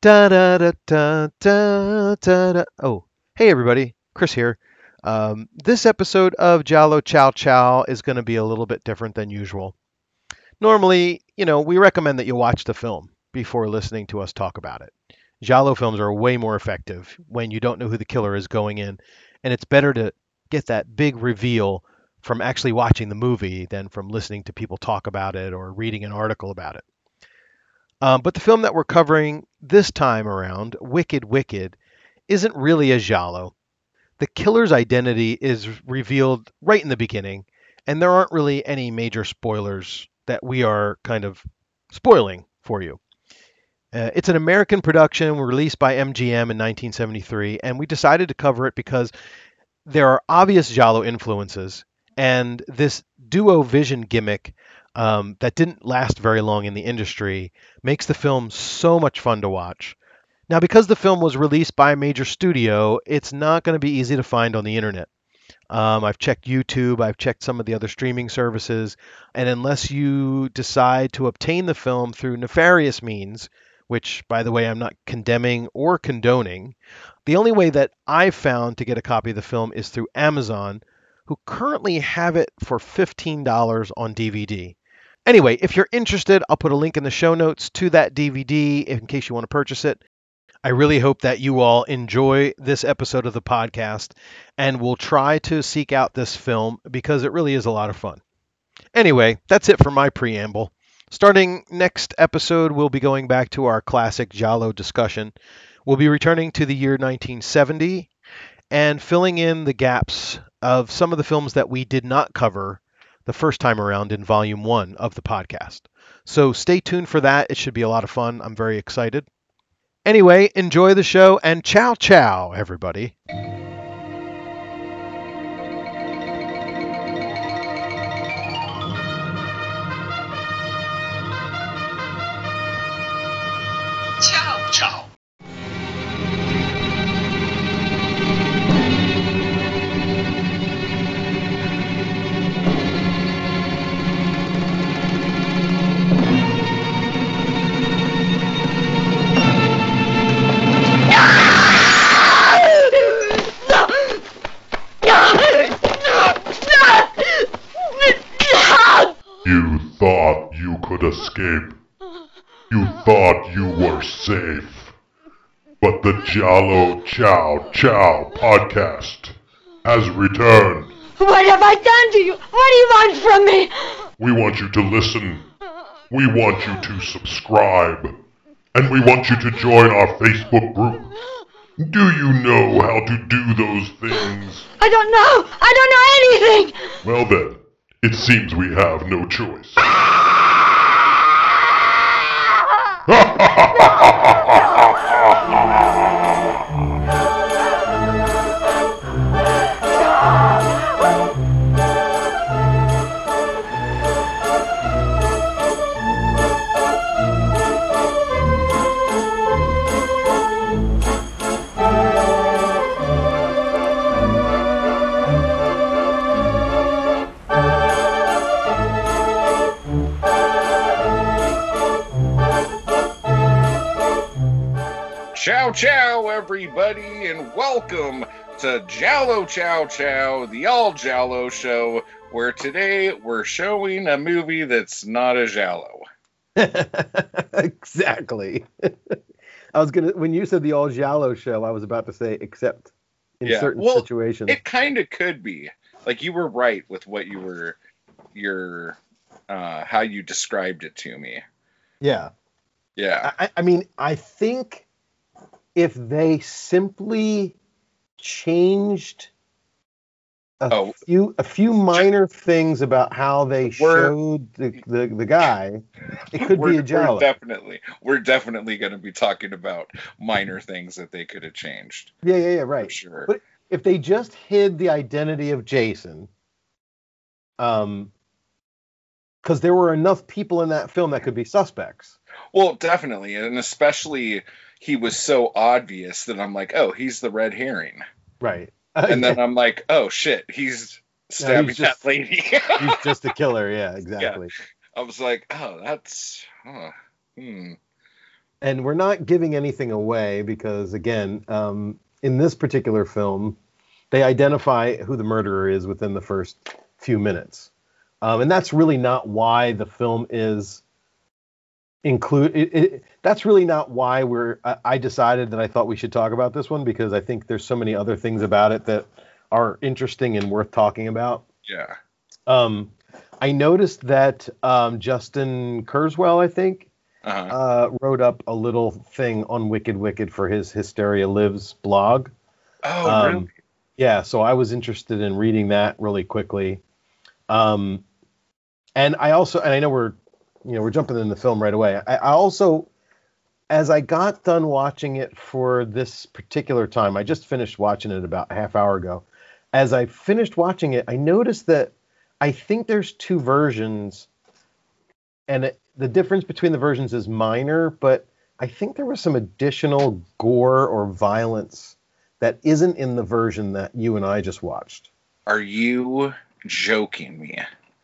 Da da da da da da da. Oh, hey everybody, Chris here. Um, this episode of Giallo Chow Chow is going to be a little bit different than usual. Normally, you know, we recommend that you watch the film before listening to us talk about it. Giallo films are way more effective when you don't know who the killer is going in, and it's better to get that big reveal from actually watching the movie than from listening to people talk about it or reading an article about it. Um, but the film that we're covering this time around, Wicked Wicked, isn't really a giallo. The killer's identity is revealed right in the beginning, and there aren't really any major spoilers that we are kind of spoiling for you. Uh, it's an American production released by MGM in 1973, and we decided to cover it because there are obvious giallo influences, and this duo vision gimmick um, that didn't last very long in the industry makes the film so much fun to watch. Now, because the film was released by a major studio, it's not going to be easy to find on the internet. Um, I've checked YouTube, I've checked some of the other streaming services, and unless you decide to obtain the film through nefarious means, which, by the way, I'm not condemning or condoning, the only way that I've found to get a copy of the film is through Amazon, who currently have it for $15 on DVD. Anyway, if you're interested, I'll put a link in the show notes to that DVD in case you want to purchase it. I really hope that you all enjoy this episode of the podcast and will try to seek out this film because it really is a lot of fun. Anyway, that's it for my preamble. Starting next episode, we'll be going back to our classic Giallo discussion. We'll be returning to the year 1970 and filling in the gaps of some of the films that we did not cover the first time around in volume one of the podcast. So stay tuned for that. It should be a lot of fun. I'm very excited. Anyway, enjoy the show and ciao, ciao, everybody. You thought you could escape. You thought you were safe. But the Giallo Chow Chow podcast has returned. What have I done to you? What do you want from me? We want you to listen. We want you to subscribe. And we want you to join our Facebook group. Do you know how to do those things? I don't know. I don't know anything. Well then, it seems we have no choice. Ciao, ciao, everybody, and welcome to Giallo Chow Chow, the All Giallo Show, where today we're showing a movie that's not a Giallo. exactly. I was gonna when you said the all Giallo show, I was about to say except in Yeah, certain well, situations. It kind of could be. Like you were right with what you were, your, uh, how you described it to me. yeah. Yeah. I, I mean, I think if they simply changed a Oh. few a few minor things about how they showed the, the, the guy, it could be a we're definitely, we're definitely going to be talking about minor things that they could have changed yeah, yeah, yeah, right. sure. But if they just hid the identity of Jason, um, because there were enough people in that film that could be suspects. Well, definitely, and especially he was so obvious that I'm like, oh, he's the red herring, Right. and then I'm like, oh shit, he's stabbing just- that lady. he's just a killer. Yeah, exactly. I was like, oh, that's, huh, hmm. and we're not giving anything away because again, um, in this particular film, they identify who the murderer is within the first few minutes, um, and that's really not why the film is include. It, it, that's really not why we're. I, I decided that I thought we should talk about this one because I think there's so many other things about it that are interesting and worth talking about. Yeah. Um, I noticed that um, Justin Kerswell, I think, Uh-huh. uh, wrote up a little thing on Wicked Wicked for his Hysteria Lives blog. oh, um, really? Yeah, so I was interested in reading that really quickly. Um, and I also, and I know we're, you know, we're jumping in the film right away. I, I also, as I got done watching it for this particular time, I just finished watching it about a half hour ago. As I finished watching it, I noticed that I think there's two versions, and it, the difference between the versions is minor, but I think there was some additional gore or violence that isn't in the version that you and I just watched. Are you joking me?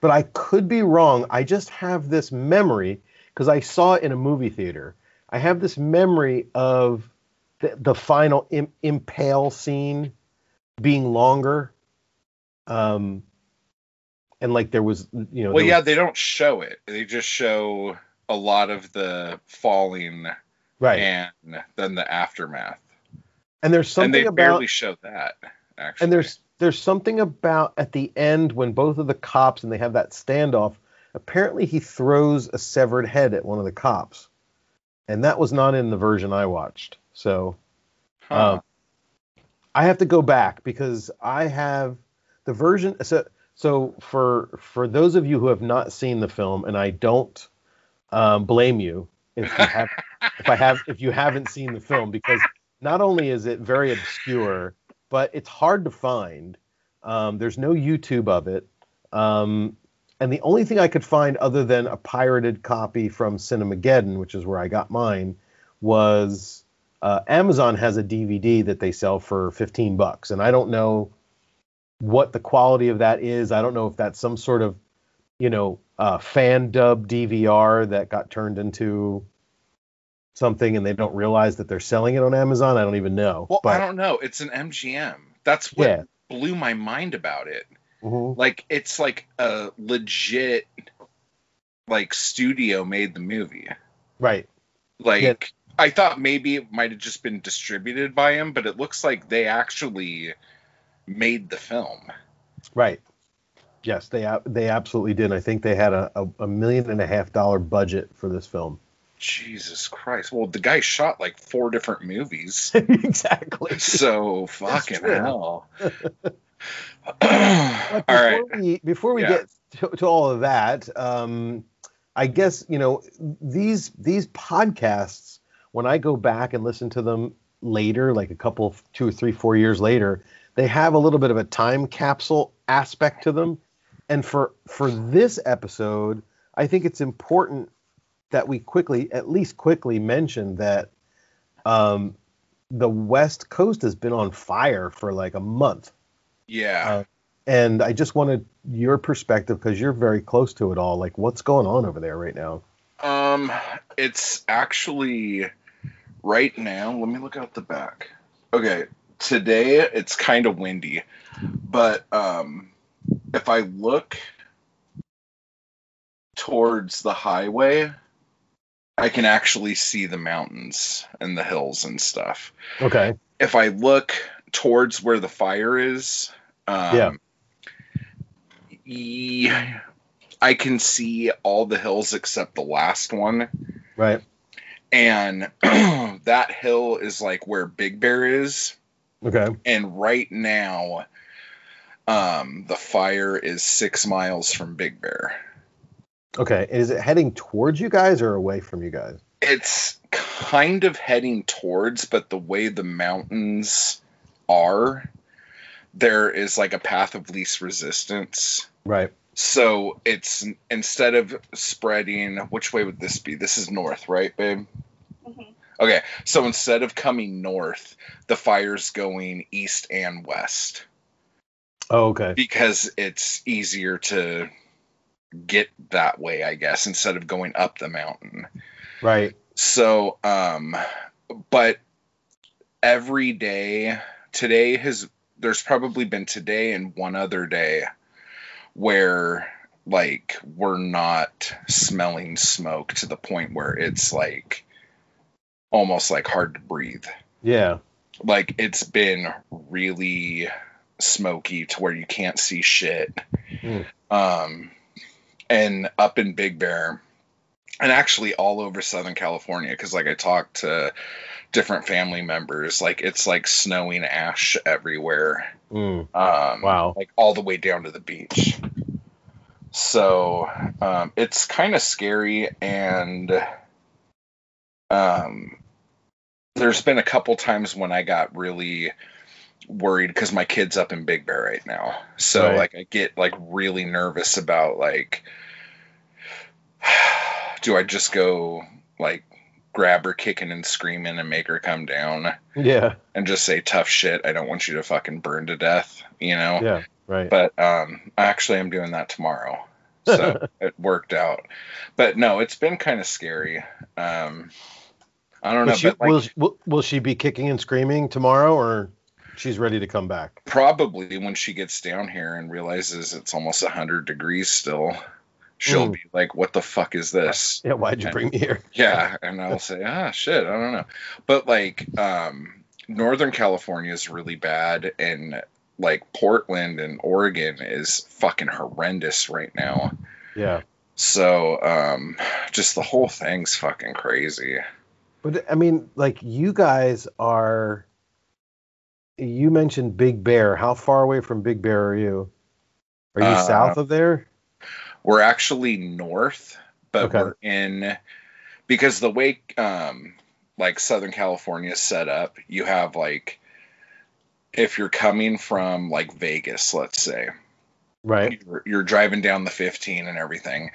But I could be wrong. I just have this memory because I saw it in a movie theater. I have this memory of the, the final Im- impale scene being longer. Um, and like there was, you know, Well, yeah, was- they don't show it. They just show a lot of the falling right. and then the aftermath. And there's something and they about barely show that. Actually, and there's there's something about at the end when both of the cops and they have that standoff apparently he throws a severed head at one of the cops and that was not in the version i watched so Huh. um, i have to go back because i have the version so so for for those of you who have not seen the film and i don't um, blame you if you have if i have if you haven't seen the film because not only is it very obscure but it's hard to find. Um, there's no YouTube of it. Um, and the only thing I could find other than a pirated copy from Cinemageddon, which is where I got mine, was uh, Amazon has a DVD that they sell for 15 bucks. And I don't know what the quality of that is. I don't know if that's some sort of, you know, uh, fan dub DVR that got turned into something and they don't realize that they're selling it on Amazon. I don't even know. well, but, I don't know. It's an MGM. That's what Yeah. blew my mind about it. Mhm. Like it's like a legit like studio made the movie. Right. Like Yeah. I thought maybe it might have just been distributed by him, but it looks like they actually made the film. Right. Yes, they they absolutely did. I think they had a, a, a million and a half dollar budget for this film. Jesus Christ. Well, the guy shot like four different movies. exactly. So fucking hell. all before we before we Yeah. get to, to all of that, um, I guess you know these these podcasts. When I go back and listen to them later, like a couple, two or three, four years later, they have a little bit of a time capsule aspect to them. And for for this episode, I think it's important that we quickly, at least quickly, mention that um, the West Coast has been on fire for like a month. Yeah. Uh, and I just wanted your perspective because you're very close to it all. Like, what's going on over there right now? Um, it's actually right now. Let me look out the back. Okay, today it's kind of windy, but um, if I look towards the highway, I can actually see the mountains and the hills and stuff. Okay. If I look towards where the fire is, um, Yeah. yeah, I can see all the hills except the last one Right. and that hill is like where Big Bear is, Okay. and right now, um, the fire is six miles from Big Bear. Okay. Is it heading towards you guys or away from you guys? It's kind of heading towards, but the way the mountains are, there is like a path of least resistance. Right. So it's instead of spreading, which way would this be? This is north, right, babe? Mm-hmm. Okay, so instead of coming north, the fire's going east and west Oh, okay. because it's easier to get that way, I guess, instead of going up the mountain. Right. So, um, but every day, today has, there's probably been today and one other day where like we're not smelling smoke to the point where it's like almost like hard to breathe. Yeah. Like it's been really smoky to where you can't see shit. Mm. Um, and up in Big Bear, and actually all over Southern California, because like I talked to different family members, like it's like snowing ash everywhere. Mm. Um, Wow. Like all the way down to the beach. So um, it's kind of scary, and um, there's been a couple times when I got really worried because my kid's up in Big Bear right now. So Right. like I get like really nervous about like, do I just go like grab her kicking and screaming and make her come down Yeah. and just say tough shit? I don't want you to fucking burn to death, you know? Yeah. Right. but um actually i'm doing that tomorrow so it worked out but no it's been kind of scary um i don't know Will she, but like, will, will, will she be kicking and screaming tomorrow or she's ready to come back? probably when she gets down here and realizes it's almost 100 degrees still she'll Mm. be like what the fuck is this Yeah. Why'd you bring me here? yeah and i'll say ah shit i don't know but like um northern california is really bad and like portland and oregon is fucking horrendous right now Yeah. So, um, just the whole thing's fucking crazy. But I mean, like you guys are. You mentioned Big Bear. How far away from Big Bear are you? Are you Uh, south of there? We're actually north, but Okay. we're in because the way um like Southern California is set up, you have like if you're coming from like Vegas, let's say, Right. you're, you're driving down the 15 and everything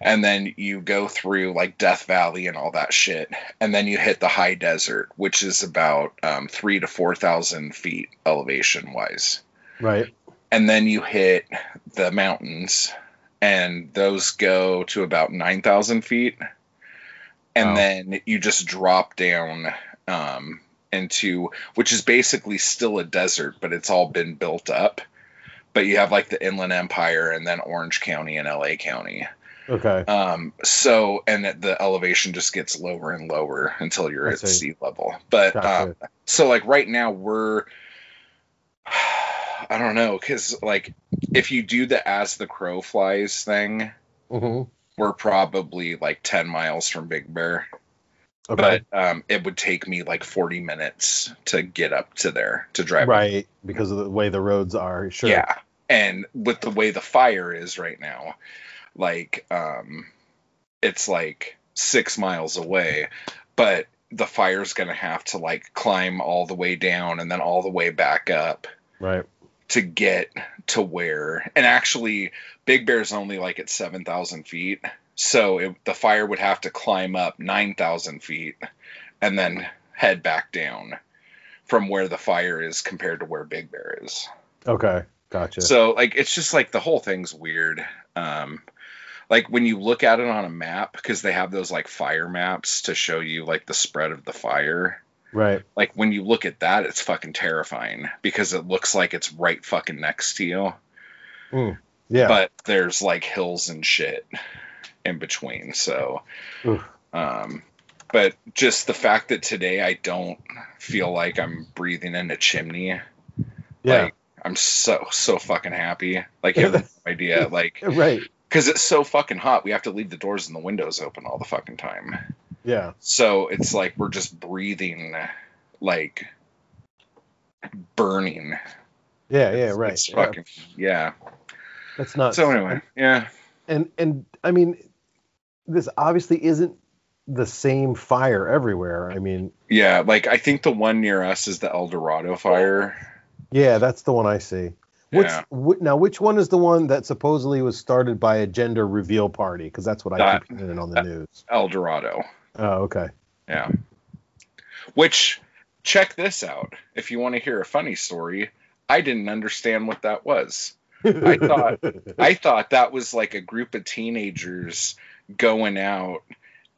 and then you go through like death valley and all that shit and then you hit the high desert which is about um, three to four thousand feet elevation wise Right. and then you hit the mountains and those go to about 9000 feet and Wow. then you just drop down um, into which is basically still a desert but it's all been built up but you have like the inland empire and then orange county and la county Okay. um, so and the elevation just gets lower and lower until you're I at see. sea level but um, so like right now we're i don't know because like if you do the as the crow flies thing hmm we're probably like 10 miles from big bear Okay. but um, it would take me like 40 minutes to get up to there to drive right. Because of the way the roads are. Sure. yeah and with the way the fire is right now like um it's like six miles away but the fire's gonna have to like climb all the way down and then all the way back up Right. to get to where and actually big bear's only like at 7000 feet so it, the fire would have to climb up 9000 feet and then head back down from where the fire is compared to where big bear is Okay. Gotcha. so like it's just like the whole thing's weird um like when you look at it on a map because they have those like fire maps to show you like the spread of the fire right. like when you look at that it's fucking terrifying because it looks like it's right fucking next to you Yeah. but there's like hills and shit in between so Oof. um but just the fact that today i don't feel like i'm breathing in a chimney yeah. like i'm so so fucking happy like you have no idea like right. because it's so fucking hot we have to leave the doors and the windows open all the fucking time Yeah. so it's like we're just breathing like burning Yeah. Yeah. Right. it's yeah. fucking yeah That's not so anyway yeah and and I mean, this obviously isn't the same fire everywhere. I mean, yeah like i think the one near us is the el dorado fire yeah, that's the one I see. Which Yeah. wh- now, which one is the one that supposedly was started by a gender reveal party? Because that's what I keep hearing on the news. el dorado Oh, okay. Yeah. Which, check this out. If you want to hear a funny story, I didn't understand what that was. I thought- I thought that was like a group of teenagers going out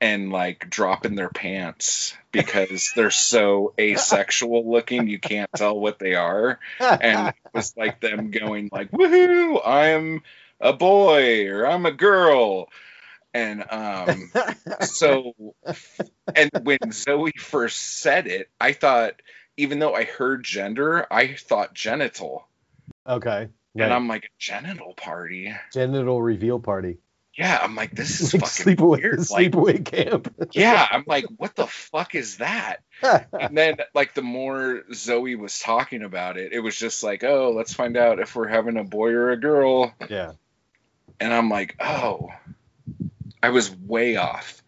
and like dropping their pants because they're so asexual looking you can't tell what they are. And it was like them going like woohoo i'm a boy or i'm a girl. And um so and when zoe first said it i thought even though i heard gender i thought genital. Okay. and i'm like genital party. Genital reveal party. Yeah i'm like this is Like fucking sleepaway, weird like camp. yeah i'm like what the fuck is that and then like the more zoe was talking about it it was just like oh let's find out if we're having a boy or a girl yeah. and i'm like oh i was way off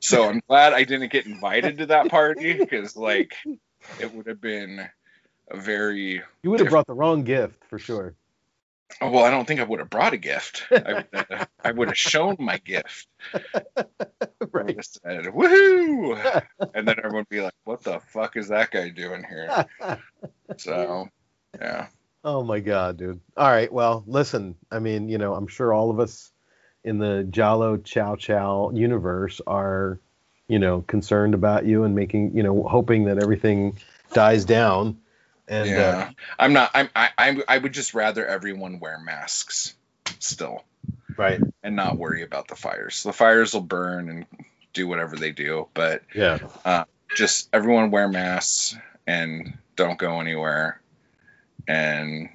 so i'm glad i didn't get invited to that party because like it would have been a very You would have brought the wrong gift for sure. Oh, well i don't think i would have brought a gift i would have, I would have shown my gift right. said woohoo and then everyone would be like what the fuck is that guy doing here so yeah Oh my god, dude. All right, well, listen. I mean, you know, I'm sure all of us in the Giallo Chow Chow universe are, you know, concerned about you and making, you know, hoping that everything dies down. And yeah i'm not i'm I, I i would just rather everyone wear masks still uh, right. and not worry about the fires the fires will burn and do whatever they do but Yeah. just everyone wear masks and don't go anywhere and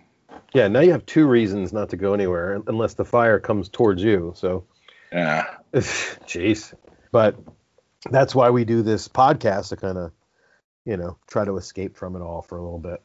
Yeah, now you have two reasons not to go anywhere unless the fire comes towards you. So, yeah jeez. But that's why we do this podcast to kind of, you know, try to escape from it all for a little bit.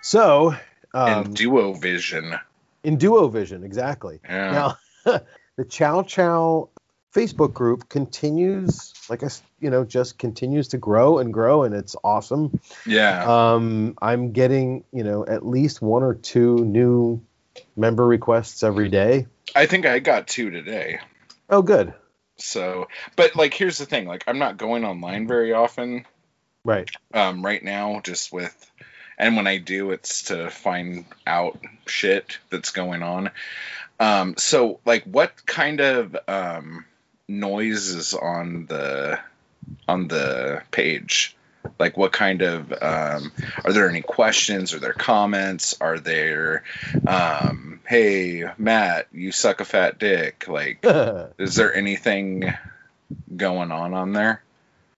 So, um, and duo vision in Duo Vision, exactly. yeah Now, the Chow Chow Facebook group continues, like I, you know, just continues to grow and grow, and it's awesome. yeah Um, I'm getting, you know, at least one or two new member requests every day. i think i got two today Oh, good. so but like here's the thing like i'm not going online very often Right. um, right now, just with, and when I do, it's to find out shit that's going on. Um, so, like, what kind of um, noise is on the on the page? Like, what kind of um, are there any questions? Are there comments? Are there, um, hey Matt, you suck a fat dick? Like, is there anything going on on there?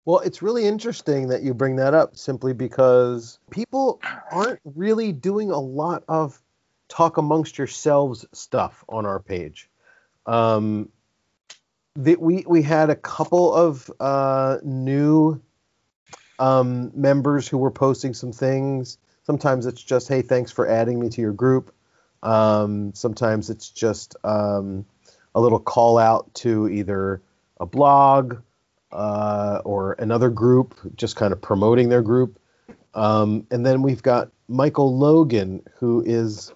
Well, it's really interesting that you bring that up simply because people aren't really doing a lot of talk amongst yourselves stuff on our page. Um, the, we, we had a couple of uh, new um, members who were posting some things. Sometimes it's just, hey, thanks for adding me to your group. Um, sometimes it's just um, a little call out to either a blog uh, or another group, just kind of promoting their group. Um, and then we've got Michael Logan, who is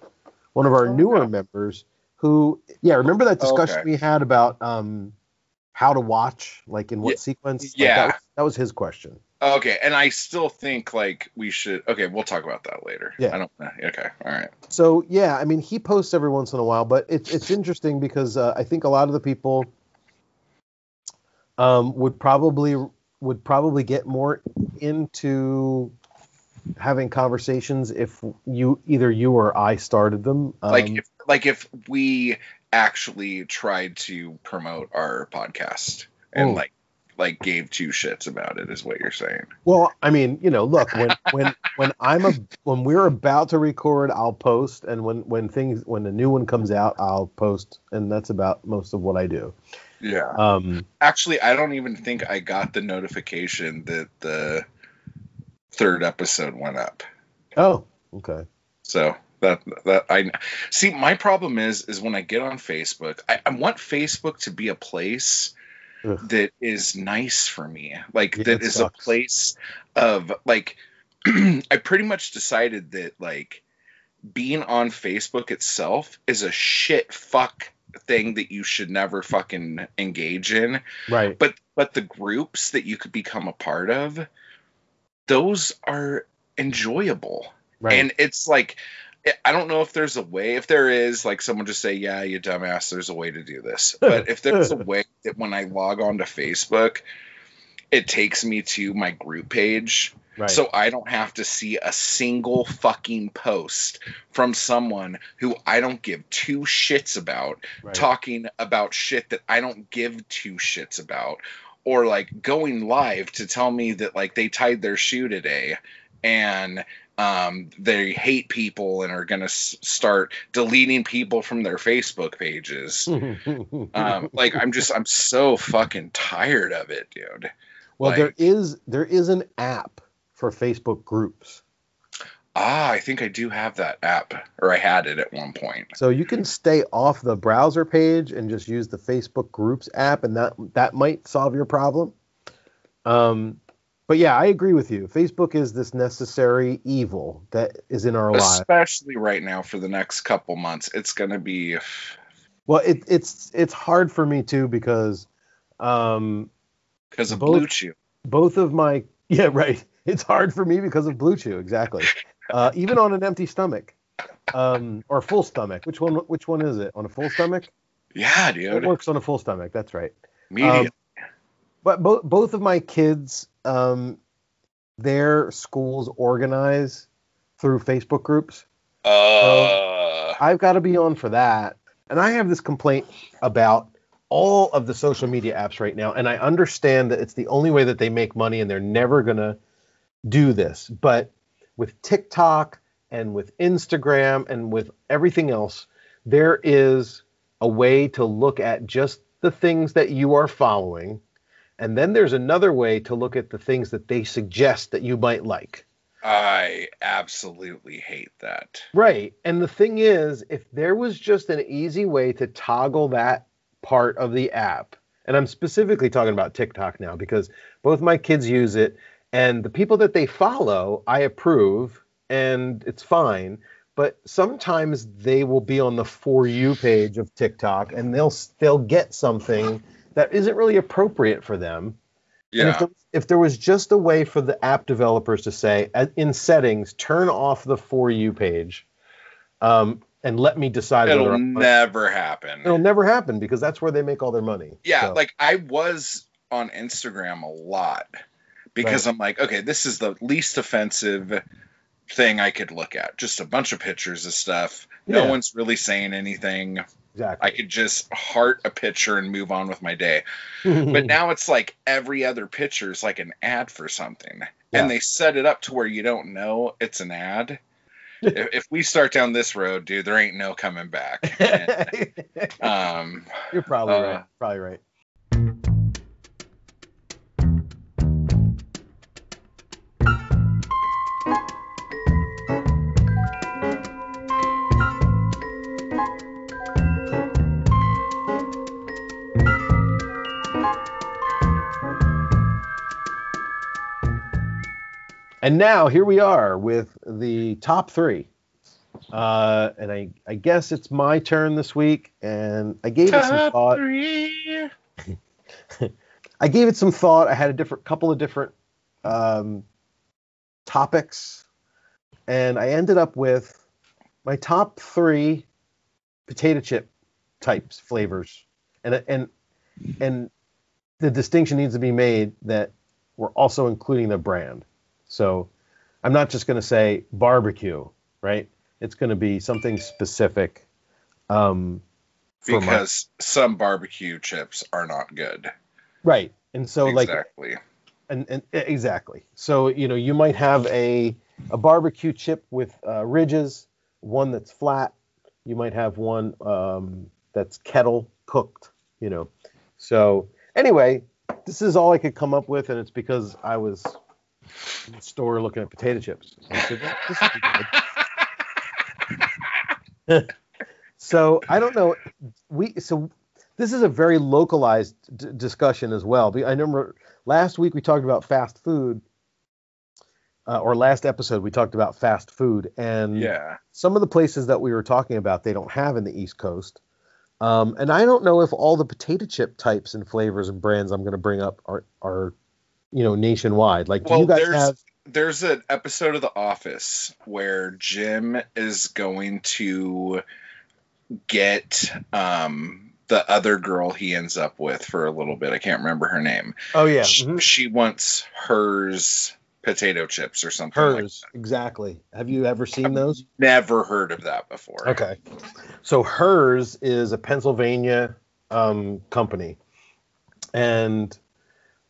one of our Oh, newer members. Who, yeah, remember that discussion Okay. we had about um, how to watch, like in what Ye- sequence? Like, yeah. that, was, that was his question. Okay, and I still think like we should. Okay, we'll talk about that later. Yeah. I don't. Know. Okay, all right. So yeah, I mean, he posts every once in a while, but it's it's interesting because uh, I think a lot of the people um, would probably would probably get more into having conversations if you either you or I started them. Um, like if like if we actually tried to promote our podcast and Oh. like like gave two shits about it is what you're saying. Well, I mean, you know, look when when when I'm a when we're about to record, I'll post, and when when things when a new one comes out, I'll post, and that's about most of what I do. Yeah. Um, Actually, I don't even think I got the notification that the third episode went up. oh, okay. So that that I see. My problem is is when I get on Facebook, I, I want Facebook to be a place Ugh. that is nice for me. Like Yeah, that is sucks. a place of like. I pretty much decided that like being on Facebook itself is a shit fuck thing that you should never fucking engage in. Right. But but the groups that you could become a part of, those are enjoyable. Right. And it's like I don't know if there's a way. If there is, like someone just say, "Yeah, you dumbass." There's a way to do this. But if there's a way that when I log on to Facebook, it takes me to my group page, right. so I don't have to see a single fucking post from someone who I don't give two shits about, right. talking about shit that I don't give two shits about, or like going live to tell me that like they tied their shoe today and um, they hate people and are going to s- start deleting people from their Facebook pages. um, like I'm just I'm so fucking tired of it, dude. well, like- there is there is an app for Facebook groups. Ah, I think I do have that app, or I had it at one point. So you can stay off the browser page and just use the Facebook Groups app, and that that might solve your problem. Um, but yeah, I agree with you. Facebook is this necessary evil that is in our lives. Especially right now for the next couple months, it's gonna be. Well, it, it's it's hard for me too because um, because of Both- Blue Chew. both of my yeah right. It's hard for me because of Blue Chew exactly. Uh, even on an empty stomach, um, or full stomach. Which one? Which one is it? On a full stomach? Yeah, It dude. works on a full stomach. That's right. Medium. But both both of my kids um their schools organize through facebook groups. Uh, i've got to be on for that. And i have this complaint about all of the social media apps right now and i understand that it's the only way that they make money and they're never going to do this. But with tiktok and with instagram and with everything else there is a way to look at just the things that you are following and then there's another way to look at the things that they suggest that you might like. I absolutely hate that. Right. And the thing is, if there was just an easy way to toggle that part of the app, and I'm specifically talking about TikTok now because both my kids use it, and the people that they follow, I approve, and it's fine. But sometimes they will be on the for you page of TikTok, and they'll they'll get something that isn't really appropriate for them. And if Yeah. there, if there was just a way for the app developers to say, uh, in settings, turn off the for you page, um, and let me decide It'll never happen. it'll never happen because that's where they make all their money. Yeah, So, like I was on Instagram a lot because I'm like, okay, this is the least offensive thing I could look at. Just a bunch of pictures of stuff. No Yeah. one's really saying anything. Exactly. I could just heart a picture and move on with my day. But now it's like every other picture is like an ad for something. Yeah. And they set it up to where you don't know it's an ad. if, if we start down this road, dude, there ain't no coming back. And, um, You're probably uh, right. Probably right. And now here we are with the top three. Uh, and I, I guess it's my turn this week, and I gave it some thought. three. I gave it some thought. I had a different couple of different um, topics, and I ended up with my top three potato chip types flavors, and and and the distinction needs to be made that we're also including the brand. So I'm not just going to say barbecue, right? It's going to be something specific. Um, for my- Because some barbecue chips are not good. right, and so like exactly. and, and exactly. So you know, you might have a a barbecue chip with uh, ridges, one that's flat. You might have one um, that's kettle cooked. You know. So anyway, this is all I could come up with, and it's because I was in the store looking at potato chips. Said, "Well, this would be good." so I don't know. We so this is a very localized d- discussion as well. I remember last week we talked about fast food, uh, or last episode, we talked about fast food, and Yeah. some of the places that we were talking about they don't have in the East Coast. Um, and I don't know if all the potato chip types and flavors and brands I'm going to bring up are are you know nationwide. Like, do Well, you guys there's- have? There's an episode of The Office where Jim is going to get um, the other girl he ends up with for a little bit. I can't remember her name. Oh yeah, Sh- mhm. She wants Herr's potato chips or something. like Herr's exactly. Have you ever seen those? Never heard of that before. Okay. So Herr's is a Pennsylvania um, company, and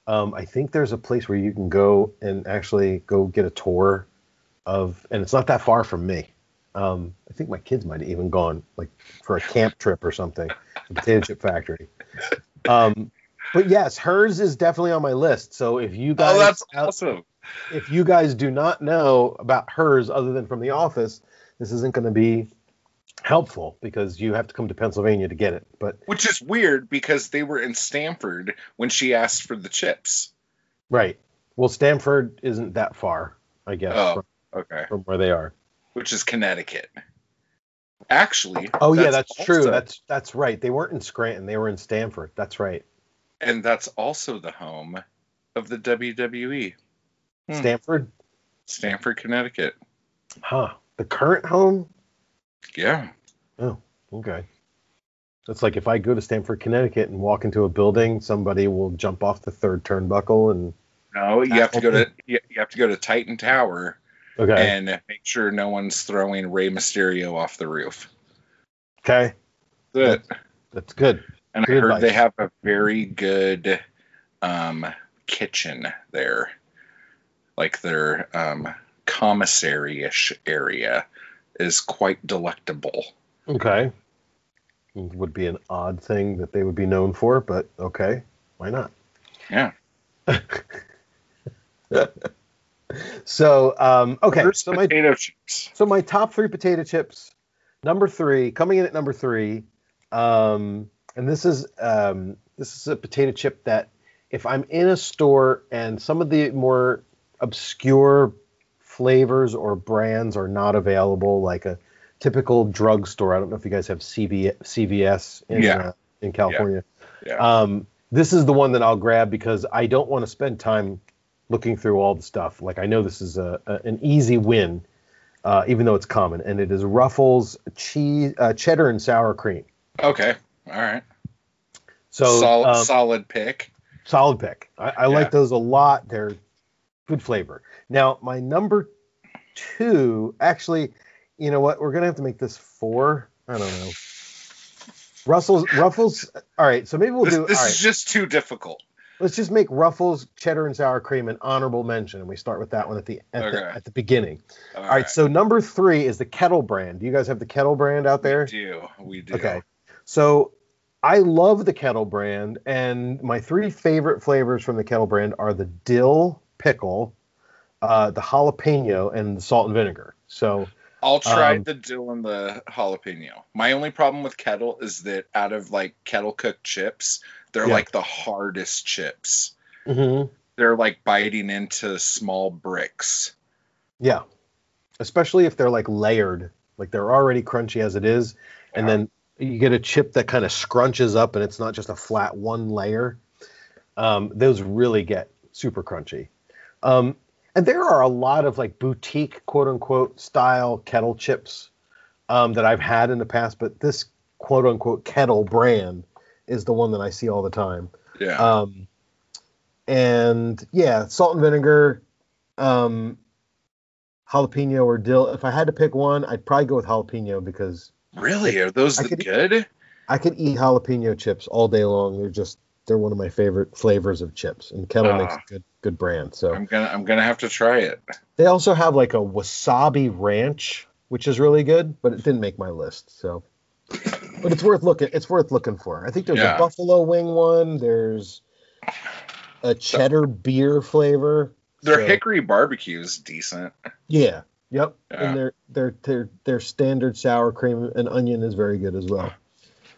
um, I think there's a place where you can go and actually go get a tour of, and it's not that far from me. Um, I think my kids might have even gone like for a camp trip or something, the potato chip factory. Um, but yes, Herr's is definitely on my list. So if you guys Oh, that's awesome. if you guys do not know about Herr's other than from the office, this isn't going to be helpful because you have to come to Pennsylvania to get it. But Which is weird because they were in Stamford when she asked for the chips. right, well, Stamford isn't that far, I guess, Oh. from, Okay. from where they are. Which is Connecticut. Actually. Oh yeah, that's true. That's that's right. They weren't in Scranton; they were in Stamford. That's right. and that's also the home of the WWE. Hmm. Stamford, Stamford, Connecticut. huh? The current home. Yeah. Oh, okay. It's like if I go to Stamford, Connecticut, and walk into a building, somebody will jump off the third turnbuckle and No, you have to go to you have to go to Titan Tower okay, and make sure no one's throwing Rey Mysterio off the roof. okay, That's it. that's good. And I Good heard they have a very good um, kitchen there, like their um, commissary-ish area is quite delectable. Okay. Would be an odd thing that they would be known for, but okay, why not? Yeah. So, um, okay, First so my potato chips. so my top three potato chips, number three, coming in at number three, um, and this is um, this is a potato chip that if I'm in a store and some of the more obscure flavors or brands are not available, like a typical drugstore. I don't know if you guys have CV, CVS in Yeah. uh, in California. Yeah. Um, this is the one that I'll grab because I don't want to spend time looking through all the stuff. Like I know this is a, a an easy win, uh, even though it's common, and it is Ruffles cheese, uh, cheddar and sour cream. Okay. All right. So solid, um, solid pick. solid pick. I, I Yeah. like those a lot. They're good flavor. Now my number two, actually, you know what? We're gonna have to make this four. I don't know. Russell's Ruffles. All right, so maybe we'll This, do. this is just too difficult. let's just make Ruffles cheddar and sour cream an honorable mention, and we start with that one at the at, Okay. the, at the beginning. All All right, so number three is the Kettle brand. Do you guys have the Kettle brand out there? we do. We do. Okay. So I love the Kettle brand, and my three favorite flavors from the Kettle brand are the dill pickle, uh, the jalapeno, and the salt and vinegar. So I'll try Um, the dill and the jalapeno. My only problem with kettle is that out of like kettle cooked chips, they're Yeah. like the hardest chips. mhm, They're like biting into small bricks. yeah, especially if they're like layered, like they're already crunchy as it is, and Yeah. then you get a chip that kind of scrunches up, and it's not just a flat one layer. Um, those really get super crunchy. Um, and there are a lot of like boutique quote unquote style kettle chips um, that I've had in the past, but this quote unquote kettle brand is the one that I see all the time. Yeah. Um, and yeah, salt and vinegar, um, jalapeno or dill. If I had to pick one, I'd probably go with jalapeno because really? Are those I the could- good? I could eat jalapeno chips all day long. They're just they're one of my favorite flavors of chips, and Kettle Ah. makes a good good brand. So I'm gonna I'm gonna have to try it. they also have like a wasabi ranch, which is really good, but it didn't make my list. So, but it's worth looking. It's worth looking for. I think there's Yeah. a buffalo wing one. There's a cheddar beer flavor. Their So- hickory barbecue is decent. Yeah. Yep. Yeah. And their their their their standard sour cream and onion is very good as well.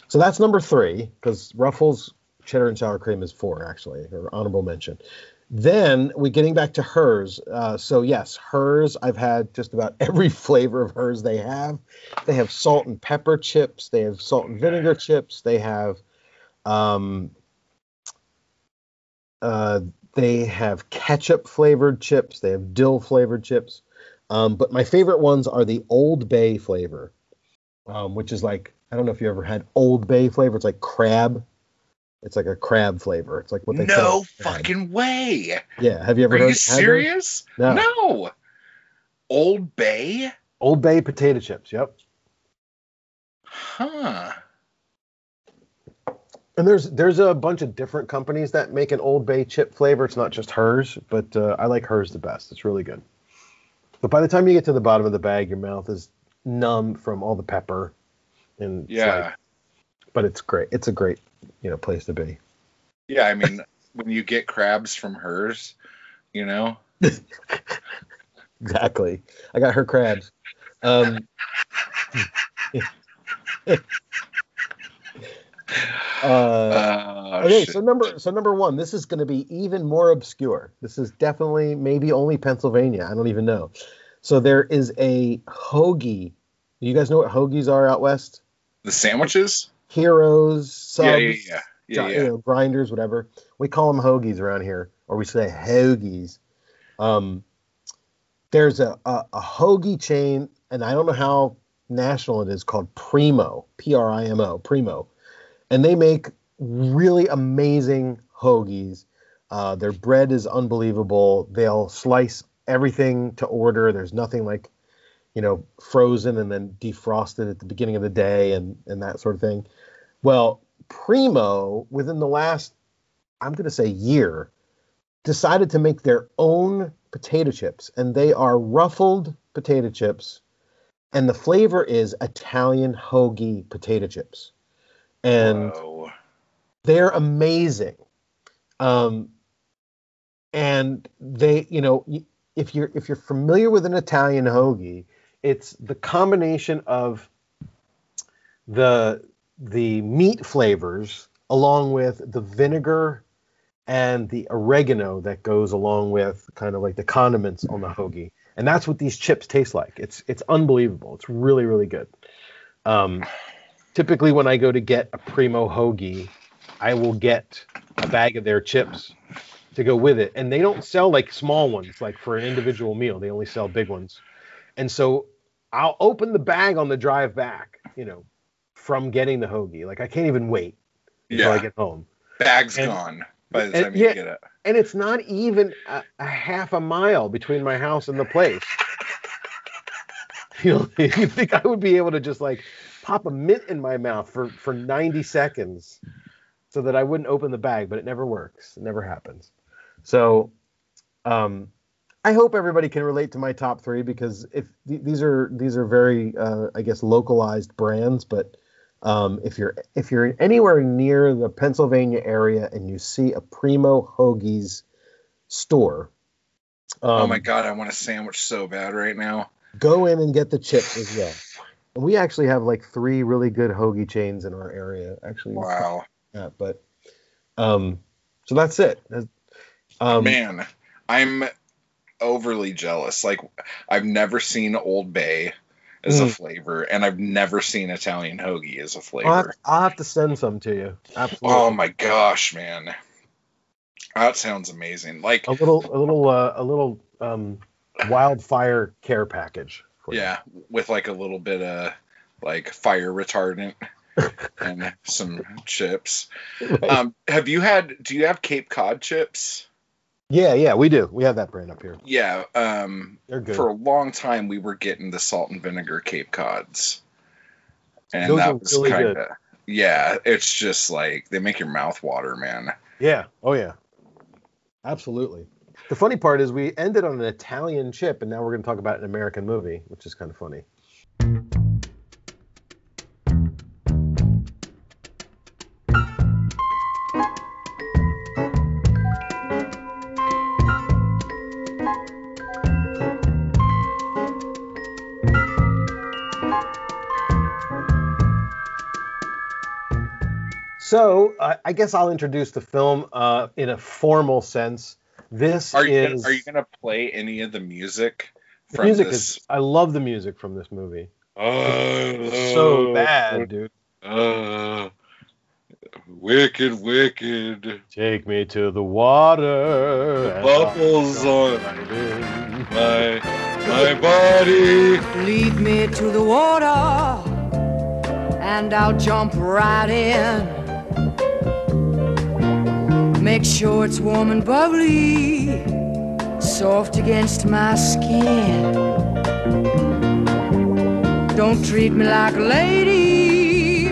So that's number three because Ruffles cheddar and sour cream is four actually, or honorable mention. Then we're getting back to Herr's. Uh, so yes, Herr's. I've had just about every flavor of Herr's they have. They have salt and pepper chips. They have salt and vinegar chips. They have, um, uh, they have ketchup flavored chips. They have dill flavored chips. Um, but my favorite ones are the Old Bay flavor, um, which is like I don't know if you ever had Old Bay flavor. It's like crab. It's like a crab flavor. It's like what they no call crab. fucking way. Yeah, have you ever Are heard? you had those? serious? No. no. Old Bay? Old Bay potato chips. Yep. Huh. And there's there's a bunch of different companies that make an Old Bay chip flavor. It's not just Herr's, but uh, I like Herr's the best. It's really good. But by the time you get to the bottom of the bag, your mouth is numb from all the pepper. And Yeah. like- but it's great. It's a great you know place to be. Yeah, I mean, when you get crabs from Herr's, you know, Exactly. I got her crabs. Um, uh, uh, okay, shit. so number so number one, this is going to be even more obscure. This is definitely maybe only Pennsylvania. I don't even know. So there is a hoagie. You guys know what hoagies are out west? the sandwiches? Heroes, subs, yeah, yeah, yeah, yeah, gi- yeah. You know, grinders, whatever. We call them hoagies around here, or we say hoagies. Um, there's a, a, a hoagie chain, and I don't know how national it is, called Primo, P R I M O, Primo. And they make really amazing hoagies. Uh, their bread is unbelievable. They'll slice everything to order. There's nothing like, you know, frozen and then defrosted at the beginning of the day and, and that sort of thing. Well, Primo, within the last, I'm going to say year, decided to make their own potato chips, and they are ruffled potato chips, and the flavor is Italian hoagie potato chips, and Whoa. they're amazing. Um, and they, you know, if you're if you're familiar with an Italian hoagie, it's the combination of the the meat flavors along with the vinegar and the oregano that goes along with kind of like the condiments on the hoagie. And that's what these chips taste like. It's it's unbelievable. It's really really good. Um, typically when I go to get a primo hoagie, I will get a bag of their chips to go with it. And they don't sell like small ones like for an individual meal. They only sell big ones. And so I'll open the bag on the drive back, you know, from getting the hoagie. Like I can't even wait until I get home. bag's and- gone by the and- time you yeah. get it. And it's not even a, a half a mile between my house and the place. You know, you think I would be able to just like pop a mint in my mouth for, for 90 seconds so that I wouldn't open the bag, but it never works. It never happens. So, um, I hope everybody can relate to my top three because if th- these are these are very uh, I guess localized brands, but um, if you're if you're anywhere near the Pennsylvania area and you see a Primo Hoagies store, um, oh my god, I want a sandwich so bad right now. go in and get the chips as well. And we actually have like three really good hoagie chains in our area. Actually, Wow, yeah, but um, so that's it. Um, man, I'm overly jealous. Like I've never seen Old Bay as a Mm. flavor, and I've never seen Italian hoagie as a flavor. I'll have, I'll have to send some to you. Absolutely. Oh my gosh, man. That sounds amazing. Like, a little, a little, uh, a little um, wildfire care package. For you. yeah, with like a little bit of like fire retardant and some chips. Right. Um, have you had, do you have Cape Cod chips? Yeah, yeah, we do. We have that brand up here. Yeah. Um, They're good. for a long time, we were getting the salt and vinegar Cape Cods. And Those that was really kind of, yeah, it's just like they make your mouth water, man. yeah. Oh yeah. Absolutely. The funny part is we ended on an Italian chip, and now we're going to talk about an American movie, which is kind of funny. So uh, I guess I'll introduce the film uh, in a formal sense. This Are you is gonna, are you gonna play any of the music the from music this? is. I love the music from this movie. Oh, It's so bad, dude. Uh, wicked, wicked. Take me to the water. and Bubbles on jump right in. my my body. Lead me to the water and I'll jump right in. Make sure it's warm and bubbly, soft against my skin. Don't treat me like a lady,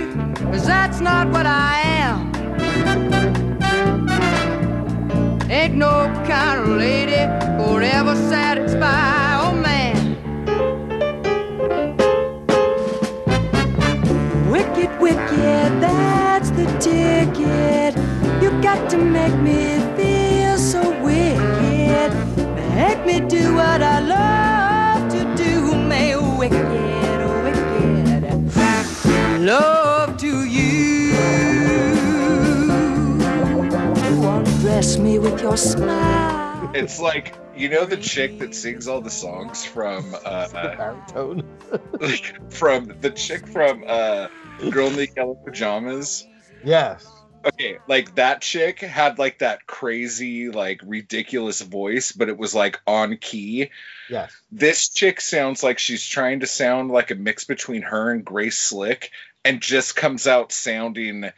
cause that's not what I am. Ain't no kind of lady could ever satisfy a man. Wicked, wicked, that's the ticket. You got to make me feel so wicked. Make me do what I love to do. May wicked, wicked love to you. Undress me with your smile. It's like you know the chick that sings all the songs from uh, uh Baritone. like from the chick from uh Girl in the Yellow Pajamas. Yes. Okay, like that chick had like that crazy, like ridiculous voice, but it was like on key. Yes. This chick sounds like she's trying to sound like a mix between her and Grace Slick and just comes out sounding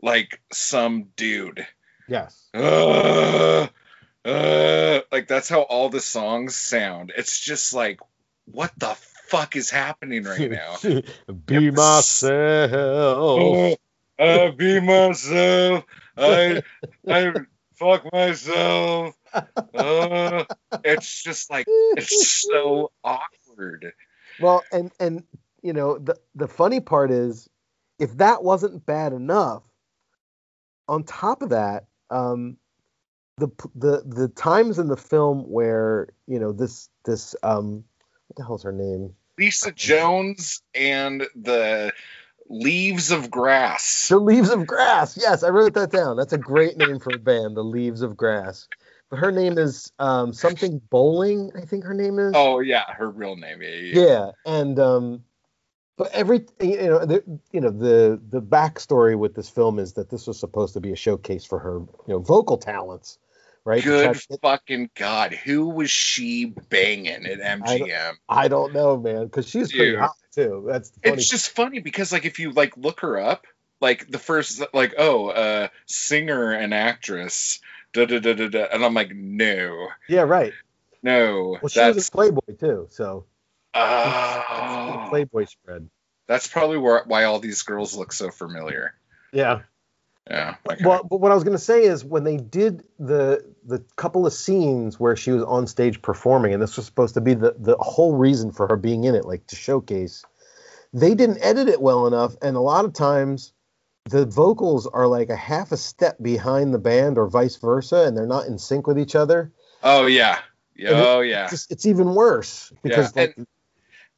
like some dude. Yes. Uh, uh, like that's how all the songs sound. It's just like, what the fuck is happening right now? Be myself. I be myself. I I fuck myself. Uh, it's just like it's so awkward. Well, and and you know the the funny part is, if that wasn't bad enough, on top of that, um, the the the times in the film where you know this this um, what the hell's her name? Lisa Jones and the Leaves of Grass. The Leaves of Grass. Yes, I wrote that down. That's a great name for a band, The Leaves of Grass. But her name is um, something Bolling. I think her name is. Oh yeah, her real name. Yeah, yeah. yeah and um but every you know the you know the the backstory with this film is that this was supposed to be a showcase for her you know vocal talents right Good fucking god, who was she banging at MGM? i don't know man because she's pretty hot too. That's funny It's just funny because like if you like look her up, like the first like oh uh singer and actress, da da da da da, and I'm like no, yeah right. No, well she was a playboy too so. Oh, playboy spread. That's probably where, why all these girls look so familiar. yeah Yeah. okay. Well, but what I was going to say is when they did the the couple of scenes where she was on stage performing, and this was supposed to be the the whole reason for her being in it, like to showcase, they didn't edit it well enough, and a lot of times the vocals are like a half a step behind the band or vice versa, and they're not in sync with each other. oh yeah. And it- Oh yeah. It's, just, it's even worse because Yeah, like,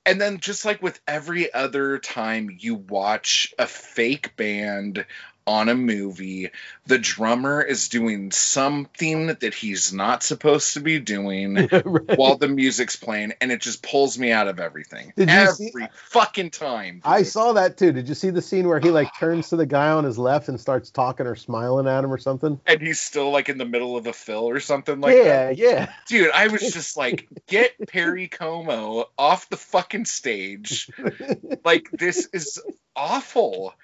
And then just like with every other time you watch a fake band on a movie, the drummer is doing something that he's not supposed to be doing Right. while the music's playing, and it just pulls me out of everything. Did you every see- fucking time. I saw that too. Did you see the scene where he like turns to the guy on his left and starts talking or smiling at him or something? and he's still like in the middle of a fill or something like that. yeah, yeah. Dude, I was just like, get Perry Como off the fucking stage. Like, this is awful.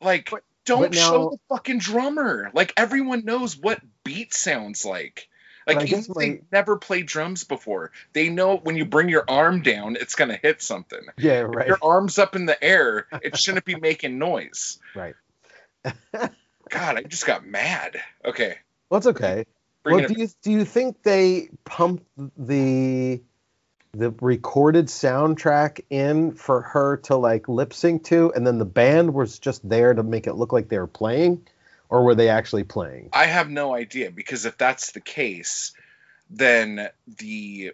Like, don't now- show the fucking drummer. Like, everyone knows what beat sounds like. Like, even if they never played drums before, they know when you bring your arm down, it's going to hit something. Yeah, If right. Your arm's up in the air, it shouldn't be making noise. Right. God, I just got mad. Okay. Well, it's okay. Bring well, it do you do you think they pumped the the recorded soundtrack in for her to like lip sync to, and then the band was just there to make it look like they were playing, or were they actually playing? I have no idea because if that's the case, then the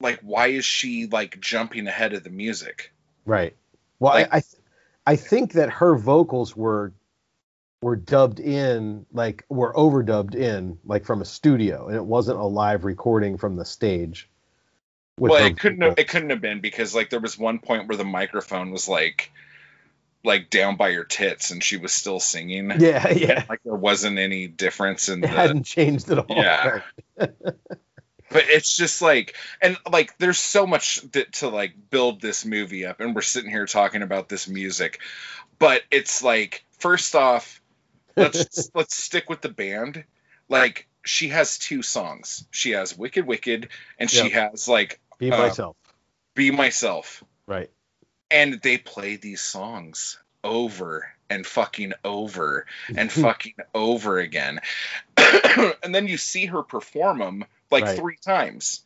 like why is she like jumping ahead of the music? Right. Well, Like- I I, th- I think that her vocals were were dubbed in, like were overdubbed in, like from a studio, and it wasn't a live recording from the stage. Well, it couldn't people. have, it couldn't have been because like there was one point where the microphone was like like down by her tits and she was still singing. Yeah, yeah. Like there wasn't any difference in It the hadn't changed at all. Yeah. but it's just like and like there's so much that, to like build this movie up and we're sitting here talking about this music but it's like first off let's let's stick with the band like she has two songs she has wicked wicked and she has like Be Uh, myself. be myself Right. and they play these songs over and fucking over and fucking over again and then you see her perform them like Right. three times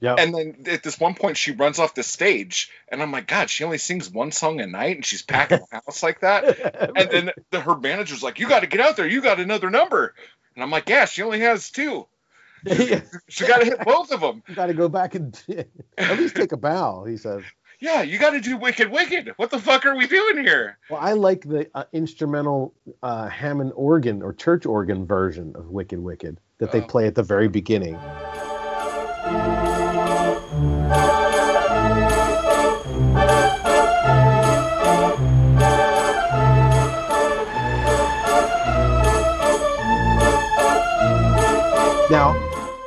Yeah. and then at this one point she runs off the stage and i'm like god she only sings one song a night and she's packing the house like that and then the, her manager's like you got to get out there you got another number and i'm like yeah she only has two she got to hit both of them You got to go back and at least take a bow. He says. yeah you got to do wicked wicked what the fuck are we doing here Well, I like the uh, instrumental uh, Hammond organ or church organ version of Wicked Wicked that they Oh. play at the very beginning.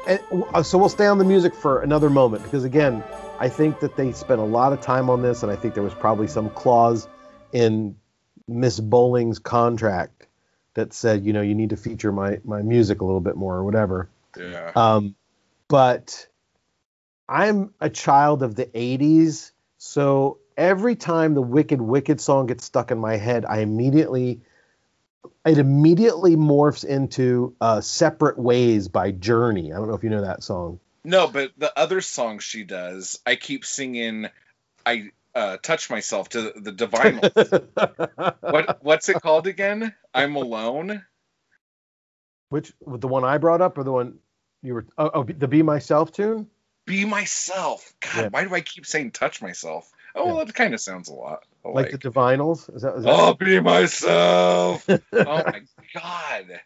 And, uh, so we'll stay on the music for another moment because again, I think that they spent a lot of time on this, and I think there was probably some clause in Miss Bolling's contract that said, you know, you need to feature my my music a little bit more or whatever. yeah Um, but I'm a child of the 80s, so every time the Wicked Wicked song gets stuck in my head, I immediately it immediately morphs into uh, "Separate Ways" by Journey. I don't know if you know that song. No, but the other song she does, I keep singing. I uh, touch myself to the divine. what what's it called again? I'm alone. Which the one I brought up or the one you were? Oh, oh the "Be Myself" tune. Be myself. God, Yeah. why do I keep saying touch myself? Oh, well, that kind of sounds a lot Like, alike. the Divinyls? Is that, is that oh, be myself. oh my god,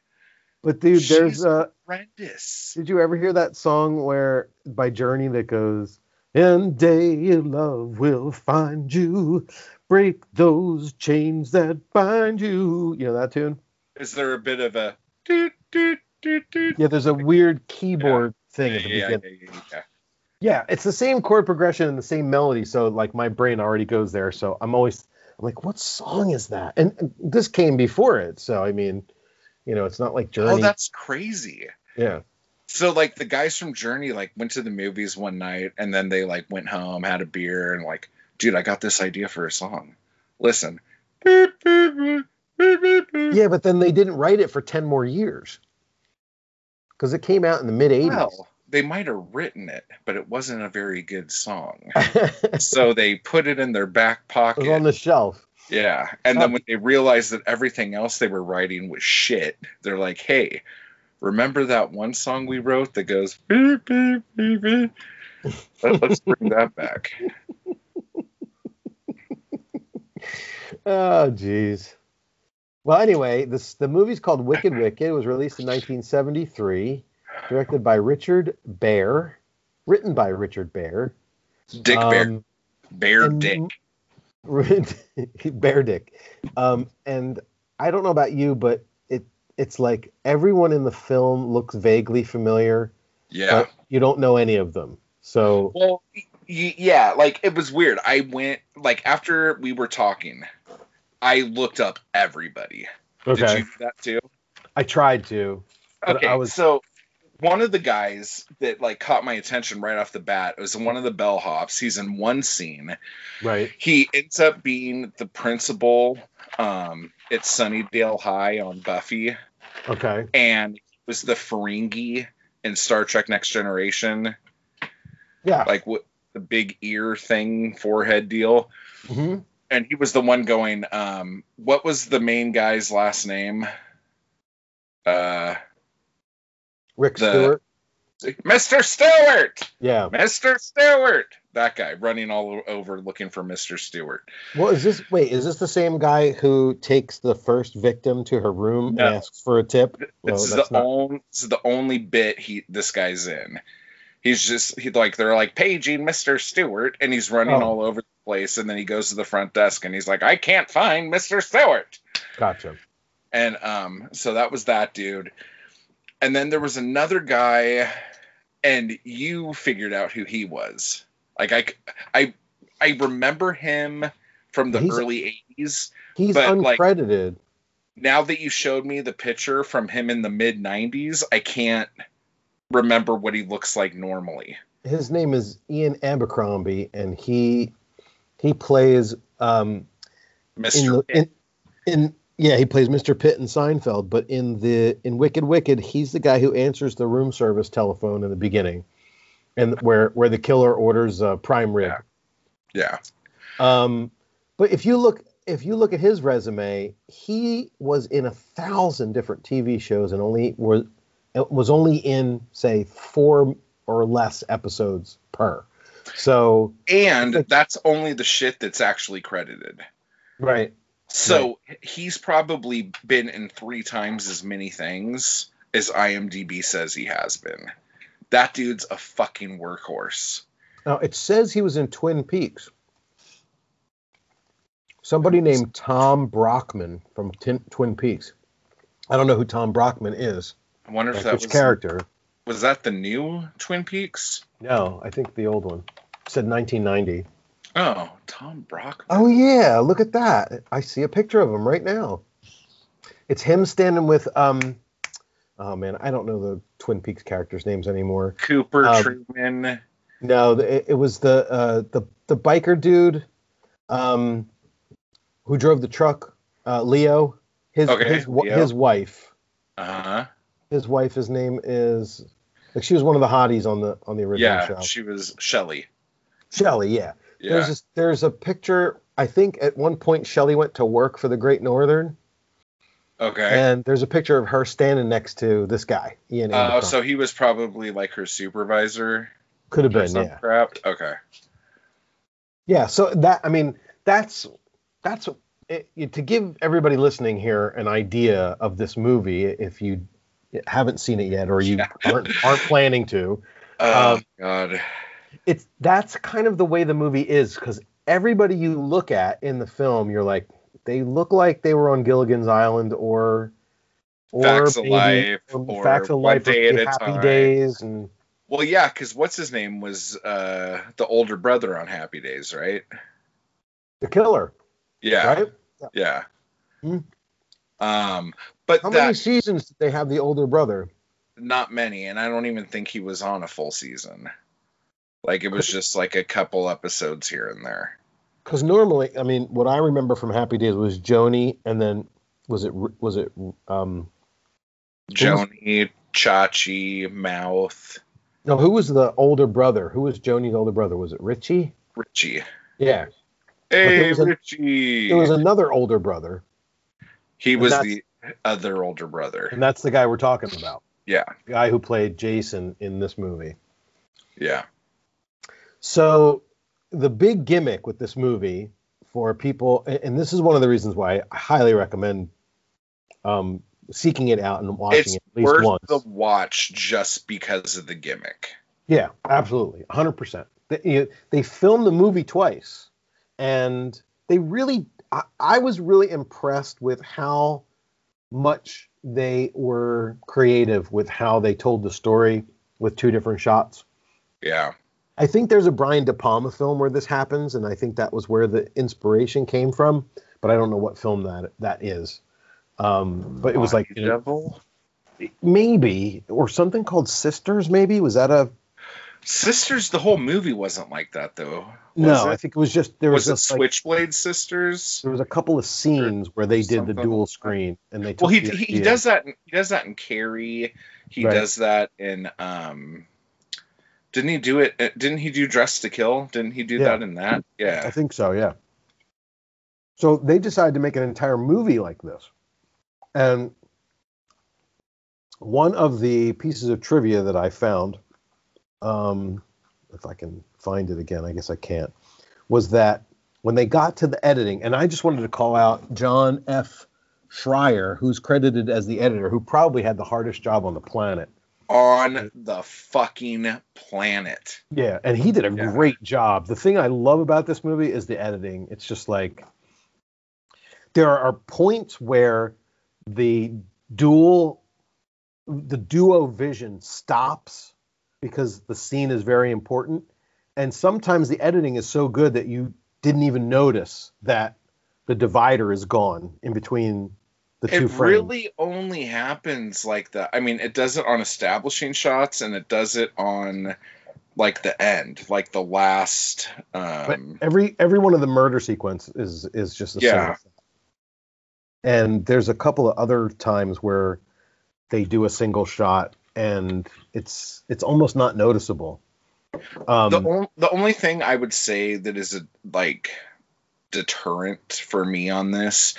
But dude, there's She's uh horrendous. did you ever hear that song where by Journey that goes and day of love will find you break those chains that bind you you know that tune Is there a bit of a doot doot doot doot? yeah there's a weird keyboard thing Yeah, at the yeah, beginning yeah, yeah, it's the same chord progression and the same melody so like my brain already goes there so i'm always i'm like what song is that and this came before it so i mean you know it's not like oh, Journey. Oh, that's crazy. yeah So like the guys from Journey like went to the movies one night and then they like went home, had a beer, and like, dude, I got this idea for a song. Listen. yeah but then they didn't write it for 10 more years because it came out in the mid 80s Well, they might have written it, but it wasn't a very good song. so they put it in their back It pocket. was on the shelf. yeah. And then when they realized that everything else they were writing was shit, they're like, hey, remember that one song we wrote that goes beep, beep, beep, beep? Let- Let's bring that back. Oh, jeez. Well, anyway, this the movie's called Wicked Wicked. It was released in 1973, directed by Richard Bare, written by Richard Bare. Dick Bare. Um, Bare and- Dick. Bare Dick. Um, and I don't know about you, but it it's like everyone in the film looks vaguely familiar, Yeah. but you don't know any of them. So Well, yeah, like it was weird. I went like after we were talking, I looked up everybody. Did you do that too? I tried to. But Okay, I was- so one of the guys that like caught my attention right off the bat was one of the bellhops. He's in one scene. Right. He ends up being the principal um, at Sunnydale High on Buffy, Okay. and was the Ferengi in Star Trek: Next Generation, Yeah. like what the big ear thing, forehead deal. hmm and he was the one going um what was the main guy's last name uh Rick The- Stewart. mr stewart Yeah. mr stewart that guy running all over looking for Mr. Stewart. Well, is this wait? Is this the same guy who takes the first victim to her room No. and asks for a tip? Well, This is the not- only this is the only bit he this guy's in. He's just he like they're like paging Mr. Stewart and he's running Oh. all over the place and then he goes to the front desk and he's like I can't find Mr. Stewart. Gotcha. And um so that was that dude. And then there was another guy and you figured out who he was. Like I I I remember him from the He's- early 80s. He's But, like- uncredited. Now that you showed me the picture from him in the mid 90s, I can't remember what he looks like normally. His name is Ian Abercrombie, and he he plays um, in Mr. the in, in yeah he plays Mr. Pitt in Seinfeld, but in the in Wicked Wicked, he's the guy who answers the room service telephone in the beginning, and where where the killer orders uh, prime rib. yeah. Um, but if you look if you look at his resume, he was in a thousand different TV shows and only was was only in say four or less episodes per. So And that's only the shit that's actually credited. right, So he's probably been in three times as many things as IMDb says he has been. That dude's a fucking workhorse. now it says he was in Twin Peaks. Somebody named Tom Brockman from Tin, Twin Peaks. I don't know who Tom Brockman is. I wonder if Like that which was character? was that the new Twin Peaks? No, I think the old one. It said 1990. Oh, Tom Brock. Oh yeah, look at that. I see a picture of him right now. It's him standing with um oh man, I don't know the Twin Peaks characters' names anymore. Cooper Um, Truman. No, it, it was the uh the the biker dude um who drove the truck, uh Leo. His Okay, his, Leo. his wife. Uh-huh. His wife his name is like she was one of the hotties on the on the original Yeah, show. she was Shelley. Shelley, yeah. Yeah. There's a, there's a picture. I think at one point Shelley went to work for the Great Northern, okay. and there's a picture of her standing next to this guy. Ian Oh, Abercrombie. so he was probably like her supervisor could have been, some yeah, crap. Okay. yeah. So that I mean, that's that's it- to give everybody listening here an idea of this movie. If you haven't seen it yet, or you Yeah. aren't aren't planning to, Oh Um, God. It's that's kind of the way the movie is because everybody you look at in the film, you're like, they look like they were on Gilligan's Island or or Facts of maybe- Life, or or Facts of One Life, or Day at Happy Time. Days, and Well, yeah, because what's his name was uh the older brother on Happy Days, right? The Killer, Yeah. right? Yeah. Hmm. Um, but How that many seasons did they have the older brother? not many, and I don't even think he was on a full season. Like it was just like a couple episodes here and there. Because normally, I mean, what I remember from Happy Days was Joanie, and then was it was it um Joanie, Chachi, Mouth, no who was the older brother? Who was Joanie's older brother? Was it Richie? Richie. Yeah, Hey, there was a- Richie. there was another older brother, he was the other older brother. and that's the guy we're talking about. Yeah. the guy who played Jason in this movie. Yeah. So the big gimmick with this movie for people, and this is one of the reasons why I highly recommend um, seeking it out and watching It's it at least worth once. the watch just because of the gimmick. Yeah, absolutely, 100%. They, you know, they filmed the movie twice, and they really, I, I was really impressed with how much they were creative with how they told the story with two different shots. Yeah. I think there's a Brian De Palma film where this happens, and I think that was where the inspiration came from. But I don't know what film that that is. Um, but it was like you know, Devil. maybe or something called Sisters. Maybe was that a Sisters. The whole movie wasn't like that though. no? Was I think it was just there was, was it just, like, Switchblade Sisters? there was a couple of scenes where they did the dual screen, and they took Well, he, the he he does that. in- He does that in Carrie. He Right. does that in um. Didn't he do it? uh, Didn't he do Dress to Kill? Didn't he do Yeah. that in that? Yeah, I think so, yeah. So they decided to make an entire movie like this. And one of the pieces of trivia that I found, um, if I can find it again. I guess I can't. Was that when they got to the editing, and I just wanted to call out John F. Schreier, who's credited as the editor, who probably had the hardest job on the planet. On the fucking planet. Yeah, and he did a Yeah. great job. The thing I love about this movie is the editing. It's just like there are points where the dual the duo vision stops because the scene is very important and sometimes the editing is so good that you didn't even notice that the divider is gone in between the two It frames. really only happens like that. I mean, it does it on establishing shots and it does it on like the end, like the last But um every every one of the murder sequence is is just a Yeah. shot. And there's a couple of other times where they do a single shot and it's it's almost not noticeable. Um, the on, the only thing I would say that is a like deterrent for me on this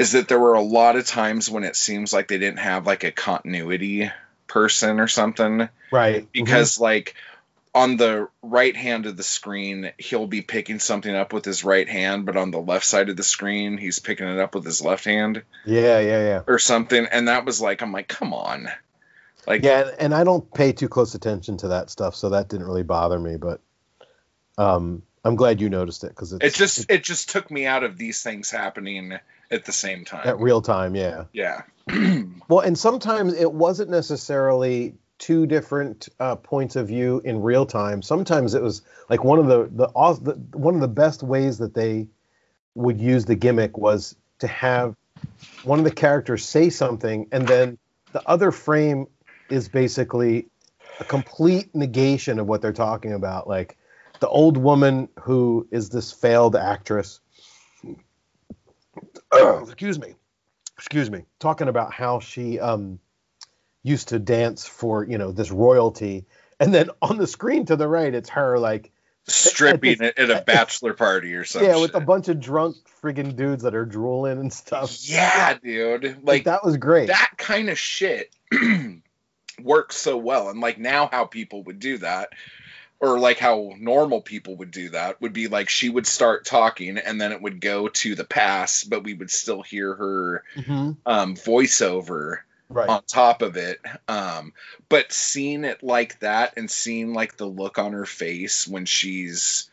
is that there were a lot of times when it seems like they didn't have like a continuity person or something. Right. Because like on the right hand of the screen he'll be picking something up with his right hand but on the left side of the screen he's picking it up with his left hand. Yeah yeah yeah. Or something and that was like i'm like come on. Like yeah and- and I don't pay too close attention to that stuff so that didn't really bother me but um I'm glad you noticed it because it just it just took me out of these things happening at the same time at real time yeah yeah Well, and sometimes it wasn't necessarily two different uh, points of view in real time. Sometimes it was like one of the the, the one of the best ways that they would use the gimmick was to have one of the characters say something, and then the other frame is basically a complete negation of what they're talking about. Like the old woman who is this failed actress. excuse me. Excuse me, talking about how she um, used to dance for you know this royalty, and then on the screen to the right, it's her like stripping it at a bachelor party or something yeah, with a bunch of drunk friggin' dudes that are drooling and stuff. yeah dude. Like, like that was great. that kind of shit works so well and like now how people would do that or like how normal people would do that would be like she would start talking and then it would go to the past but we would still hear her Mhm. um voiceover Right. on top of it um but seeing it like that and seeing like the look on her face when she's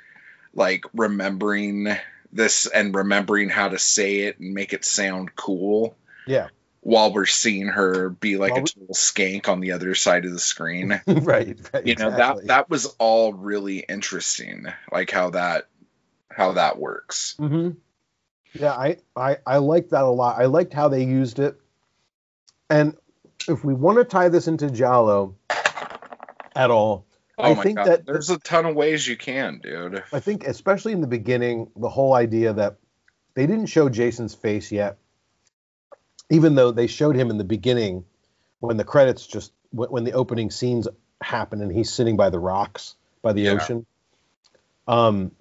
like remembering this and remembering how to say it and make it sound cool Yeah. While we're seeing her be like While a total skank on the other side of the screen right. Right. you know exactly. that that was all really interesting like how that how that works hmm Yeah, I, I I liked that a lot. I liked how they used it. And if we want to tie this into Giallo at all, oh I think god that there's a ton of ways you can dude I think especially in the beginning, the whole idea that they didn't show Jason's face yet, even though they showed him in the beginning when the credits just when, the opening scenes happen and he's sitting by the rocks by the Yeah. ocean. Um,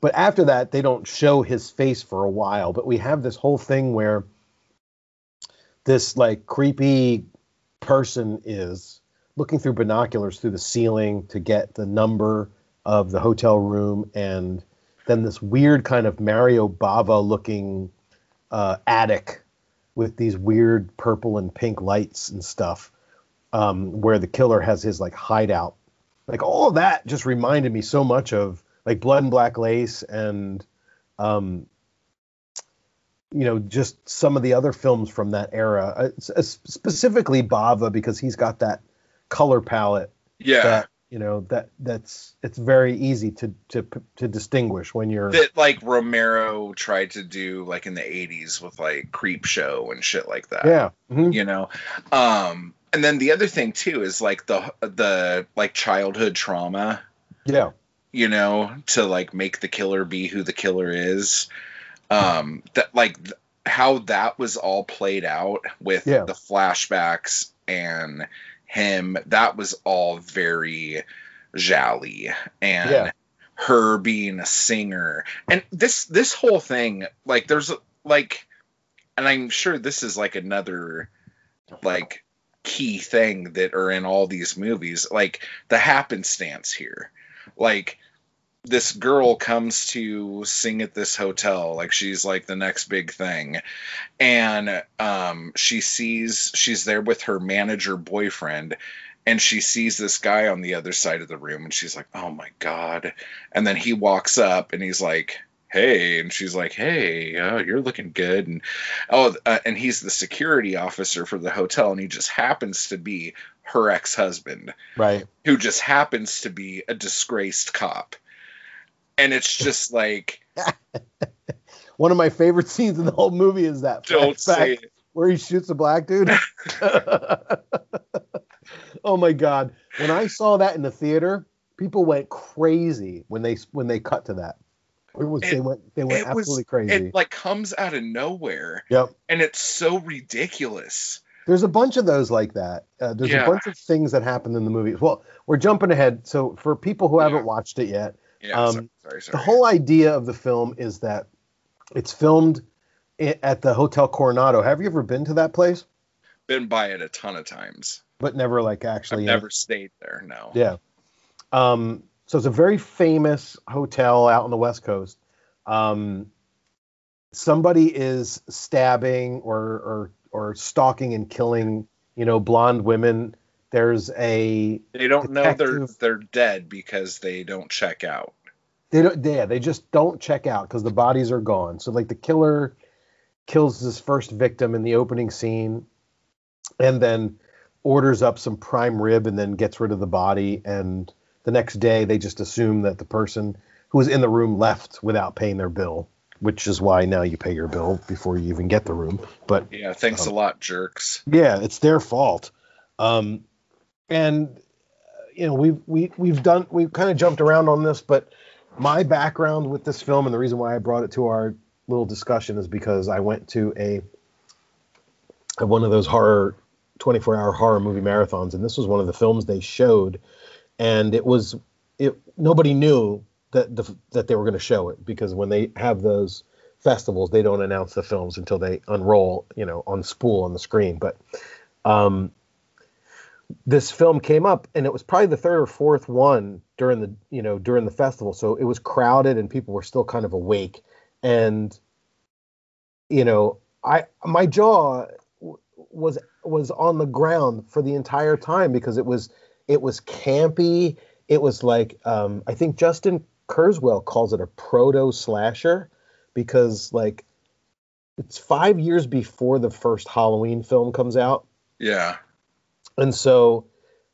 but after that, they don't show his face for a while. But we have this whole thing where this like creepy person is looking through binoculars through the ceiling to get the number of the hotel room and then this weird kind of Mario Bava looking uh, attic with these weird purple and pink lights and stuff um, where the killer has his like hideout. Like all of that just reminded me so much of like blood and black lace and um, you know just some of the other films from that era. Uh, uh, specifically bava because he's got that color palette yeah. that you know that that's it's very easy to to to distinguish when you're that like Romero tried to do like in the 80s with like Creep Show and shit like that. yeah mhm, You know. Um and then the other thing too is like the the like childhood trauma, yeah you know, to like make the killer be who the killer is. Um that like how that was all played out with Yeah. the flashbacks and him that was all very Giallo. And Yeah. her being a singer. And this this whole thing like there's like and i'm sure this is like another like key thing that are in all these movies like the happenstance here. Like this girl comes to sing at this hotel like she's like the next big thing. And um she sees she's there with her manager boyfriend and she sees this guy on the other side of the room and she's like oh my god. And then he walks up and he's like hey and she's like hey uh, you're looking good. And oh uh, and he's the security officer for the hotel and he just happens to be her ex-husband Right. who just happens to be a disgraced cop and it's just like One of my favorite scenes in the whole movie is that don't say it. where he shoots a black dude. oh my god! When I saw that in the theater, people went crazy when they when they cut to that. It was, they went they went it was- absolutely crazy. it like comes out of nowhere yep. and it's so ridiculous There's a bunch of those like that. Uh, there's Yeah. a bunch of things that happen in the movie. Well, we're jumping ahead. So for people who haven't watched it yet, yeah Um, sorry, sorry, the whole idea of the film is that it's filmed at the Hotel Coronado. Have you ever been to that place? been by it a ton of times But never like actually. it? never stayed there no Yeah. Um, so it's a very famous hotel out on the West Coast. Um, somebody is stabbing or, or or stalking and killing, you know, blonde women. There's a they don't know they're they're dead because they don't check out they don't yeah they just don't check out because the bodies are gone. So like the killer kills his first victim in the opening scene, and then orders up some prime rib and then gets rid of the body. And the next day they just assume that the person who was in the room left without paying their bill, which is why now you pay your bill before you even get the room. But yeah thanks Um, a lot jerks yeah, it's their fault. Um, and uh, you know we've we we've done we've kind of jumped around on this, but my background with this film and the reason why I brought it to our little discussion is because I went to a, a one of those horror 24 hour horror movie marathons and this was one of the films they showed and it was it nobody knew that the that they were going to show it because when they have those festivals they don't announce the films until they unroll you know on spool on the screen but um this film came up and it was probably the third or fourth one during the you know during the festival. So it was crowded and people were still kind of awake. And you know i my jaw w- was was on the ground for the entire time because it was it was campy. It was like um i think Justin Kerswell calls it a proto slasher because like it's five years before the first halloween film comes out. Yeah and so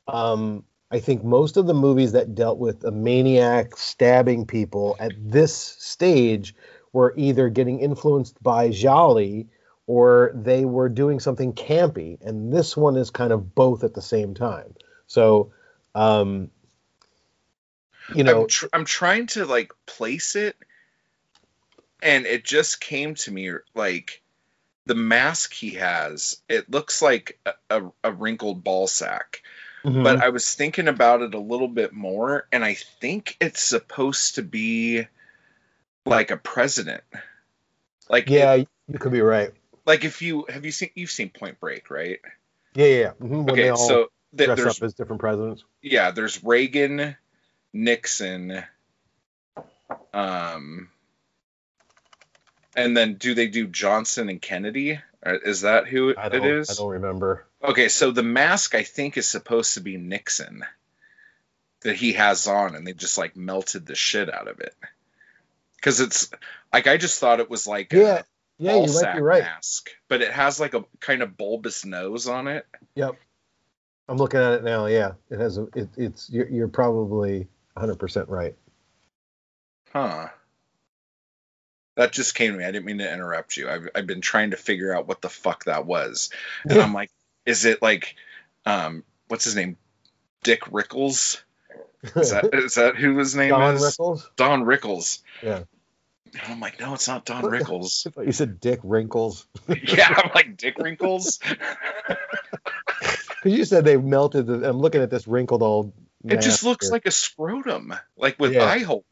um, I think most of the movies that dealt with a maniac stabbing people at this stage were either getting influenced by Giallo or they were doing something campy. And this one is kind of both at the same time. So, um, you know, I'm, tr- I'm trying to like place it and it just came to me like the mask he has it looks like a, a, a wrinkled ball sack mhm. but i was thinking about it a little bit more and i think it's supposed to be like a president like yeah, you could be right. like if you have you seen you've seen point break right Yeah, yeah. yeah. Mhm, When okay so th- dress there's up as different presidents. yeah, there's Reagan, Nixon, um, and then do they do Johnson and Kennedy? Is that who it is? I don't remember. Okay, so the mask I think is supposed to be Nixon that he has on, and they just like melted the shit out of it. Because it's like I just thought it was like Yeah, a yeah, you might sack be right. mask, but it has like a kind of bulbous nose on it. Yep. I'm looking at it now. Yeah, it has a. It, it's you're, you're probably 100 percent right. Huh. That just came to me. I didn't mean to interrupt you. I've, I've been trying to figure out what the fuck that was. And I'm like, is it like, um, what's his name? Dick Rickles? Is that is that who his name Don is? Rickles. Don Rickles. Yeah. And I'm like, no, it's not Don Rickles. You said Dick Wrinkles. yeah, I'm like Dick Wrinkles. Because you said they melted. The, I'm looking at this wrinkled old. It just looks here. like a scrotum, like with Yeah. eye holes.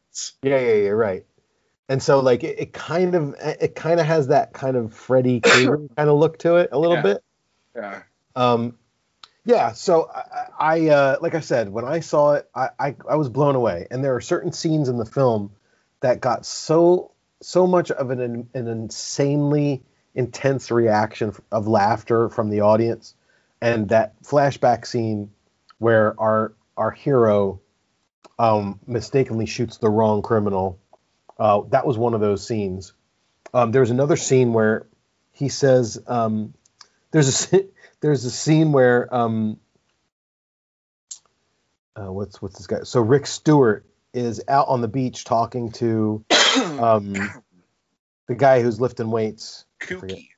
Yeah, yeah, yeah, right. And so like it, it kind of it kind of has that kind of Freddy Krueger kind of look to it a little Yeah. bit. Yeah. Um, Yeah, so I, I uh, like I said, when I saw it, I, I I was blown away, and there are certain scenes in the film that got so so much of an an insanely intense reaction of laughter from the audience, and that flashback scene where our our hero um, mistakenly shoots the wrong criminal. Uh, that was one of those scenes. Um, there's another scene where he says, um, "There's a there's a scene where um, uh, what's what's this guy? So Rick Stewart is out on the beach talking to um, the guy who's lifting weights. Kooky.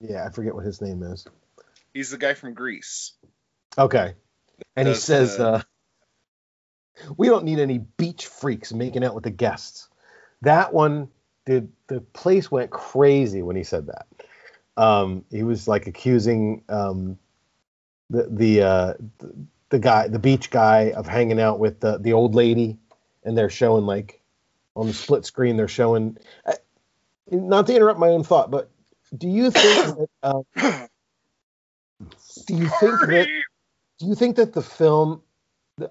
Yeah, I forget what his name is. He's the guy from Grease. Okay, and he Does says, the- uh, "We don't need any beach freaks making out with the guests." That one, did the place went crazy when he said that. Um, he was like accusing um, the the, uh, the the guy, the beach guy, of hanging out with the the old lady, and they're showing like on the split screen, they're showing. Uh, not to interrupt my own thought, but do you think that? Uh, do you think that? Do you think that the film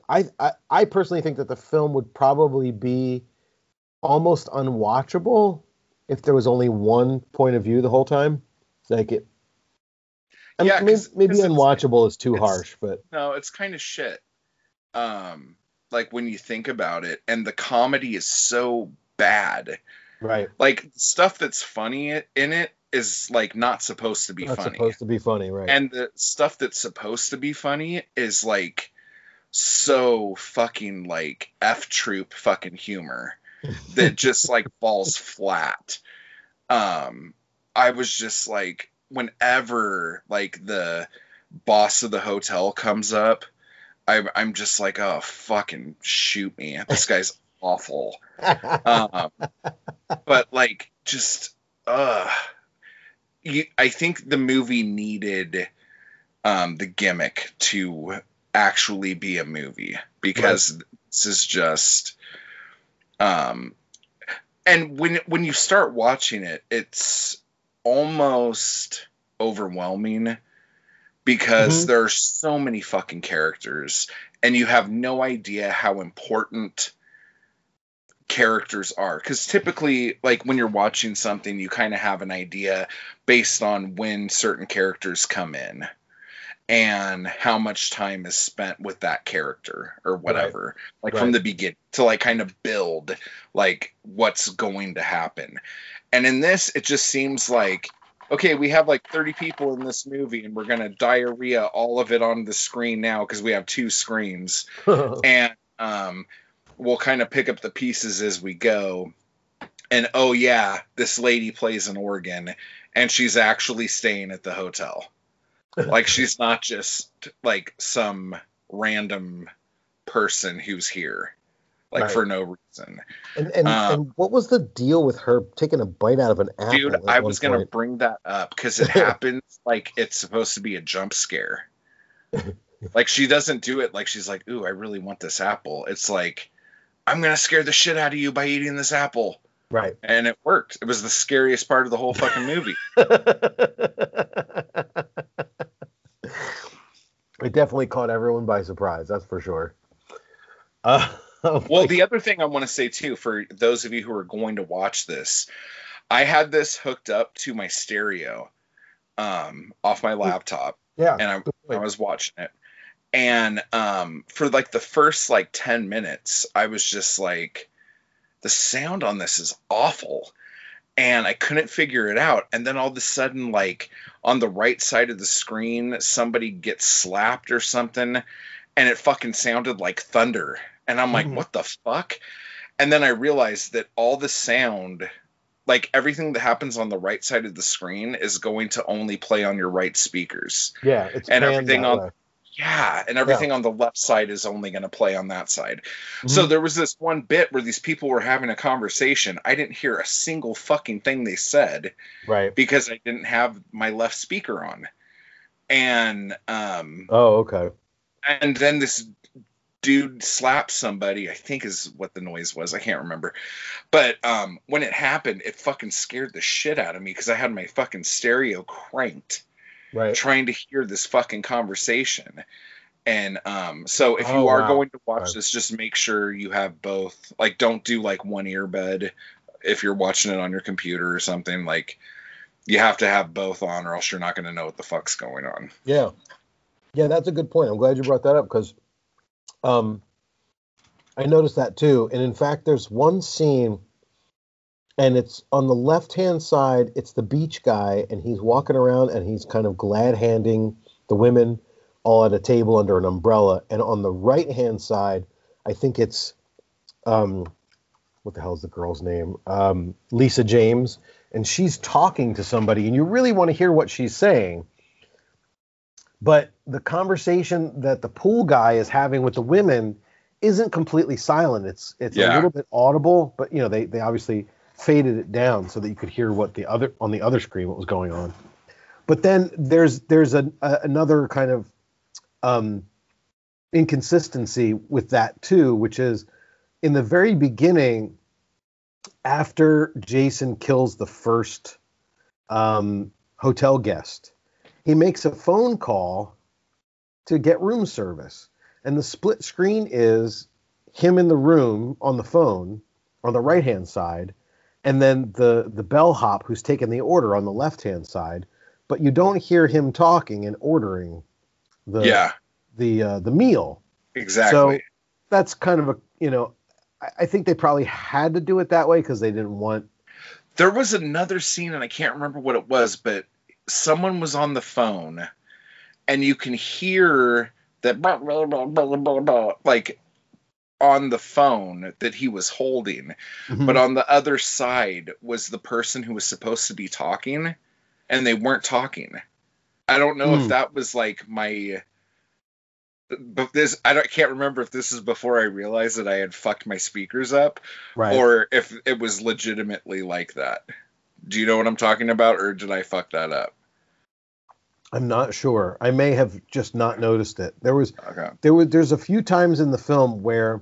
I, I i personally think that the film would probably be almost unwatchable if there was only one point of view the whole time like it I Yeah, mean, maybe, 'cause- maybe 'cause it's- unwatchable is too harsh but No, it's kind of shit. Um, like when you think about it, and the comedy is so bad. right Like stuff that's funny in it is like not supposed to be that's funny. supposed to be funny right and the stuff that's supposed to be funny is like so fucking like F troop fucking humor that just like falls flat. Um I was just like whenever like the boss of the hotel comes up, I'm I'm just like, oh fucking shoot me. This guy's awful. Um but like just uh you, I think the movie needed um, the gimmick to actually be a movie because this is just um and when when you start watching it it's almost overwhelming because Mhm. there are so many fucking characters and you have no idea how important characters are because typically like when you're watching something you kind of have an idea based on when certain characters come in and how much time is spent with that character or whatever like from the beginning to like kind of build like what's going to happen and in this it just seems like okay we have like 30 people in this movie and we're going to diarrhea all of it on the screen now because we have two screens and um, we'll kind of pick up the pieces as we go. And oh yeah, this lady plays an organ, and she's actually staying at the hotel. Like she's not just like some random person who's here, like Right. for no reason. and and, uh, and what was the deal with her taking a bite out of an apple Dude, I was gonna point? bring that up because it happens like it's supposed to be a jump scare. like she doesn't do it like she's like, "Ooh, I really want this apple." It's like, "I'm gonna scare the shit out of you by eating this apple," right and it worked. It was the scariest part of the whole fucking movie. it definitely caught everyone by surprise. That's for sure. Uh, Well, the other thing I want to say too, for those of you who are going to watch this, I had this hooked up to my stereo, um, off my laptop. yeah, and I, I was watching it and um for like the first like 10 minutes i was just like the sound on this is awful and i couldn't figure it out and then all of a sudden like on the right side of the screen somebody gets slapped or something and it fucking sounded like thunder and i'm like Mhm. what the fuck and then i realized that all the sound like everything that happens on the right side of the screen is going to only play on your right speakers yeah, it's and everything on- way. Yeah, and everything on the left side is only going to play on that side. Mm-hmm. So there was this one bit where these people were having a conversation. I didn't hear a single fucking thing they said right. because I didn't have my left speaker on. And um Oh, okay. and then this dude slapped somebody, I think is what the noise was. I can't remember. But um when it happened, it fucking scared the shit out of me because I had my fucking stereo cranked Right. trying to hear this fucking conversation. And um, so if you Oh, are wow. going to watch Right. this, just make sure you have both. Like, don't do like one earbud if you're watching it on your computer or something. Like, you have to have both on, or else you're not going to know what the fuck's going on. Yeah. Yeah, that's a good point. I'm glad you brought that up because um, I noticed that too. And in fact, there's one scene, and it's on the left hand side, it's the beach guy, and he's walking around and he's kind of glad handing the women all at a table under an umbrella. And on the right hand side, I think it's um, what the hell is the girl's name? Um, Lisa James. And she's talking to somebody, and you really want to hear what she's saying but the conversation that the pool guy is having with the women isn't completely silent. It's it's a little bit audible, but you know they they obviously faded it down so that you could hear what the other on the other screen what was going on. But then there's there's a, a another kind of um, inconsistency with that too, which is in the very beginning, after Jason kills the first um, hotel guest, he makes a phone call to get room service. And the split screen is him in the room on the phone on the right hand side, and then the, the bellhop who's taking the order on the left hand side. But you don't hear him talking and ordering the yeah, the uh, the meal. exactly. So that's kind of a you know I, I think they probably had to do it that way because they didn't want there was another scene and I can't remember what it was, but someone was on the phone and you can hear that blah, blah, blah, blah, blah, blah, like on the phone that he was holding. But on the other side was the person who was supposed to be talking and they weren't talking. I don't know if Hmm. that was like my but this I don't can't remember if this is before I realized that I had fucked my speakers up right. or if it was legitimately like that. Do you know what I'm talking about, or did I fuck that up? I'm not sure. I may have just not noticed it. There was Okay. there was there's a few times in the film where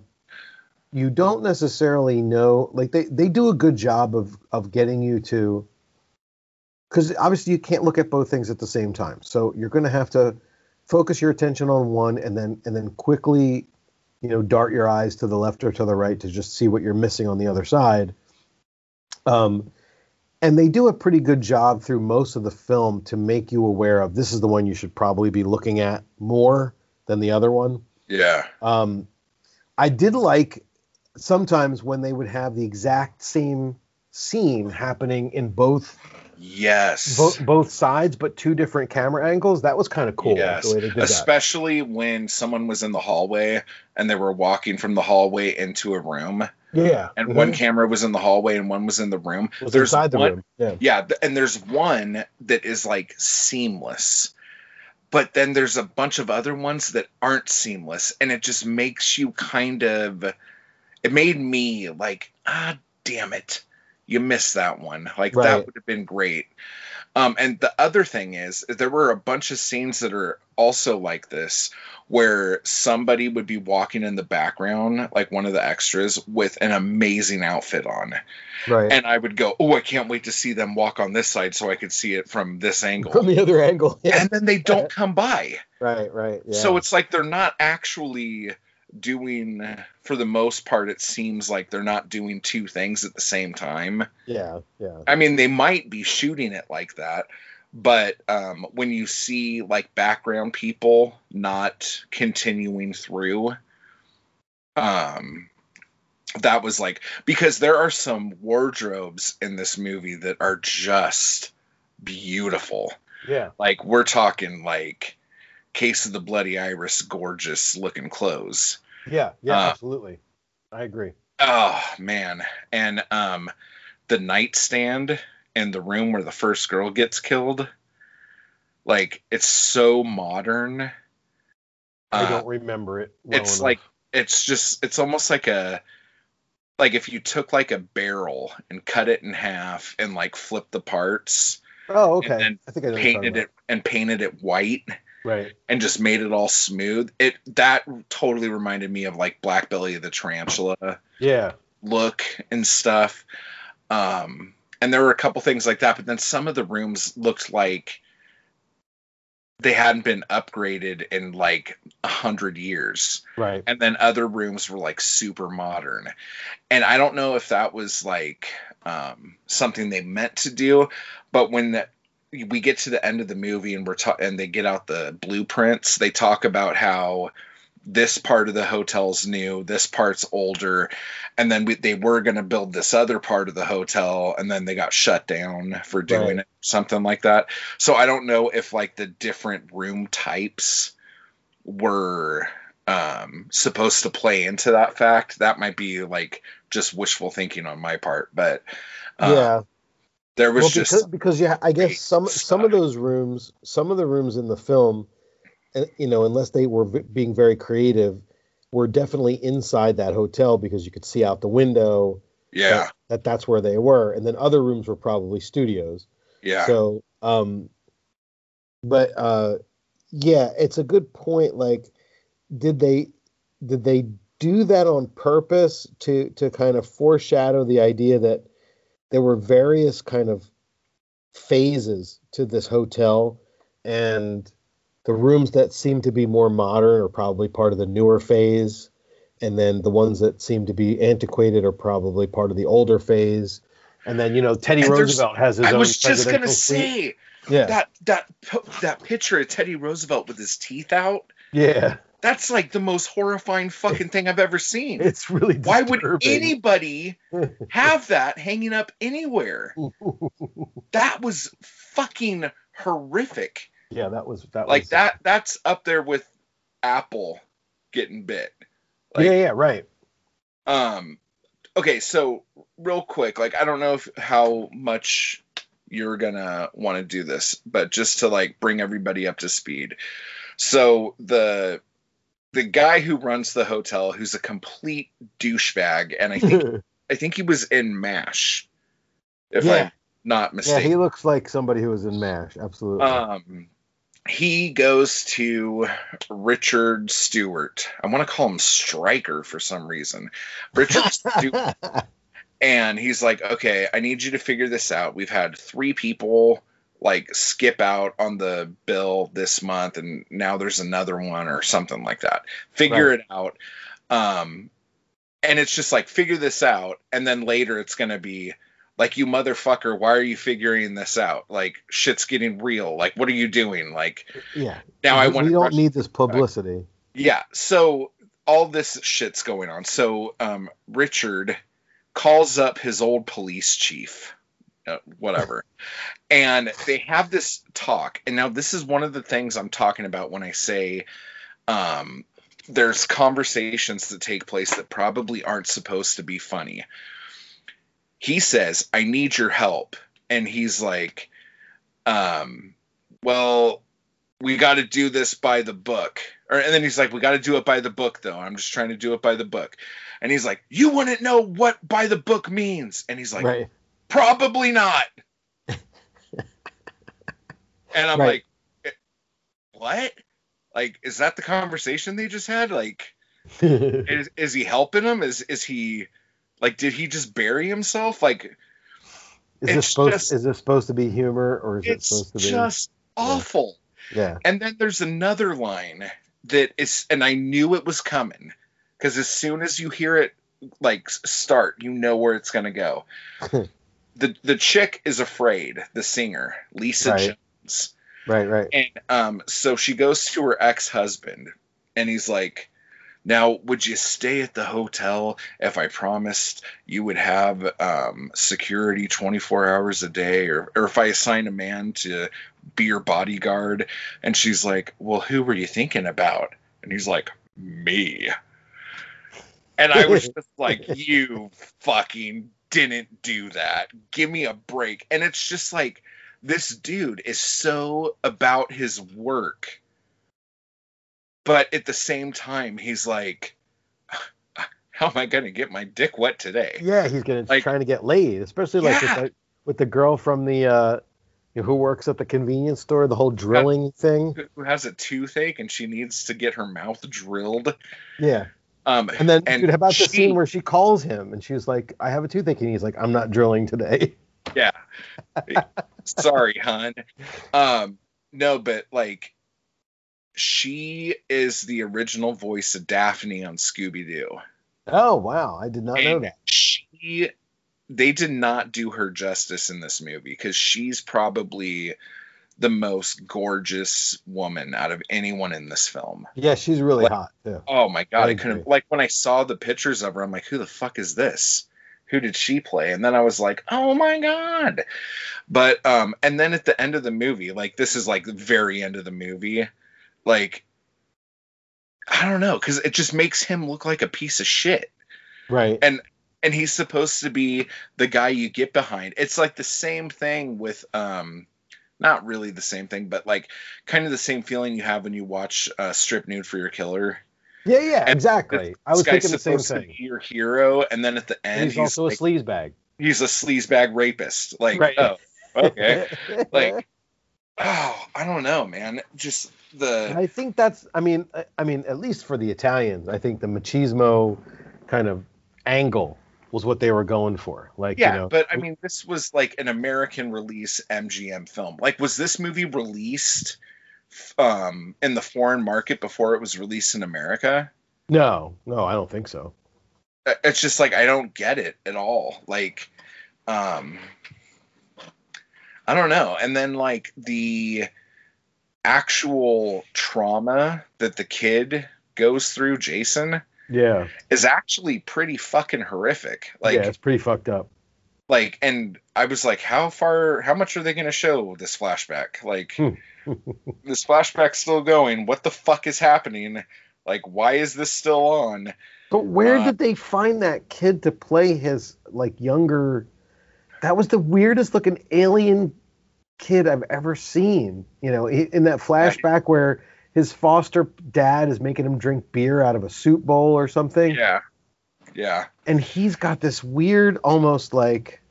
you don't necessarily know like they they do a good job of of getting you to because obviously you can't look at both things at the same time so you're going to have to focus your attention on one and then and then quickly you know dart your eyes to the left or to the right to just see what you're missing on the other side um and they do a pretty good job through most of the film to make you aware of this is the one you should probably be looking at more than the other one Yeah. um, I did like sometimes when they would have the exact same scene happening in both Yes. both, both sides, but two different camera angles. That was kind of cool. Yes. The way they did that. Especially when someone was in the hallway and they were walking from the hallway into a room, Yeah. and mhm. one camera was in the hallway and one was in the room. was there's inside the one- room. Yeah. Yeah, and there's one that is like seamless. But then there's a bunch of other ones that aren't seamless and it just makes you kind of it made me like, ah damn it. You missed that one. Like Right. that would have been great. Um, and the other thing is, there were a bunch of scenes that are also like this, where somebody would be walking in the background, like one of the extras, with an amazing outfit on Right. and I would go, "Oh, I can't wait to see them walk on this side so I could see it from this angle." From the other angle. Yeah. and then they don't come by. right. Right. Yeah. So it's like they're not actually doing for the most part it seems like they're not doing two things at the same time. yeah. Yeah. I mean, they might be shooting it like that, but um, when you see like background people not continuing through, um, that was like because there are some wardrobes in this movie that are just beautiful. Yeah. Like we're talking like Case of the Bloody Iris, gorgeous looking clothes. Yeah. Yeah. Uh, absolutely. I agree. Oh man, and um, the nightstand in the room where the first girl gets killed, like it's so modern. I Uh, don't remember it. well it's enough. like it's just it's almost like a like if you took like a barrel and cut it in half and like flipped the parts, Oh, okay. then I think I know what you're painted it and painted it white. Right. and just made it all smooth. It that totally reminded me of like Black Belly the Tarantula. Yeah. look and stuff. Um, and there were a couple things like that, but then some of the rooms looked like they hadn't been upgraded in like a hundred years Right. and then other rooms were like super modern and i don't know if that was like um, something they meant to do but when the, we get to the end of the movie and we're ta- and they get out the blueprints they talk about how this part of the hotel's new this part's older and then we, they were going to build this other part of the hotel and then they got shut down for doing Right. it something like that so i don't know if like the different room types were um supposed to play into that fact that might be like just wishful thinking on my part but uh, yeah. There was well, just because, because yeah, I guess some some of those rooms, some of the rooms in the film, uh, you know, unless they were v- being very creative, were definitely inside that hotel because you could see out the window yeah that, that that's where they were, and then other rooms were probably studios. yeah So, um, but uh, yeah, it's a good point. Like, did they did they do that on purpose to to kind of foreshadow the idea that there were various kind of phases to this hotel, and the rooms that seem to be more modern are probably part of the newer phase, and then the ones that seem to be antiquated are probably part of the older phase. And then you know Teddy And Roosevelt has his i own I was just gonna say Yeah. that that that picture of teddy roosevelt with his teeth out yeah. That's like the most horrifying fucking thing i've ever seen. It's really why would anybody have that hanging up anywhere? That was fucking horrific. Yeah, that was that like was, that that's up there with apple getting bit. Like yeah, yeah, right. um okay so real quick like i don't know if how much you're gonna want to do this but just to like bring everybody up to speed. So the the guy who runs the hotel who's a complete douchebag and i think i think he was in mash if Yeah. i'm not mistaken. yeah, he looks like somebody who was in MASH. Absolutely. um, he goes to Richard Stewart. I want to call him Striker for some reason. Richard Stewart, and he's like, "Okay, I need you to figure this out. We've had three people like skip out on the bill this month, and now there's another one or something like that. Figure Right. it out." Um, and it's just like figure this out, and then later it's gonna be like you motherfucker why are you figuring this out like shit's getting real like what are you doing like yeah. now i want we don't need this publicity. yeah so all this shit's going on so um richard calls up his old police chief uh, whatever. And they have this talk and now this is one of the things i'm talking about when i say um there's conversations that take place that probably aren't supposed to be funny. He says i need your help. And he's like um well we got to do this by the book. Or and then he's like we got to do it by the book though. I'm just trying to do it by the book. And he's like you wouldn't know what by the book means. And he's like right. Probably not. And i'm Right. like "Eh, what? Like is that the conversation they just had? Like is, is he helping him? Is is he like did he just bury himself? Like Is this supposed just- is this supposed to be humor or is it supposed to be It's just awful. Yeah. And then there's another line that is, and I knew it was coming because as soon as you hear it like start, you know where it's gonna go. the The chick is afraid. The singer, Lisa Right. Jones, Right, right. and um, so she goes to her ex husband, and he's like. Now, would you stay at the hotel if I promised you would have um, security 24 hours a day, or, or if I assign a man to be your bodyguard? And she's like, Well, who were you thinking about? And he's like, Me. And I was just like, You fucking didn't do that. Give me a break. And it's just like, this dude is so about his work. But at the same time, he's like, How am I going to get my dick wet today? Yeah, he's gonna Like- trying to get laid, especially like Yeah. with the, with the girl from the uh who works at the convenience store, the whole drilling thing. Who has a toothache and she needs to get her mouth drilled. Yeah. Um, And then And dude, how about the scene where she calls him and she was like, I have a toothache and he's like, I'm not drilling today. Yeah. Sorry, hon. Um, no, but like she is the original voice of Daphne on Scooby Doo. Oh wow, I did not know that. she, they did not do her justice in this movie because she's probably the most gorgeous woman out of anyone in this film. Yeah, she's really Like- hot too. Oh my god, I I, couldn't like when I saw the pictures of her, I'm like, who the fuck is this? Who did she play? And then I was like, oh my god. But um, and then at the end of the movie, like this is like the very end of the movie, like I don't know, because it just makes him look like a piece of shit. Right. And and he's supposed to be the guy you get behind. It's like the same thing with um not really the same thing, but like kind of the same feeling you have when you watch uh, Strip Nude for Your Killer. Yeah, yeah, And exactly. I was thinking the same supposed to thing. be your hero, and then at the And end he's, also like, a sleaze bag. he's a sleazebag rapist. Like, Right. oh, okay. like, oh, I don't know, man. Just the I think that's. I mean, I- I mean, at least for the Italians, I think the machismo kind of angle was what they were going for. Like, yeah, you know, but I mean, this was like an American release MGM film. Like, was this movie released um in the foreign market before it was released in America? no, no, I don't think so. Uh, It's just like I don't get it at all. Like, um, I don't know. And then like the actual trauma that the kid goes through, Jason, Yeah, is actually pretty fucking horrific. Like, yeah, it's pretty fucked up. like and i was like how far how much are they going to show this flashback like Hmm. this flashback's still going what the fuck is happening like why is this still on But where Uh, did they find that kid to play his like younger? That was the weirdest looking alien kid I've ever seen. You know, in that flashback where his foster dad is making him drink beer out of a soup bowl or something, yeah yeah and he's got this weird, almost like,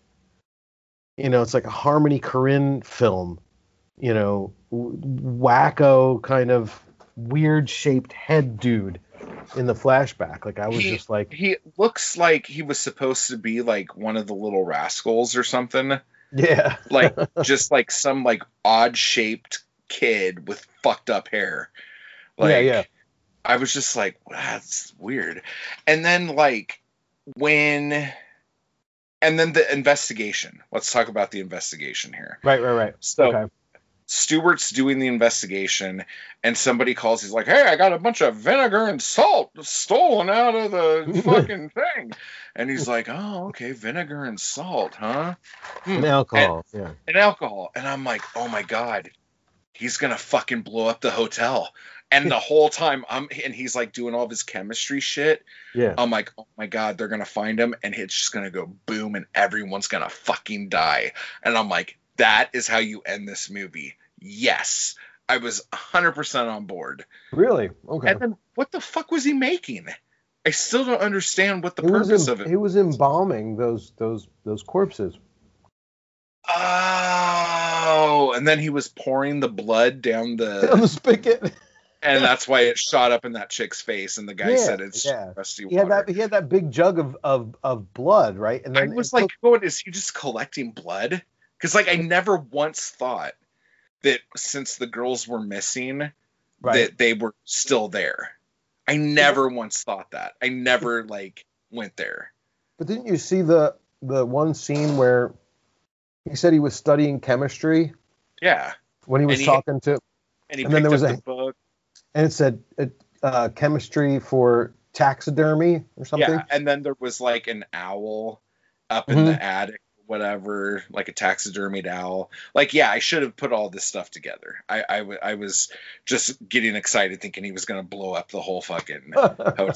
you know, it's like a Harmony Korine film. You know, wacko kind of weird shaped head dude in the flashback. Like I was He- just like, he looks like he was supposed to be like one of the little rascals or something yeah. like just like some like odd shaped kid with fucked up hair like yeah, yeah. I was just like, that's weird. And then like when and then the investigation. Let's talk about the investigation here. Right, right, right. So okay. Stewart's doing the investigation and somebody calls he's like, "Hey, I got a bunch of vinegar and salt stolen out of the fucking thing." And he's like, "Oh, okay, vinegar and salt, huh?" Hmm. And alcohol. yeah. and alcohol. And I'm like, oh my god, he's gonna fucking blow up the hotel. And the whole time I'm and he's like doing all of his chemistry shit. Yeah. I'm like, oh my god, they're gonna find him and it's just gonna go boom and everyone's gonna fucking die. And I'm like, that is how you end this movie. Yes. I was 100% on board. Really? Okay. And then what the fuck was he making? I still don't understand what the he purpose em- of it. he was embalming those those those corpses. Ah. Oh, and then he was pouring the blood down the on the spigot. and that's why it shot up in that chick's face and the guy Yeah, said it's yeah. rusty He had water. that he had that big jug of of, of blood, right? And I then was like going is he just collecting blood because like i never once thought that since the girls were missing right. that they were still there i never once thought that i never like went there But didn't you see the the one scene where he said he was studying chemistry yeah. when he was he- talking to and he And then there was a- book. and it said uh, chemistry for taxidermy or something. yeah and then there was like an owl up in Mhm. the attic whatever like a taxidermied owl. Like yeah i should have put all this stuff together. I I was just getting excited thinking he was going to blow up the whole fucking hotel.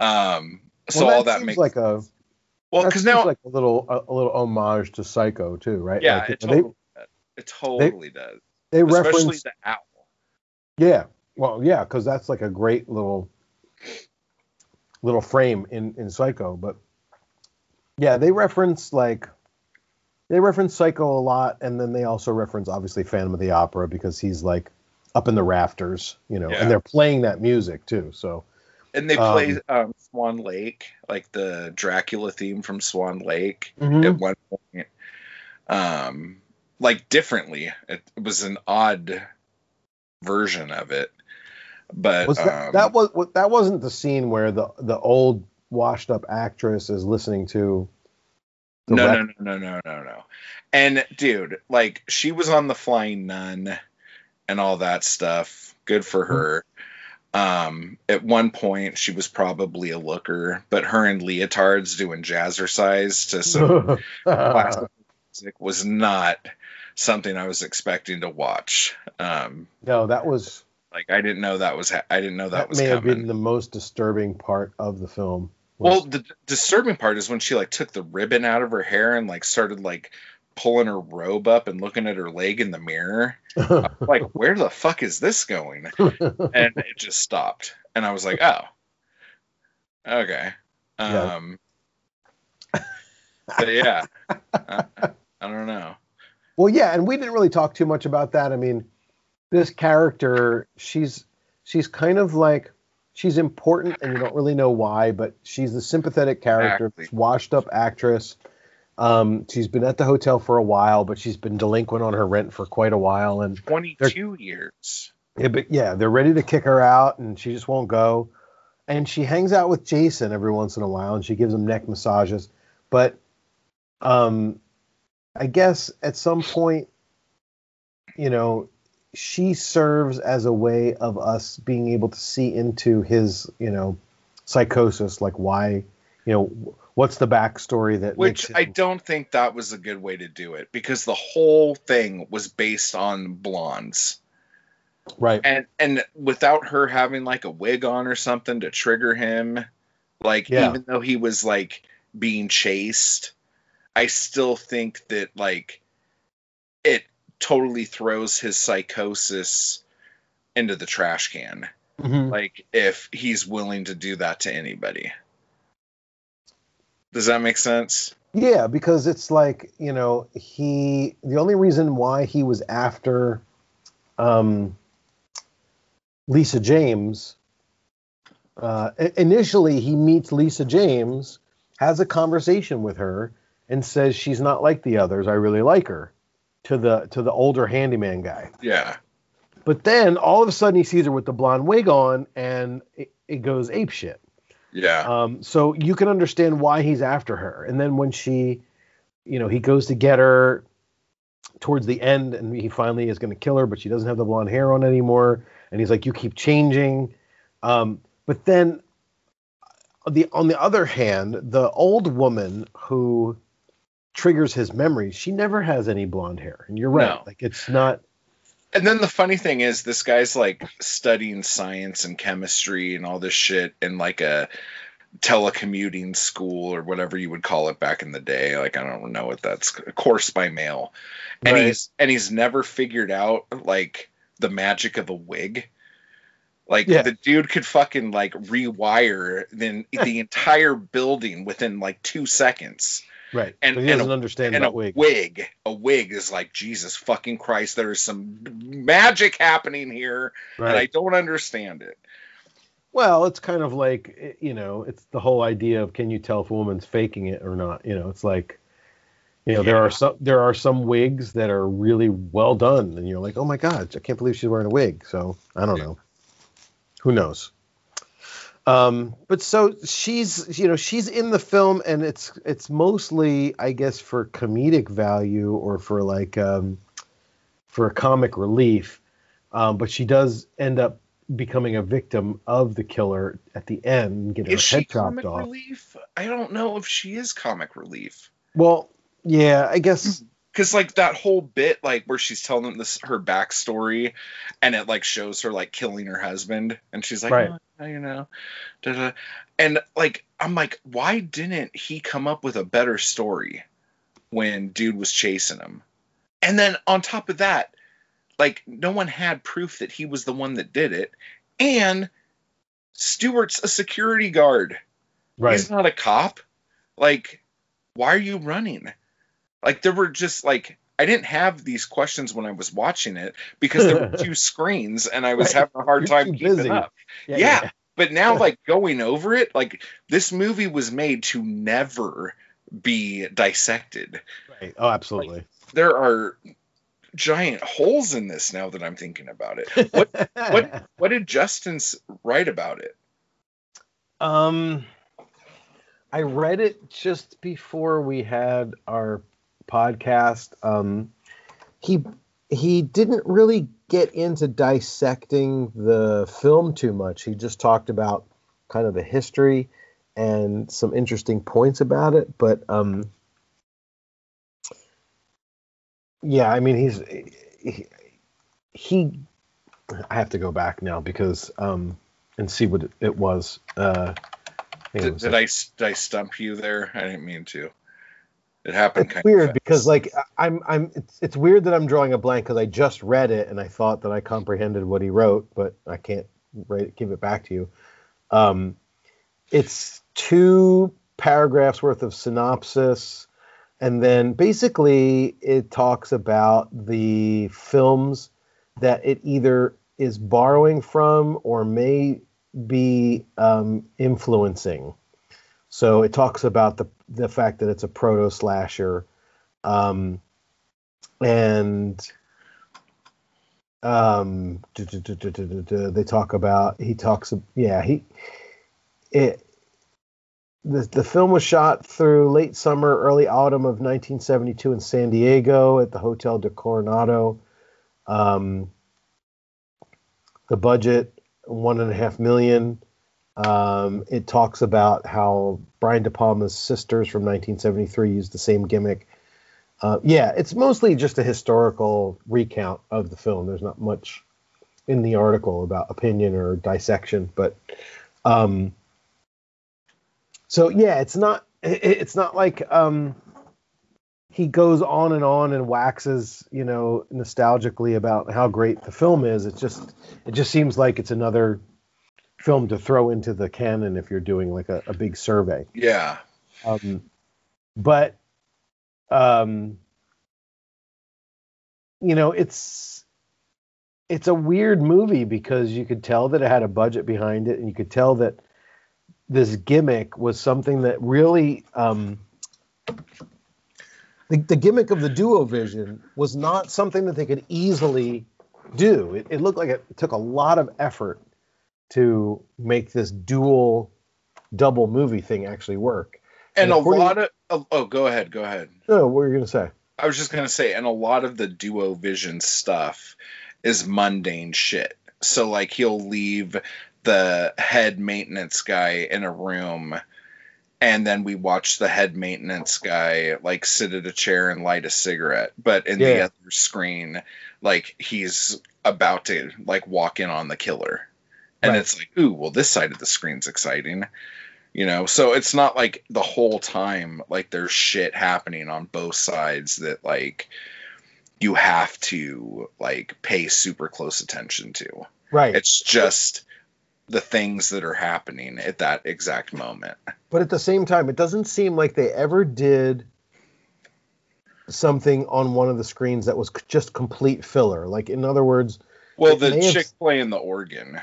Um so well, all that that seems makes like a well because now like a little a, a little homage to Psycho too, right? yeah Like, it they totally, does. it totally does they especially reference the owl yeah, well yeah, because that's like a great little little frame in in Psycho, but yeah, they reference like they reference Psycho a lot, and then they also reference obviously Phantom of the Opera because he's like up in the rafters, you know, Yeah. and they're playing that music too. So and they play um, swan lake like the dracula theme from swan lake Mhm. at one point um like differently it, it was an odd version of it But Was that, um, that was that wasn't the scene where the the old washed up actress is listening to no, rec- no, no, no, no, no, no. And dude, like she was on the Flying Nun and all that stuff. Good for her. Um, at one point, she was probably a looker, but her in leotards doing jazzercise to some classic music was not something I was expecting to watch. Um, no, that was like I didn't know that was ha- I didn't know that, that, was may have been the most disturbing part of the film. was- Well, the d- disturbing part is when she like took the ribbon out of her hair and like started like pulling her robe up and looking at her leg in the mirror. Like, where the fuck is this going? And it just stopped, and I was like, oh, okay. Yeah. Um, but yeah, I, I don't know. Well, yeah, and we didn't really talk too much about that. I mean, this character, she's she's kind of like she's important, and you don't really know why, but she's the sympathetic character, Exactly. washed up actress. Um, she's been at the hotel for a while, but she's been delinquent on her rent for quite a while, and Twenty-two years. yeah, but yeah, they're ready to kick her out, and she just won't go. And she hangs out with Jason every once in a while, and she gives him neck massages. But um, I guess at some point, you know, she serves as a way of us being able to see into his, you know, psychosis, like why, you know, what's the backstory that Which makes I don't think that was a good way to do it because the whole thing was based on blondes. right, and and without her having like a wig on or something to trigger him like Yeah. even though he was like being chased i still think that like it totally throws his psychosis into the trash can Mhm. like if he's willing to do that to anybody does that make sense Yeah, because it's like, you know, he the only reason why he was after um Lisa James uh initially he meets Lisa James, has a conversation with her and says she's not like the others, I really like her to the to the older handyman guy. yeah But then all of a sudden he sees her with the blonde wig on and it, it goes ape shit. Yeah Um, so you can understand why he's after her. And then when she, you know, he goes to get her towards the end and he finally is going to kill her, but she doesn't have the blonde hair on anymore. And he's like, you keep changing. Um, but then the on the other hand, the old woman who triggers his memories, she never has any blonde hair. And you're right. No. Like it's not And then the funny thing is, this guy's like studying science and chemistry and all this shit in like a telecommuting school or whatever you would call it back in the day. Like I don't know what that's a course by mail. And Right. he's and he's never figured out like the magic of a wig. Like Yeah. the dude could fucking like rewire then the entire building within like two seconds right. And- but he and doesn't a- understand and a wig. wig. A wig is like Jesus fucking Christ. There is some magic happening here, and I don't understand it. Well, it's kind of like eh, you know, it's the whole idea of can you tell if a woman's faking it or not? You know, it's like you know, there are some there are some wigs that are really well done, and you're like, oh my god, I can't believe she's wearing a wig. So I don't Yeah. know, who knows? Um, but so she's you know she's in the film, and it's it's mostly I guess for comedic value or for like um, for a comic relief. Um, but she does end up becoming a victim of the killer at the end, getting Is her she head chopped comic off. relief? I don't know if she is comic relief. Well, yeah, I guess Cause like that whole bit, like where she's telling them this her backstory, and it like shows her like killing her husband, and she's like, Right. "Oh, you know, da-da." and like I'm like, why didn't he come up with a better story when dude was chasing him? And then on top of that, like no one had proof that he was the one that did it, and Stewart's a security guard. right. He's not a cop. Like, why are you running? Like, there were just like I didn't have these questions when I was watching it because there were two screens and I was Right. having a hard You're time keeping busy. up. Yeah. But now, like going over it, like this movie was made to never be dissected. Right. Oh, absolutely. There are giant holes in this now that I'm thinking about it. What what what did Justin write about it? Um, I read it just before we had our podcast. Um, he he didn't really get into dissecting the film too much. He just talked about kind of the history and some interesting points about it. But um, yeah, I mean, he's he, he. I have to go back now because um, and see what it, was. Uh, hang on a Did, sec. did I did I stump you there? I didn't mean to. It happened it's weird because like I'm I'm it's, it's weird that I'm drawing a blank because I just read it and I thought that I comprehended what he wrote, but I can't write give it back to you. Um, it's two paragraphs worth of synopsis, and then basically it talks about the films that it either is borrowing from or may be um, influencing. So it talks about the the fact that it's a proto slasher, um, and um, they talk about he talks yeah he it the the film was shot through late summer early autumn of 1972 in San Diego at the Hotel del Coronado. Um, the budget one and a half million. Um, it talks about how Brian De Palma's sisters from 1973 used the same gimmick. Uh, yeah, it's mostly just a historical recount of the film. There's not much in the article about opinion or dissection, but um, so yeah, it's not it's not like um, he goes on and on and waxes, you know, nostalgically about how great the film is. It's just it just seems like it's another film to throw into the canon if you're doing like a, a big survey. yeah. Um, but um, you know, it's it's a weird movie because you could tell that it had a budget behind it, and you could tell that this gimmick was something that really um, the, the gimmick of the duo vision was not something that they could easily do. It, it looked like it took a lot of effort to make this dual double movie thing actually work. And a lot of oh, oh, go ahead, go ahead. No, what were you gonna say? I was just gonna say, and a lot of the duo vision stuff is mundane shit. So like he'll leave the head maintenance guy in a room and then we watch the head maintenance guy like sit at a chair and light a cigarette. But in the other screen, like he's about to like walk in on the killer. And Right. it's like, ooh, well this side of the screen's exciting. You know, so it's not like the whole time like there's shit happening on both sides that like you have to like pay super close attention to. Right. It's just the things that are happening at that exact moment. but at the same time, it doesn't seem like they ever did something on one of the screens that was just complete filler. Like, in other words, Well, the may have- chick playing the organ.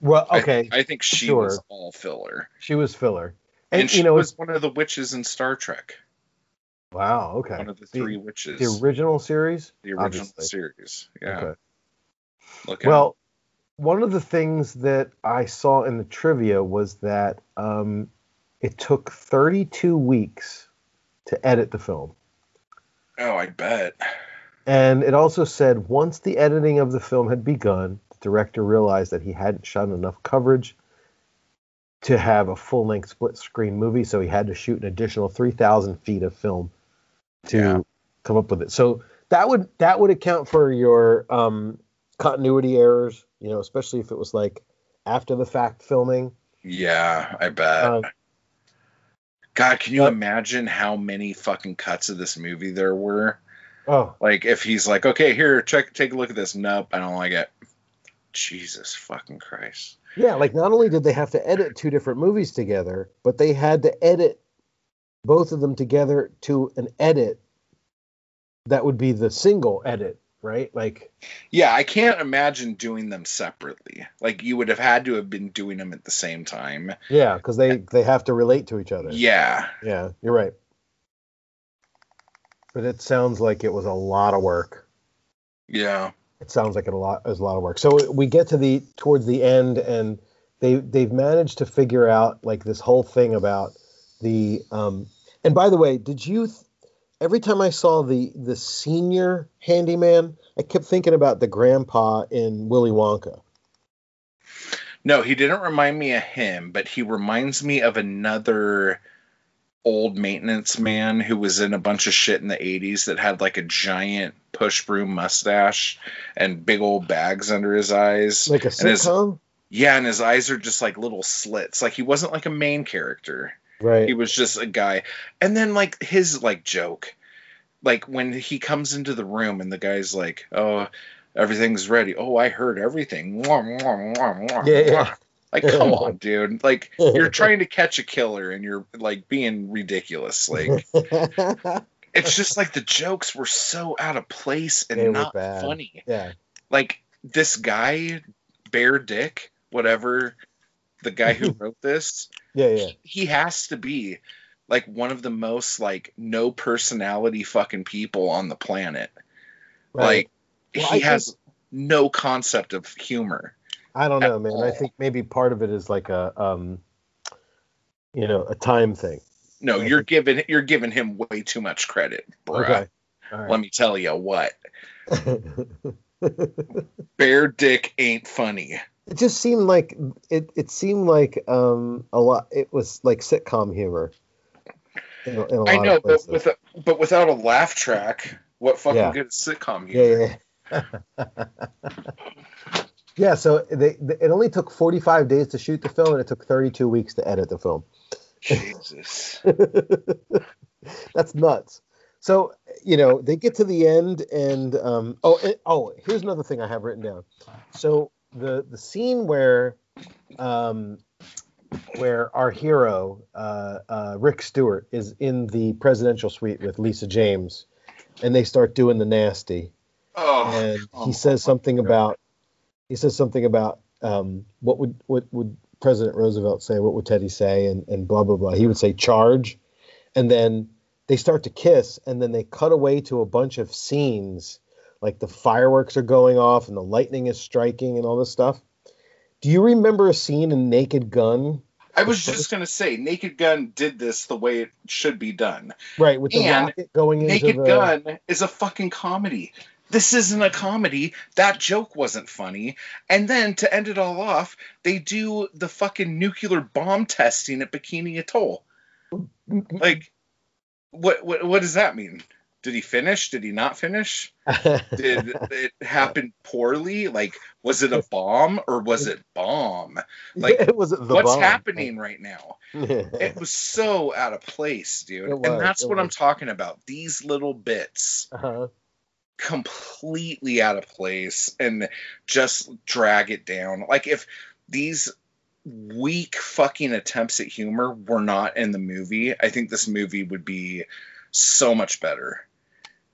well, okay, I, think she sure. was all filler. she was filler, And, and, she you know, was it's one of the witches in Star Trek. wow, okay, One of the The- three witches. the original series, the original obviously. series. Yeah. Okay. Look Well, one of the things that I saw in the trivia was that um, it took 32 weeks to edit the film. Oh, I bet. And it also said once the editing of the film had begun, the director realized that he hadn't shot enough coverage to have a full length split screen movie, so he had to shoot an additional 3,000 feet of film to Yeah. come up with it. So that would that would account for your um, continuity errors, you know, especially if it was like after the fact filming. Yeah, I bet. Uh, God, can you uh, imagine how many fucking cuts of this movie there were? Oh, Like, if he's like, okay, here, check, take a look at this. Nope, I don't like it. Jesus fucking Christ. yeah, like not only did they have to edit two different movies together, but they had to edit both of them together to an edit that would be the single edit, right? Like Yeah, I can't imagine doing them separately. Like, you would have had to have been doing them at the same time. yeah, because they they have to relate to each other. Yeah. Yeah, you're right. But it sounds like it was a lot of work. Yeah. it sounds like it a lot is a lot of work. So we get to the towards the end, and they they've managed to figure out like this whole thing about the. Um, and by the way, did you? Th- every time I saw the the senior handyman, I kept thinking about the grandpa in Willy Wonka. No, he didn't remind me of him, but he reminds me of another old maintenance man who was in a bunch of shit in the 80s that had like a giant push broom mustache and big old bags under his eyes. Like a sitcom, Yeah, and his eyes are just like little slits. Like he wasn't like a main character. right? He was just a guy. And then like his like joke, like when he comes into the room and the guy's like, "Oh, everything's ready." Oh, I heard everything. Yeah, yeah. Like, come on, dude. Like you're trying to catch a killer and you're like being ridiculous. Like it's just like the jokes were so out of place and They not funny. yeah, Like this guy, Bare Dick, whatever, the guy who wrote this yeah, yeah. he has to be like one of the most like no personality fucking people on the planet. Right. Like Well, he I has no concept of humor. I don't know, man. I think maybe part of it is like a, um, you know, a time thing. No, you're giving you're giving him way too much credit, bruh. Okay. All Let me tell you what. Bare Dick ain't funny. it just seemed like it. It seemed like um a lot. It was like sitcom humor. In in I know, but with a, but without a laugh track, what fucking Yeah. good is sitcom humor? yeah, yeah. yeah. So they, they it only took 45 days to shoot the film, and it took 32 weeks to edit the film. Jesus. That's nuts. So you know they get to the end, and um, oh, and, oh, here's another thing I have written down. So the the scene where um, where our hero uh, uh, Rick Stewart is in the presidential suite with Lisa James, and they start doing the nasty, Oh, and oh he says something about he says something about um, what would what would President Roosevelt say? What would Teddy say? And and blah blah blah. He would say charge, and then they start to kiss, and then they cut away to a bunch of scenes, like the fireworks are going off and the lightning is striking and all this stuff. Do you remember a scene in Naked Gun? I was just gonna say, Naked Gun did this the way it should be done. Right, with the And rocket going into Naked the Gun is a fucking comedy. This isn't a comedy. That joke wasn't funny. And then to end it all off, they do the fucking nuclear bomb testing at Bikini Atoll. Like, what what what does that mean? Did he finish? Did he not finish? Did it happen poorly? Like, was it a bomb or was it bomb? Like, it was the What's bomb. happening right now? It was so out of place, dude. Was, and that's it what I'm talking about. These little bits uh-huh. Completely out of place and just drag it down. Like if these weak fucking attempts at humor were not in the movie, I think this movie would be so much better.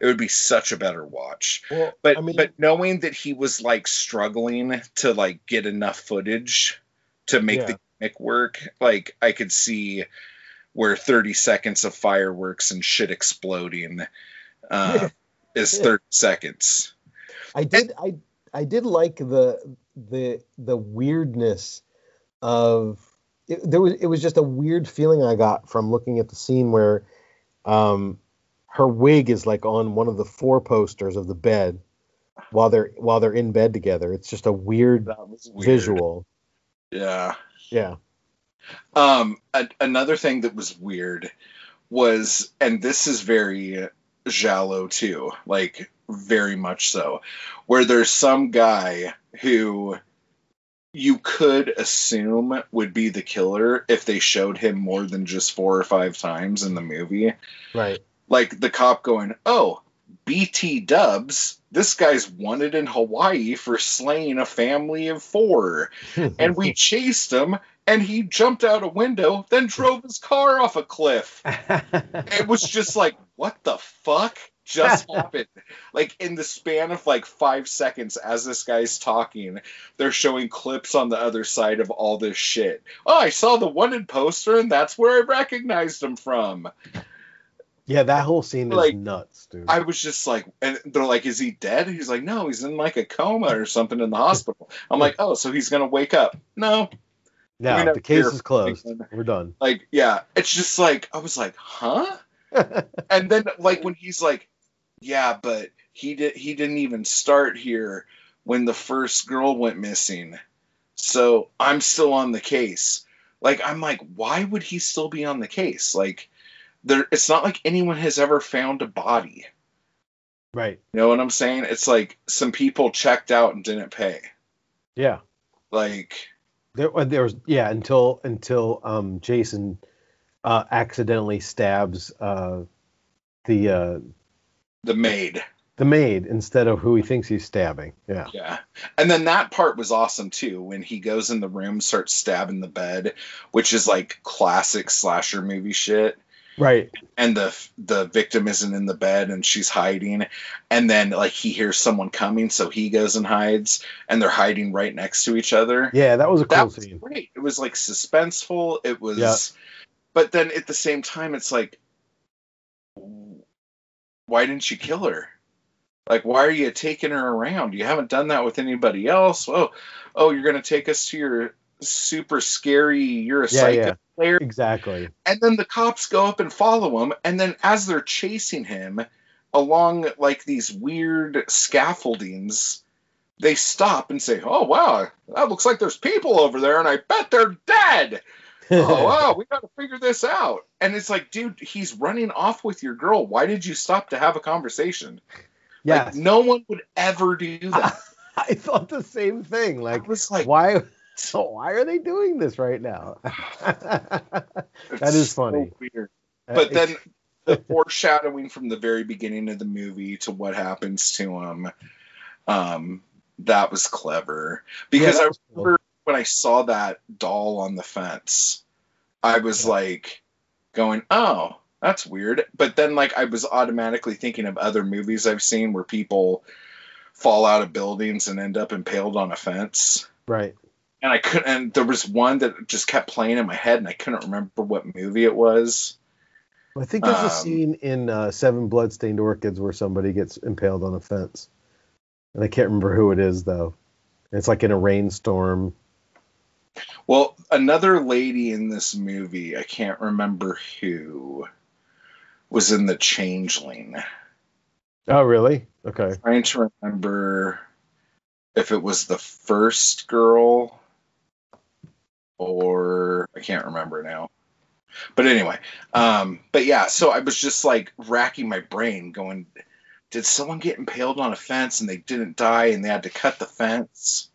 It would be such a better watch. Well, But I mean, but knowing that he was like struggling to like get enough footage to make Yeah. the gimmick work, like I could see where 30 seconds of fireworks and shit exploding uh, is Yeah. 30 seconds. I did I I did like the the the weirdness of it, there was it was just a weird feeling I got from looking at the scene where um her wig is like on one of the four posters of the bed while they're while they're in bed together. It's just a weird weird. visual. Yeah. Yeah. Um, a- another thing that was weird was, and this is very Giallo too, like very much so, where there's some guy who you could assume would be the killer if they showed him more than just four or five times in the movie. Right. Like the cop going, "Oh, BT Dubs, this guy's wanted in Hawaii for slaying a family of four and we chased him and he jumped out a window then drove his car off a cliff it was just like what the fuck just happened like in the span of like five seconds as this guy's talking they're showing clips on the other side of all this shit oh i saw the wanted poster and that's where i recognized him from Yeah, that whole scene is Like, nuts, dude. I was just like, and they're like, "Is he dead?" He's like, "No, he's in like a coma or something in the hospital." I'm like, "Oh, so he's gonna wake up?" No, no, the case is closed. We're done. like, yeah, it's just like I was like, "Huh?" and then like when he's like, "Yeah, but he did he didn't even start here when the first girl went missing, so I'm still on the case." Like I'm like, why would he still be on the case? Like, there, it's not like anyone has ever found a body. right. You know what I'm saying? It's like some people checked out and didn't pay. Yeah. Like, There, uh, there was yeah until until um Jason uh accidentally stabs uh the uh the maid. the maid instead of who he thinks he's stabbing. Yeah. Yeah. And then that part was awesome too when he goes in the room, starts stabbing the bed, which is like classic slasher movie shit. Right. And the the victim isn't in the bed and she's hiding. And then like he hears someone coming, so he goes and hides, and they're hiding right next to each other. Yeah, that was a that cool was scene. great. It was like suspenseful. It was, Yeah. but then at the same time, it's like, why didn't you kill her? Like, why are you taking her around? You haven't done that with anybody else. Oh, oh, you're gonna take us to your super scary. You're a Yeah, psycho yeah. player, Exactly. and then the cops go up and follow him, and then as they're chasing him along like these weird scaffoldings. They stop and say, "Oh wow, that looks like there's people over there, and I bet they're dead." oh wow, we got to figure this out. And it's like, dude, he's running off with your girl. Why did you stop to have a conversation? yeah. Like, no one would ever do that. I thought the same thing. I was like, why so why are they doing this right now? that is so funny. weird. But then the foreshadowing from the very beginning of the movie to what happens to him, um, that was clever. Because I was cool. remember when I saw that doll on the fence, I was like going, "Oh, that's weird." But then like I was automatically thinking of other movies I've seen where people fall out of buildings and end up impaled on a fence. right. And I couldn't and there was one that just kept playing in my head and I couldn't remember what movie it was. I think there's Um, a scene in uh, Seven Bloodstained Orchids where somebody gets impaled on a fence, and I can't remember who it is though. It's like in a rainstorm. Well, another lady in this movie, I can't remember who, was in The Changeling. Oh, really? Okay. trying to remember if it was the first girl or I can't remember now. But anyway, um, but yeah, so I was just like racking my brain, going, did someone get impaled on a fence and they didn't die and they had to cut the fence?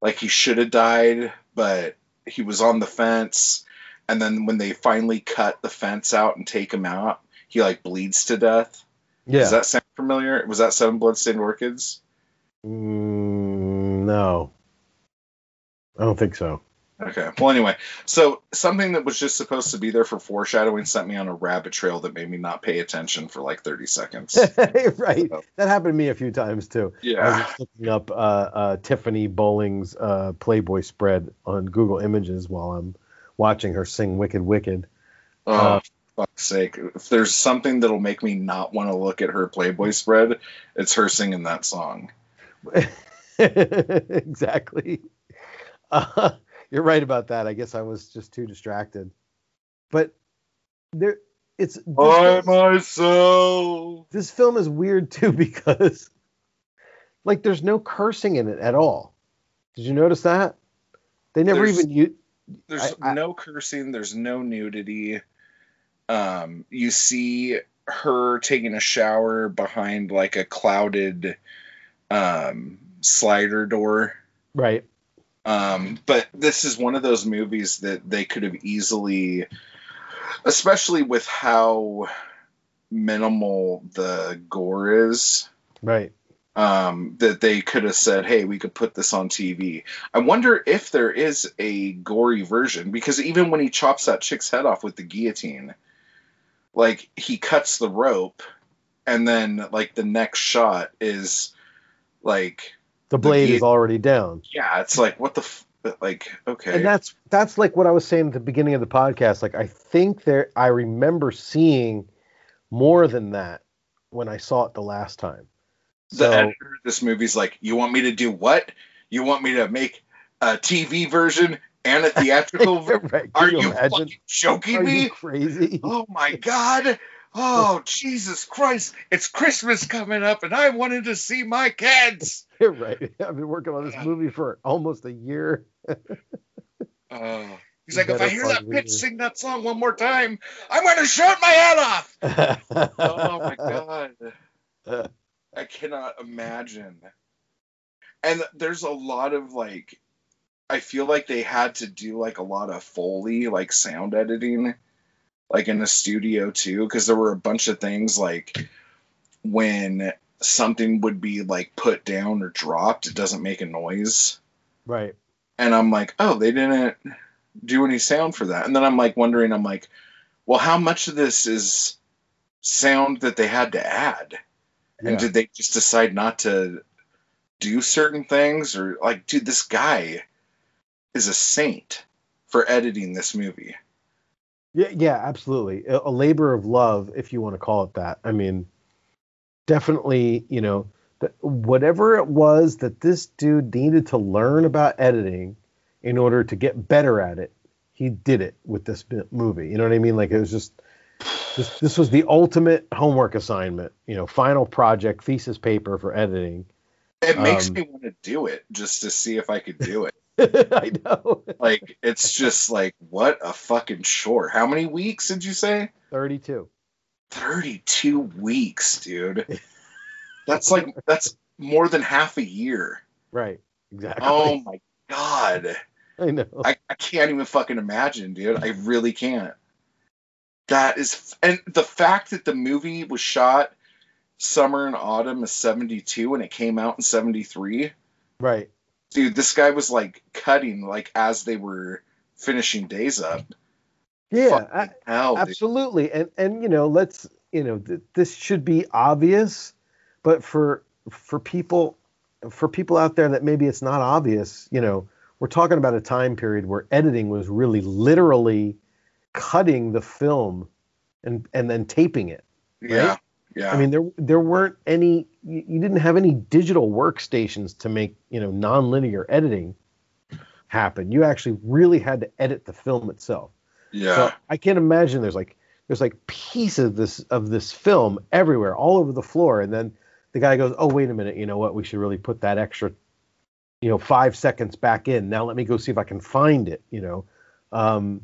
Like he should have died, but he was on the fence. And then when they finally cut the fence out and take him out, he like bleeds to death. Yeah. Does that sound familiar? Was that Seven Bloodstained Orchids? Mm, no. I don't think so. Okay. Well, anyway, so something that was just supposed to be there for foreshadowing sent me on a rabbit trail that made me not pay attention for like 30 seconds. right. That happened to me a few times too. Yeah. I was looking up uh, uh, Tiffany Bolling's uh, Playboy spread on Google Images while I'm watching her sing "Wicked Wicked." Oh, Uh, fuck's sake. If there's something that'll make me not want to look at her Playboy spread, it's her singing that song. exactly. Uh, you're right about that. I guess I was just too distracted. But there, it's By film, myself. this film is weird too because, like, there's no cursing in it at all. Did you notice that? They never There's- even use. There's I- I- no cursing. There's no nudity. Um, you see her taking a shower behind like a clouded um, slider door. Right. Um, but this is one of those movies that they could have easily, especially with how minimal the gore is, Right. um, that they could have said, "Hey, we could put this on TV." I wonder if there is a gory version because even when he chops that chick's head off with the guillotine, like he cuts the rope, and then like the next shot is like, The The blade gui- is already down. yeah, it's like what the f- like okay, and that's that's like what I was saying at the beginning of the podcast. Like I think there, I remember seeing more than that when I saw it the last time. The So editor of this movie's like, you want me to do what? You want me to make a TV version and a theatrical? version? right, Are you you fucking joking Are me? crazy? Oh my god. Oh Jesus Christ! It's Christmas coming up, and I wanted to see my kids. You're right. I've been working on this movie for almost a year. Oh, he's You like, if I hear that find pitch sing that song one more time, I'm going to shoot my head off. Oh my god. I cannot imagine. And there's a lot of like I feel like they had to do like a lot of foley like sound editing like in the studio too because there were a bunch of things like when something would be like put down or dropped it doesn't make a noise. Right. and I'm like oh they didn't do any sound for that. And then I'm like wondering I'm like well how much of this is sound that they had to add? Yeah. and did they just decide not to do certain things? Or like dude this guy is a saint for editing this movie Yeah, yeah, absolutely. A, a labor of love, if you want to call it that. I mean, definitely, you know, whatever it was that this dude needed to learn about editing in order to get better at it, he did it with this movie. You know what I mean? Like it was just this, this was the ultimate homework assignment, you know, final project, thesis paper for editing. it makes Um, me want to do it just to see if i could do it I know. like it's just like what a fucking chore how many weeks did you say 32. 32 weeks dude that's like that's more than half a year Right. Exactly. oh my god I know. I, I can't even fucking imagine, dude. I really can't. That is, and the fact that the movie was shot summer and autumn of 72 and it came out in 73, right. Dude, this guy was like cutting like as they were finishing days up. Yeah. I- hell, dude. absolutely and and you know let's you know th- this should be obvious but for for people for people out there that maybe it's not obvious you know we're talking about a time period where editing was really literally cutting the film and and then taping it Yeah. Yeah. i mean there there weren't any you, didn't have any digital workstations to make you know nonlinear editing happen you actually really had to edit the film itself yeah. so I can't imagine there's like there's like pieces of this of this film everywhere, all over the floor, and then the guy goes, "Oh, wait a minute, you know what? We should really put that extra, you know, five seconds back in. Now let me go see if I can find it." You know, um,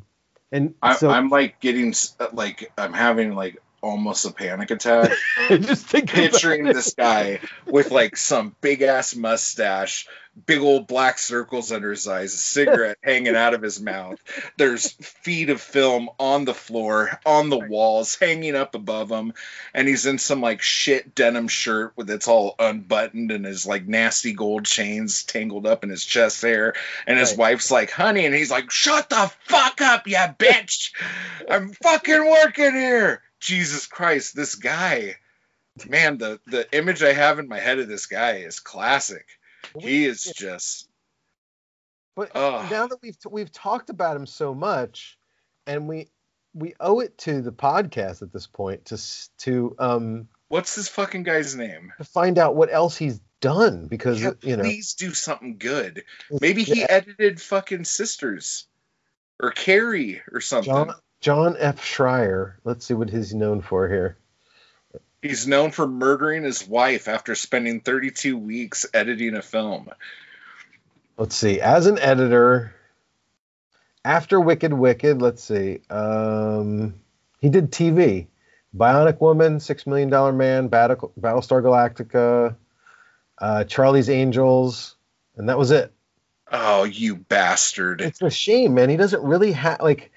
and I, so I'm like getting s- like I'm having like almost a panic attack just picturing this guy with like some big ass mustache, big old black circles under his eyes, a cigarette hanging out of his mouth. There's feet of film on the floor, on the walls, hanging up above him, and he's in some like shit denim shirt with it's all unbuttoned and his like nasty gold chains tangled up in his chest hair. And his Right. wife's like, honey, and he's like, shut the fuck up, you bitch. I'm fucking working here. Jesus Christ, this guy. Man the the image i have in my head of this guy is classic. He is just But now that we've we've talked about him so much, and we we owe it to the podcast at this point to to um what's this fucking guy's name? to find out what else he's done because yeah, you know. please do something good. Maybe he yeah, edited fucking sisters or carrie or something. John John F. Schreyer. Let's see what he's known for here. he's known for murdering his wife after spending 32 weeks editing a film Let's see. As an editor, after Wicked Wicked, let's see. Um, he did TV, Bionic Woman, Six Million Dollar Man, Battle, Battlestar Galactica, uh, Charlie's Angels, and that was it. oh you bastard It's a shame, man. He doesn't really have like.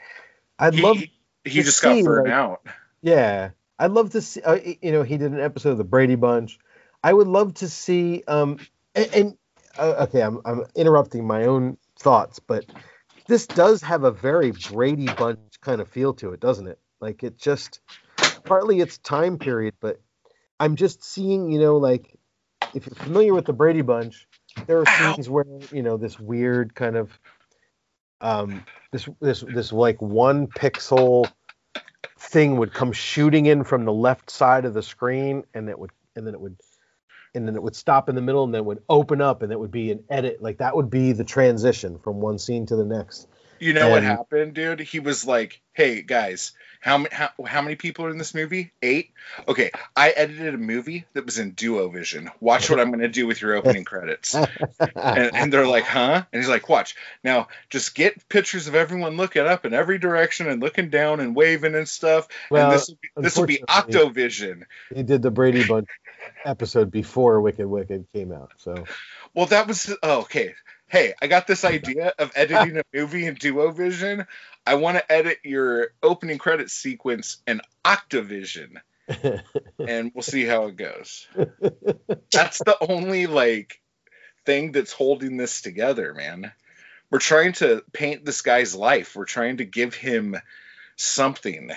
I'd he, love, he just got see, burned like- out yeah, I'd love to see. Uh, you know, he did an episode of the Brady Bunch. I would love to see. Um, and, and uh, okay, I'm I'm interrupting my own thoughts, but this does have a very Brady Bunch kind of feel to it, doesn't it? Like it just partly its time period, but I'm just seeing, you know, like if you're familiar with the Brady Bunch, there are Ow. scenes where you know this weird kind of um this this this like one pixel thing would come shooting in from the left side of the screen, and it would, and then it would, and then it would stop in the middle, and then it would open up, and it would be an edit. Like that would be the transition from one scene to the next. You know what happened, dude? He was like, "Hey guys, how many how, how many people are in this movie? Eight. Okay, I edited a movie that was in Duo Vision. Watch what I'm going to do with your opening credits." and, and they're like, "Huh?" And he's like, "Watch now. Just get pictures of everyone looking up in every direction and looking down and waving and stuff. Well, and this will be, be Octovision. he did the Brady Bunch episode before Wicked Wicked came out, so Well, that was oh, okay. Hey, I got this idea of editing a movie in Duo Vision. I want to edit your opening credit sequence in Octavision, and we'll see how it goes. That's the only like thing that's holding this together, man. We're trying to paint this guy's life. We're trying to give him something.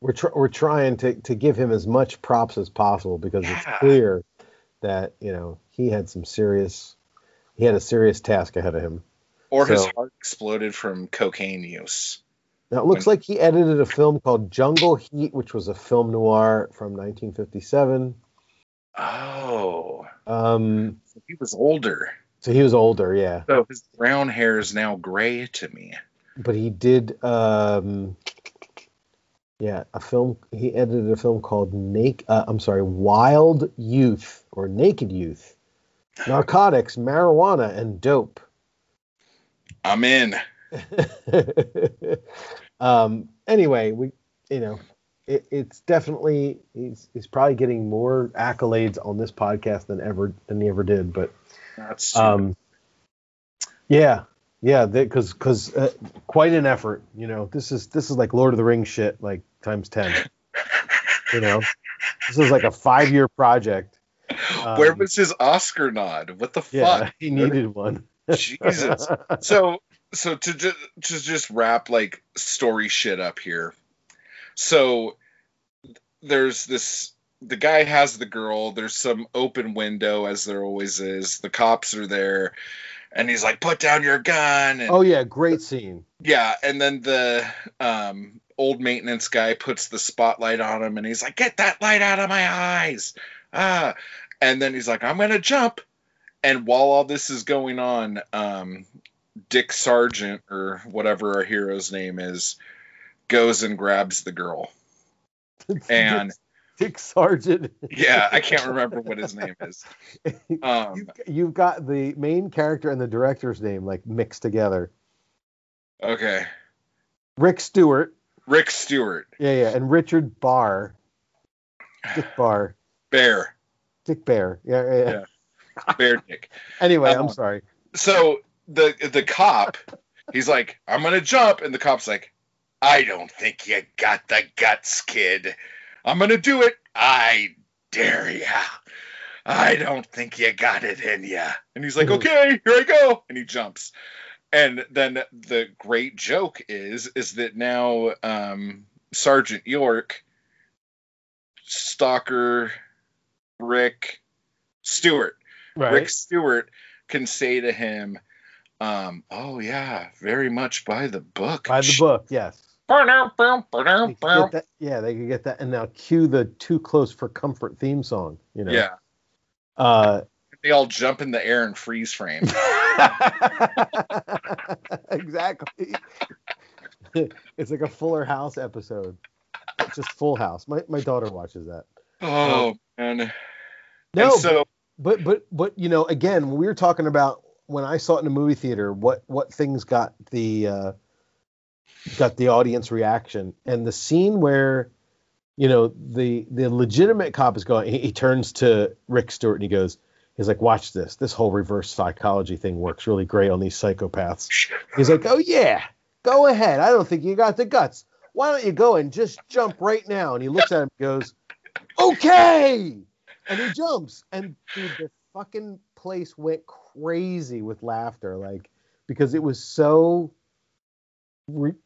we're tr- we're trying to to give him as much props as possible because Yeah. it's clear that you know he had some serious he had a serious task ahead of him. Or his heart exploded from cocaine use. Now it looks like he edited a film called Jungle Heat, which was a film noir from 1957. Oh, Um, he was older. so he was older, yeah, So his brown hair is now gray to me. but he did um, yeah a film. He edited a film called Naked. Uh, I'm sorry, Wild Youth or Naked Youth, narcotics, marijuana, and dope. I'm in. um, anyway, we, you know, it, it's definitely he's he's probably getting more accolades on this podcast than ever than he ever did. But That's um, yeah, yeah, because because uh, quite an effort. You know, this is this is like Lord of the Rings shit, like times ten. you know, this is like a five year project. Where um, was his Oscar nod? What the Yeah, fuck? he needed one. Jesus. so so to just to just wrap like story shit up here. So there's this the guy has the girl, there's some open window as there always is. The cops are there and he's like put down your gun and oh yeah, great scene. yeah, and then the um old maintenance guy puts the spotlight on him and he's like get that light out of my eyes. Ah and then he's like I'm going to jump and while all this is going on, um, Dick Sargent or whatever our hero's name is goes and grabs the girl. And Dick Sargent. yeah, I can't remember what his name is. Um, you've, you've got the main character and the director's name like mixed together. okay, Rick Stewart, Rick Stewart, yeah, yeah, and Richard Barr, Dick Barr, Bare, Dick Bare, yeah, yeah. yeah. Bare Dick. Anyway, I'm Um, sorry. So the the cop, he's like, I'm gonna jump, and the cop's like, I don't think you got the guts, kid. I'm gonna do it. I dare ya. I don't think you got it in ya. And he's like, Mhm. okay, here I go, and he jumps. And then the great joke is is that now um, Sergeant York, Stalker, Rick Stewart, Rick Stewart can say to him, um, "Oh yeah, very much by the book." By the book, yes. They could get that- yeah, they could get that, and now cue the "Too Close for Comfort" theme song. You know. Yeah, Uh, they all jump in the air and freeze frame. exactly. it's like a Fuller House episode. It's just Full House. My my daughter watches that. Oh man. No, and so But but but you know, again, we were talking about when I saw it in a movie theater, what what things got the uh, got the audience reaction, and the scene where you know the the legitimate cop is going, he, he turns to Rick Stewart and he goes, he's like, watch this, this whole reverse psychology thing works really great on these psychopaths. He's like, oh yeah, go ahead. I don't think you got the guts. Why don't you go and just jump right now? And he looks at him and goes, okay and he jumps. And dude the fucking place went crazy with laughter like because it was so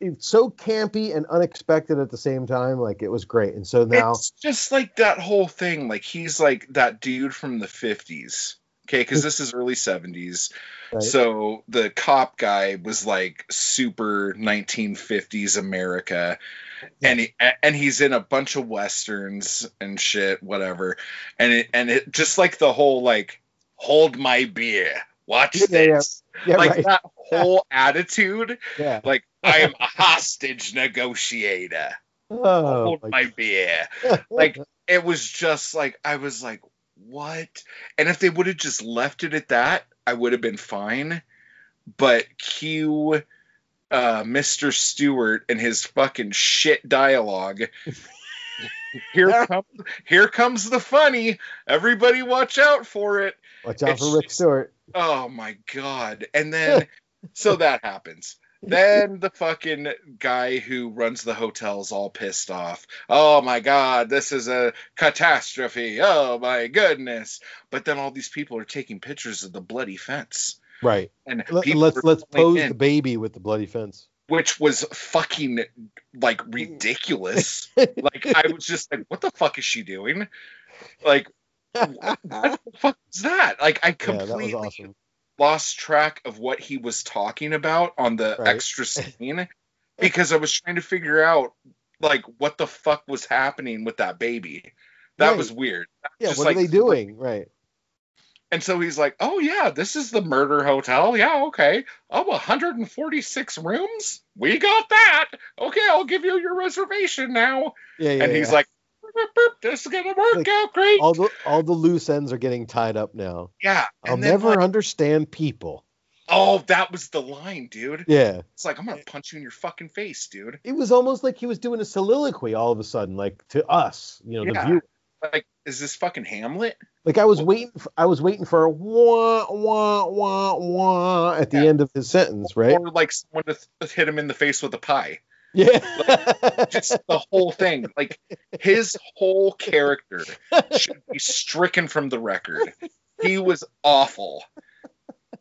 it's so campy and unexpected at the same time. Like it was great. And so now it's just like that whole thing. Like he's like that dude from the fifties Okay, because this is early 70s. Right. So the cop guy was like super 1950s America. And he, and he's in a bunch of westerns and shit, whatever. And it and it just like the whole like hold my beer, watch Yeah, this, Yeah, like right. that whole attitude. Yeah. Like I am a hostage negotiator. Oh, hold my my beer. Like it was just like I was like, what? And if they would have just left it at that, I would have been fine. But cue uh, Mr. Stewart and his fucking shit dialogue. here comes here comes the funny. Everybody watch out for it. Watch out it's for Rick Stewart. Oh my god. And then so that happens. Then the fucking guy who runs the hotel's all pissed off. Oh my god, this is a catastrophe. Oh my goodness. But then all these people are taking pictures of the bloody fence. Right. And Let, let's let's pose in, the baby with the bloody fence. which was fucking like ridiculous. like I was just like, what the fuck is she doing? Like what the fuck is that? Like I Yeah, completely awesome. Lost track of what he was talking about on the Right. extra scene because I was trying to figure out like what the fuck was happening with that baby. That Right. was weird. Yeah, what like- are they doing? Right. And so he's like, "Oh yeah, this is the murder hotel. Yeah, okay. Oh, 146 rooms. We got that. Okay, I'll give you your reservation now." Yeah, yeah. and he's yeah. like, "Boop, "This is gonna work Like, out great." all the all the loose ends are getting tied up now. yeah. I'll never like, understand people. oh, that was the line, dude. Yeah. It's like I'm gonna punch you in your fucking face, dude. It was almost like he was doing a soliloquy all of a sudden, like to us, you know, Yeah. the viewer. Like, is this fucking Hamlet? Like I was waiting, for, I was waiting for a wah wah wah wah at the Yeah. end of his sentence, right? Or like someone to th- hit him in the face with a pie. Yeah. Just the whole thing. Like his whole character should be stricken from the record. He was awful.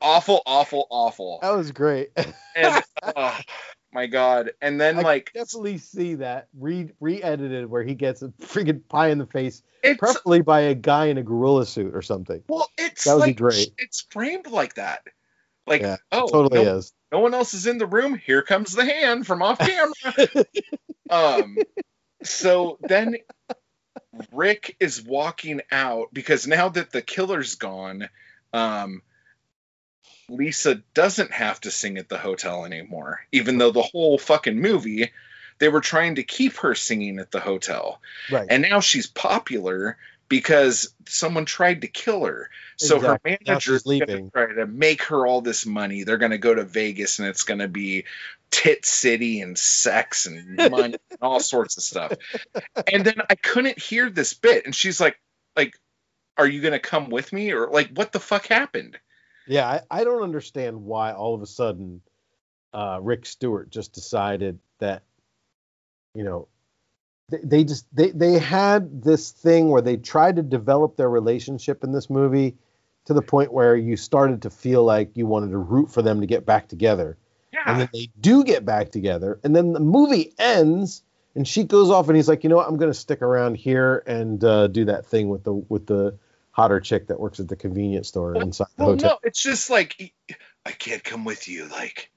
Awful, awful, awful. that was great. And oh my god. And then I like Definitely see that re re-edited where he gets a freaking pie in the face, it's preferably by a guy in a gorilla suit or something. well, it's That would be great. it's framed like that. Like, Yeah, oh, totally no, is. No one else is in the room. Here comes the hand from off camera. um, so then Rick is walking out because now that the killer's gone, um, Lisa doesn't have to sing at the hotel anymore. Even though the whole fucking movie, they were trying to keep her singing at the hotel, Right. and now she's popular because someone tried to kill her. So Exactly. her manager's she's going to leaving. try to make her all this money. They're going to go to Vegas and it's going to be tit city and sex and money and all sorts of stuff. And then I couldn't hear this bit, and she's like, "Like, are you going to come with me or like what the fuck happened?" Yeah, I, I don't understand why all of a sudden uh, Rick Stewart just decided that, you know, they, they just they they had this thing where they tried to develop their relationship in this movie to the point where you started to feel like you wanted to root for them to get back together. And then they do get back together, and then the movie ends, and she goes off, and he's like, you know what, I'm going to stick around here and uh, do that thing with the with the hotter chick that works at the convenience store inside the well, hotel. no, it's just like I can't come with you. Like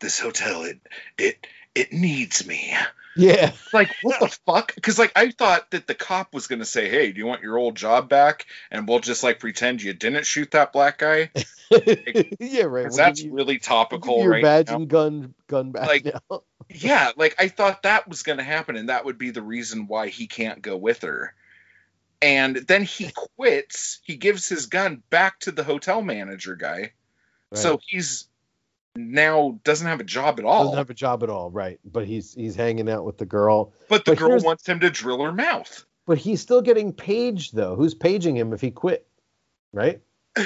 this hotel, it it it needs me. Yeah, like what the fuck because like i thought that the cop was going to say hey do you want your old job back and we'll just like pretend you didn't shoot that black guy yeah, right. 'Cause We'll that's you- really topical your right badge now. and gun gun back Like- now. yeah like i thought that was going to happen and that would be the reason why he can't go with her and then he quits he gives his gun back to the hotel manager guy so he's now doesn't have a job at all doesn't have a job at all, right? But he's he's hanging out with the girl. but the but girl wants him to drill her mouth But he's still getting paged though. Who's paging him if he quit? Right?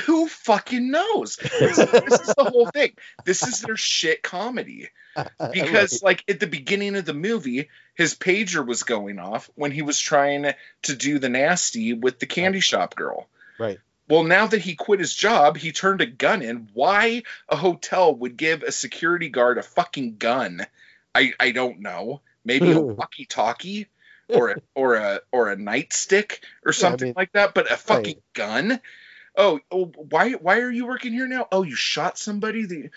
who fucking knows this, this is the whole thing this is their shit comedy because like at the beginning of the movie his pager was going off when he was trying to do the nasty with the candy shop girl Right. Well now that he quit his job he turned a gun in why a hotel would give a security guard a fucking gun i i don't know maybe a walkie talkie or a, or a or a nightstick or something mean, like that but a fucking gun oh, oh, why why are you working here now? Oh, you shot somebody. The,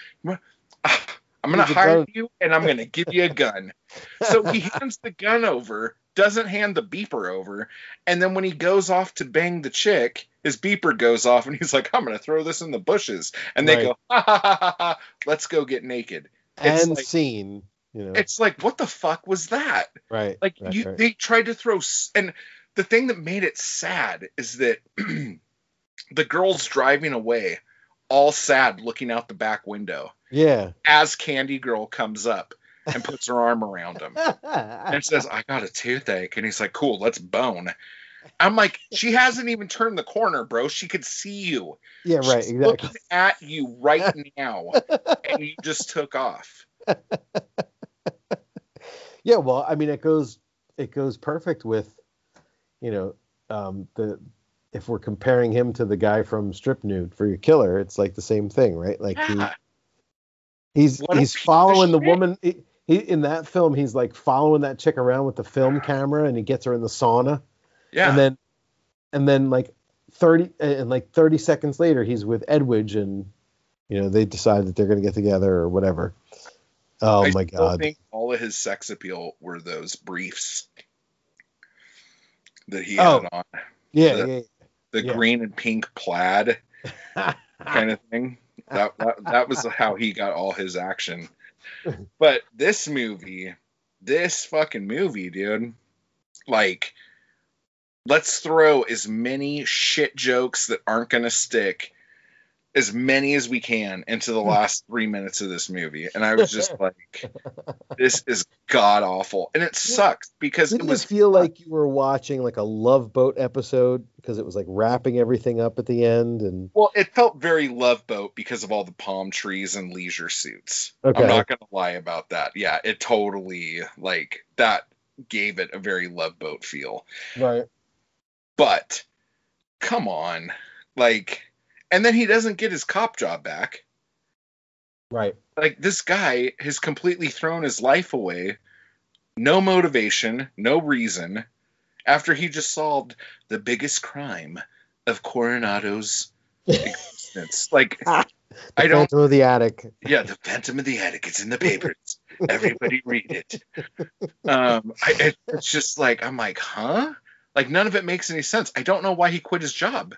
Ah, I'm gonna hire gun. you, and I'm gonna give you a gun. So he hands the gun over, doesn't hand the beeper over, and then when he goes off to bang the chick, his beeper goes off, and he's like, "I'm gonna throw this in the bushes," and they Right. go, ha, ha, ha, ha, ha, "Let's go get naked." It's and like- scene. You know, It's like, what the fuck was that? right. Like right, you, right. they tried to throw, and the thing that made it sad is that the girl's driving away, all sad, looking out the back window yeah. as Candy Girl comes up and puts her arm around him and says, "I got a toothache," and he's like, "Cool, let's bone." I'm like, she hasn't even turned the corner, bro. She could see you. yeah, right. She's Exactly. looking at you right now, and you just took off. Yeah, well, I mean, it goes it goes perfect with, you know, um, the if we're comparing him to the guy from Strip Nude for Your Killer, it's like the same thing, right? Like Yeah. he, he's What he's following the woman. He, he in that film, he's like following that chick around with the film camera, and he gets her in the sauna, Yeah. and then and then like thirty and like thirty seconds later, he's with Edwige, and you know they decide that they're going to get together or whatever. Oh I my god. I think all of his sex appeal were those briefs that he Oh. had on. yeah, the- yeah, The Yeah. green and pink plaid kind of thing. That, that that was how he got all his action. But this movie, this fucking movie, dude, like let's throw as many shit jokes that aren't gonna stick as many as we can into the hmm. last three minutes of this movie. And I was just like, this is god awful. And it sucks because it Didn't was it feel like you were watching like a Love Boat episode because it was like wrapping everything up at the end and Well, it felt very Love Boat because of all the palm trees and leisure suits. Okay. I'm not gonna lie about that. Yeah, it totally like that gave it a very Love Boat feel. right. But come on, like, and then he doesn't get his cop job back. Right. Like this guy has completely thrown his life away, no motivation, no reason, after he just solved the biggest crime of Coronado's existence. Like, I don't Phantom of the Attic. Yeah, the Phantom of the Attic. It's in the papers. Everybody read it. Um, I, it, it's just like I'm like, huh? Like none of it makes any sense. I don't know why he quit his job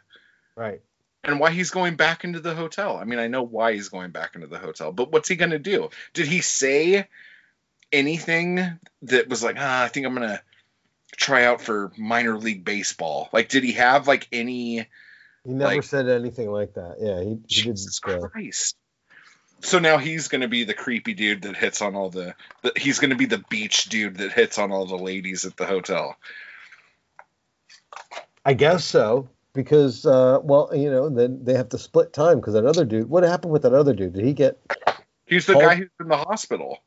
Right. and why he's going back into the hotel. I mean, I know why he's going back into the hotel, but what's he gonna do? Did he say anything that was like, ah, I think I'm gonna try out for minor league baseball? Like, did he have like any? He never Like- said anything like that. Yeah, he, he didn't Jesus. Christ. So now he's gonna be the creepy dude that hits on all the, the. He's gonna be the beach dude that hits on all the ladies at the hotel. I guess so because uh, well, you know, then they have to split time because that other dude. What happened with that other dude? Did he get? He's the Paul- guy who's in the hospital.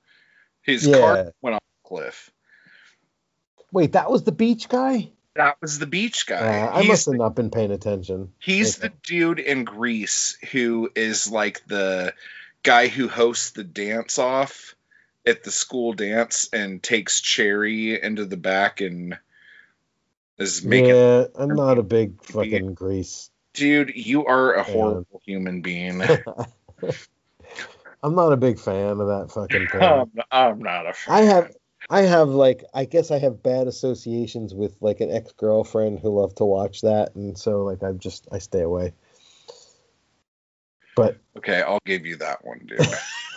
His Yeah. car went off the cliff. Wait, that was the beach guy. That was the beach Uh, guy. I must have not been paying attention. he's okay. the dude in Greece who is like the guy who hosts the dance off at the school dance and takes Cherry into the back and is making yeah, I'm not a big fucking grease. dude, you are a horrible human being. I'm not a big fan of that fucking thing. I'm, I'm not a fan. I have I have like I guess I have bad associations with like an ex girlfriend who loved to watch that, and so like I just I stay away. But Okay, I'll give you that one, dude.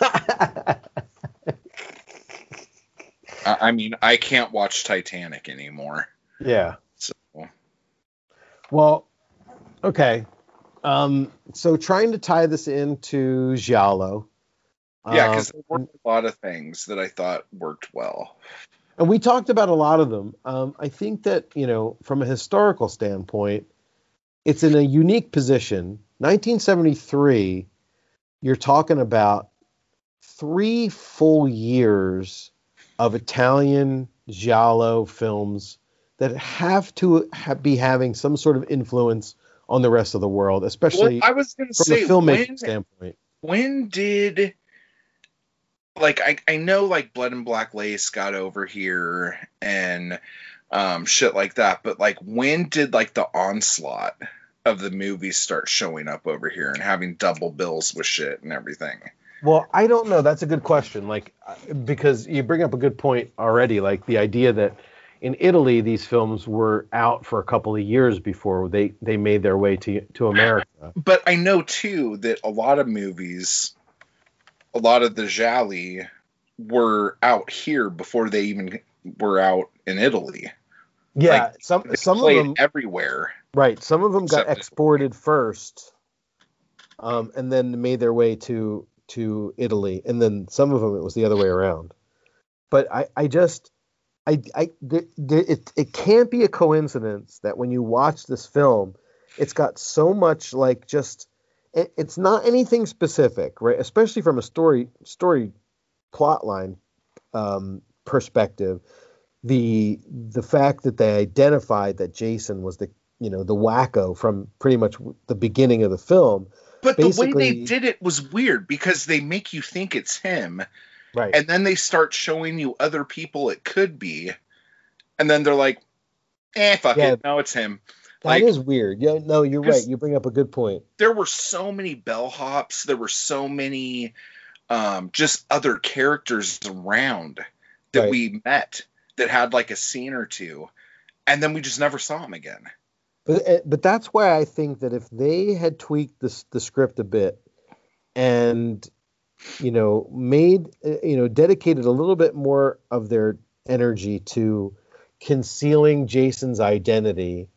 I, I mean, I can't watch Titanic anymore. yeah, well, okay. Um, so trying to tie this into Giallo. yeah, because um, there were a lot of things that I thought worked well. and we talked about a lot of them. Um, I think that you know, from a historical standpoint, it's in a unique position. 1973, you're talking about three full years of Italian giallo films that have to ha- be having some sort of influence on the rest of the world, especially Well, I was to from say a filmmaking when, standpoint. when did like I, I know like blood and black lace got over here and um shit like that but like when did like the onslaught of the movies start showing up over here and having double bills with shit and everything? Well, I don't know. That's a good question. Like, uh, because you bring up a good point already. Like the idea that in Italy these films were out for a couple of years before they they made their way to to America. But I know too that a lot of movies, a lot of the Gialli were out here before they even were out in Italy. Yeah, Like, some some of them everywhere. right. Some of them got exported first, um, and then made their way to to Italy, and then some of them it was the other way around. But I I just I I it it can't be a coincidence that when you watch this film, it's got so much like just it, it's not anything specific, right? Especially from a story story plot line um, perspective. The the fact that they identified that Jason was the you know the wacko from pretty much the beginning of the film, But the way they did it was weird because they make you think it's him, right? and then they start showing you other people it could be, and then they're like, "Eh, fuck Yeah. it, no, it's him." That is like- weird. Yeah, no, you're right. You bring up a good point. there were so many bellhops there were so many um, just other characters around that Right. we met that had like a scene or two and then we just never saw him again But eh, but that's why I think that if they had tweaked the the script a bit and you know made eh, you know dedicated a little bit more of their energy to concealing Jason's identity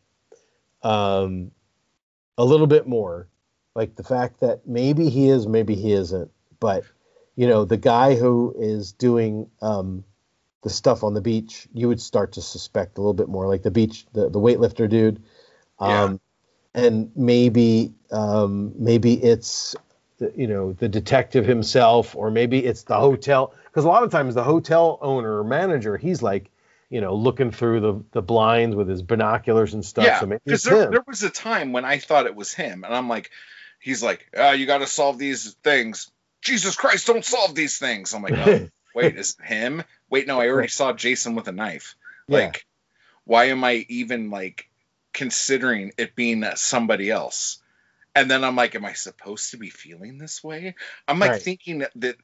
um a little bit more. Like the fact that maybe he is maybe he isn't. But you know the guy who is doing um the stuff on the beach you would start to suspect a little bit more. Like the beach the, the weightlifter dude. Yeah. um and maybe um maybe it's the, you know the detective himself or maybe it's the hotel because a lot of times the hotel owner or manager he's like you know looking through the the blinds with his binoculars and stuff yeah so maybe because there, there was a time when i thought it was him and i'm like he's like oh, you got to solve these things. Jesus christ don't solve these things. I'm like oh, wait is it him? Wait no i already saw jason with a knife. Yeah. like why am i even like considering it being somebody else and then i'm like am i supposed to be feeling this way? I'm like Right. thinking that,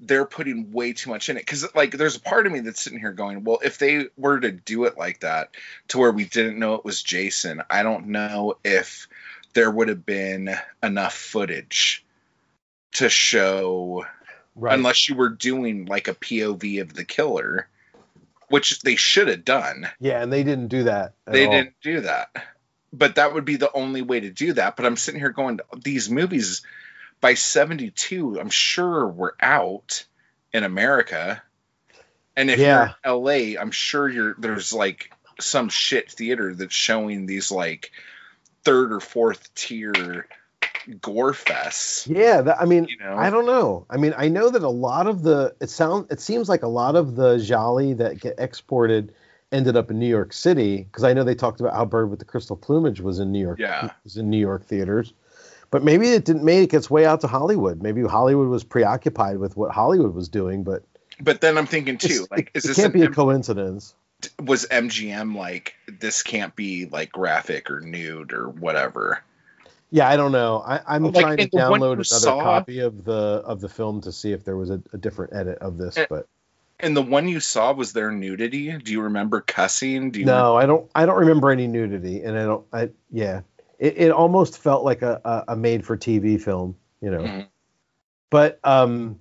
they're putting way too much in it. Because like there's a part of me that's sitting here going well if they were to do it like that to where we didn't know it was jason i don't know if there would have been enough footage to show right. unless you were doing like a pov of the killer which they should have done. Yeah and they didn't do that they all. didn't do that but that would be the only way to do that but i'm sitting here going to these movies by 72 i'm sure were out in america and if Yeah. you're in la i'm sure you're there's like some shit theater that's showing these like third or fourth tier gore fests Yeah, that, I mean, You know? I don't know. I mean, I know that a lot of the it sounds it seems like a lot of the gialli that get exported ended up in New York City because I know they talked about how Bird with the Crystal Plumage was in New York. Yeah. was in New York theaters, but maybe it didn't make its way out to Hollywood. Maybe Hollywood was preoccupied with what Hollywood was doing, but but then i'm thinking too like it, is it this can't be a M- coincidence. was mgm like this can't be like graphic or nude or whatever Yeah, I don't know. I, I'm Like, trying to in the one download another saw- copy of the of the film to see if there was a, a different edit of this, Eh, but. And the one you saw was there nudity? Do you remember cussing? Do you no, I don't. I don't remember any nudity, and I don't. I yeah. It, it almost felt like a, a, a made for TV film, you know. Mhm. But um,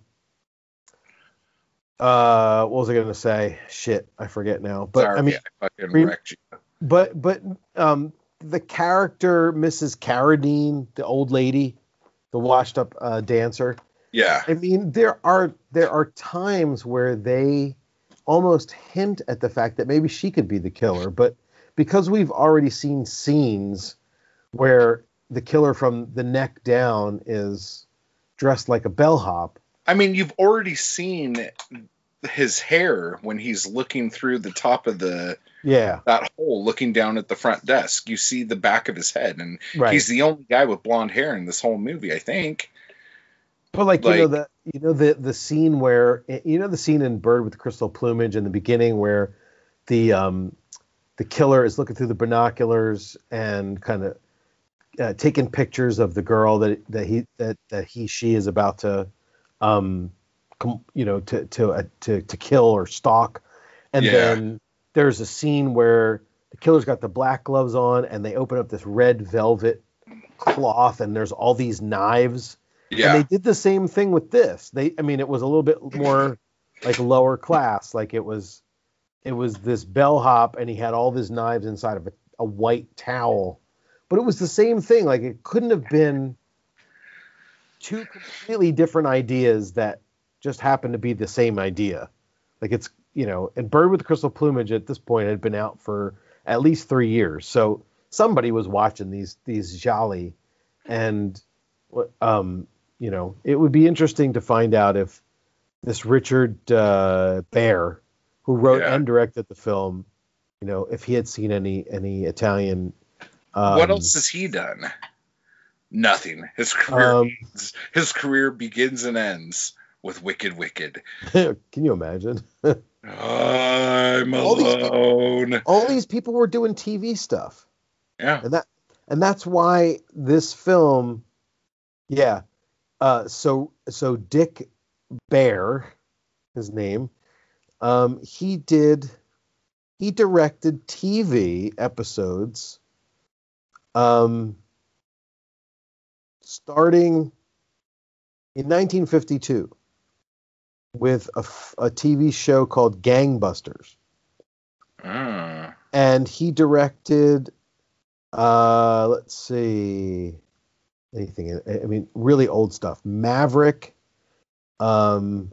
uh, what was I going to say? Shit, I forget now. But Sorry, I mean, I fucking re- wrecked you. but but um, the character Mrs. Carradine, the old lady, the washed up uh, dancer. Yeah. I mean, there are there are times where they almost hint at the fact that maybe she could be the killer, but because we've already seen scenes where the killer from the neck down is dressed like a bellhop. I mean, you've already seen his hair when he's looking through the top of the Yeah, that hole looking down at the front desk. You see the back of his head and right. he's the only guy with blonde hair in this whole movie, I think. But like, you know the you know the the scene where you know the scene in Bird with the Crystal Plumage in the beginning where the um the killer is looking through the binoculars and kind of uh, taking pictures of the girl that that he that that he she is about to, um, com- you know, to to uh, to to kill or stalk, and Yeah. then there's a scene where the killer's got the black gloves on, and they open up this red velvet cloth, and there's all these knives. Yeah. And they did the same thing with this. They, I mean, it was a little bit more like lower class. Like it was, it was this bellhop, and he had all his knives inside of a, a white towel. But it was the same thing. Like it couldn't have been two completely different ideas that just happened to be the same idea. Like it's, you know, and Bird with Crystal Plumage at this point had been out for at least three years. So somebody was watching these these gialli, and um, you know, it would be interesting to find out if this Richard uh, Bare, who wrote Yeah. and directed the film, you know, if he had seen any any Italian. Um, what else has he done? Nothing. His career Um, ends- his career begins and ends with Wicked Wicked. Can you imagine? I'm All these- alone. All these people were doing TV stuff. Yeah. and that and that's why this film yeah uh so so dick bare his name um he did he directed tv episodes um starting in 1952 with a tv show called gangbusters Mm. and he directed uh let's see anything. I mean really old stuff. Maverick um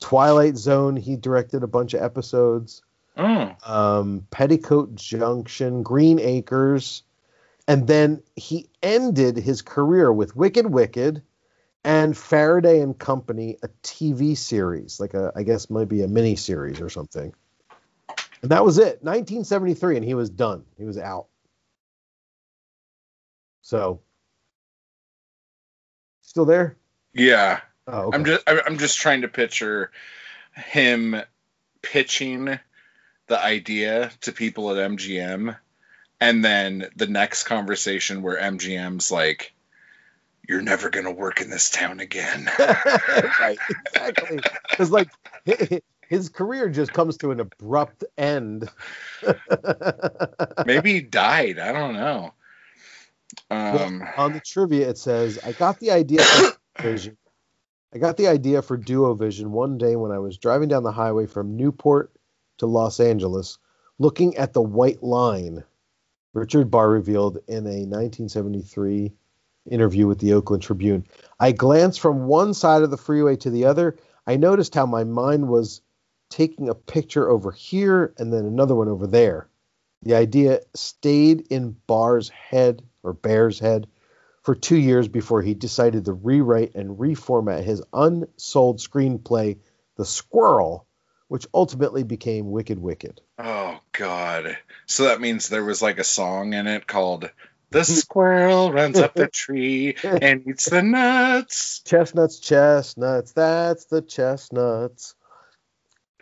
twilight zone he directed a bunch of episodes. Mm. um petticoat junction green acres. And then he ended his career with wicked wicked and faraday and company a tv series like a i guess maybe a mini series or something. And that was it 1973 and he was done. He was out. So still there Yeah. oh okay. I'm just I'm just trying to picture him pitching the idea to people at MGM and then the next conversation where MGM's like you're never going to work in this town again. right exactly because like his career just comes to an abrupt end Maybe he died. I don't know. Um on the trivia it says i got the idea for vision. I got the idea for duo vision one day when i was driving down the highway from newport to los angeles looking at the white line richard barr revealed in a 1973 interview with the oakland tribune. I glanced from one side of the freeway to the other. I noticed how my mind was taking a picture over here and then another one over there. The idea stayed in Barr's head or Bare's head for two years before he decided to rewrite and reformat his unsold screenplay, The Squirrel, which ultimately became Wicked Wicked. oh god. So that means there was like a song in it called The squirrel runs up the tree and eats the nuts. Chestnuts, chestnuts, that's the chestnuts.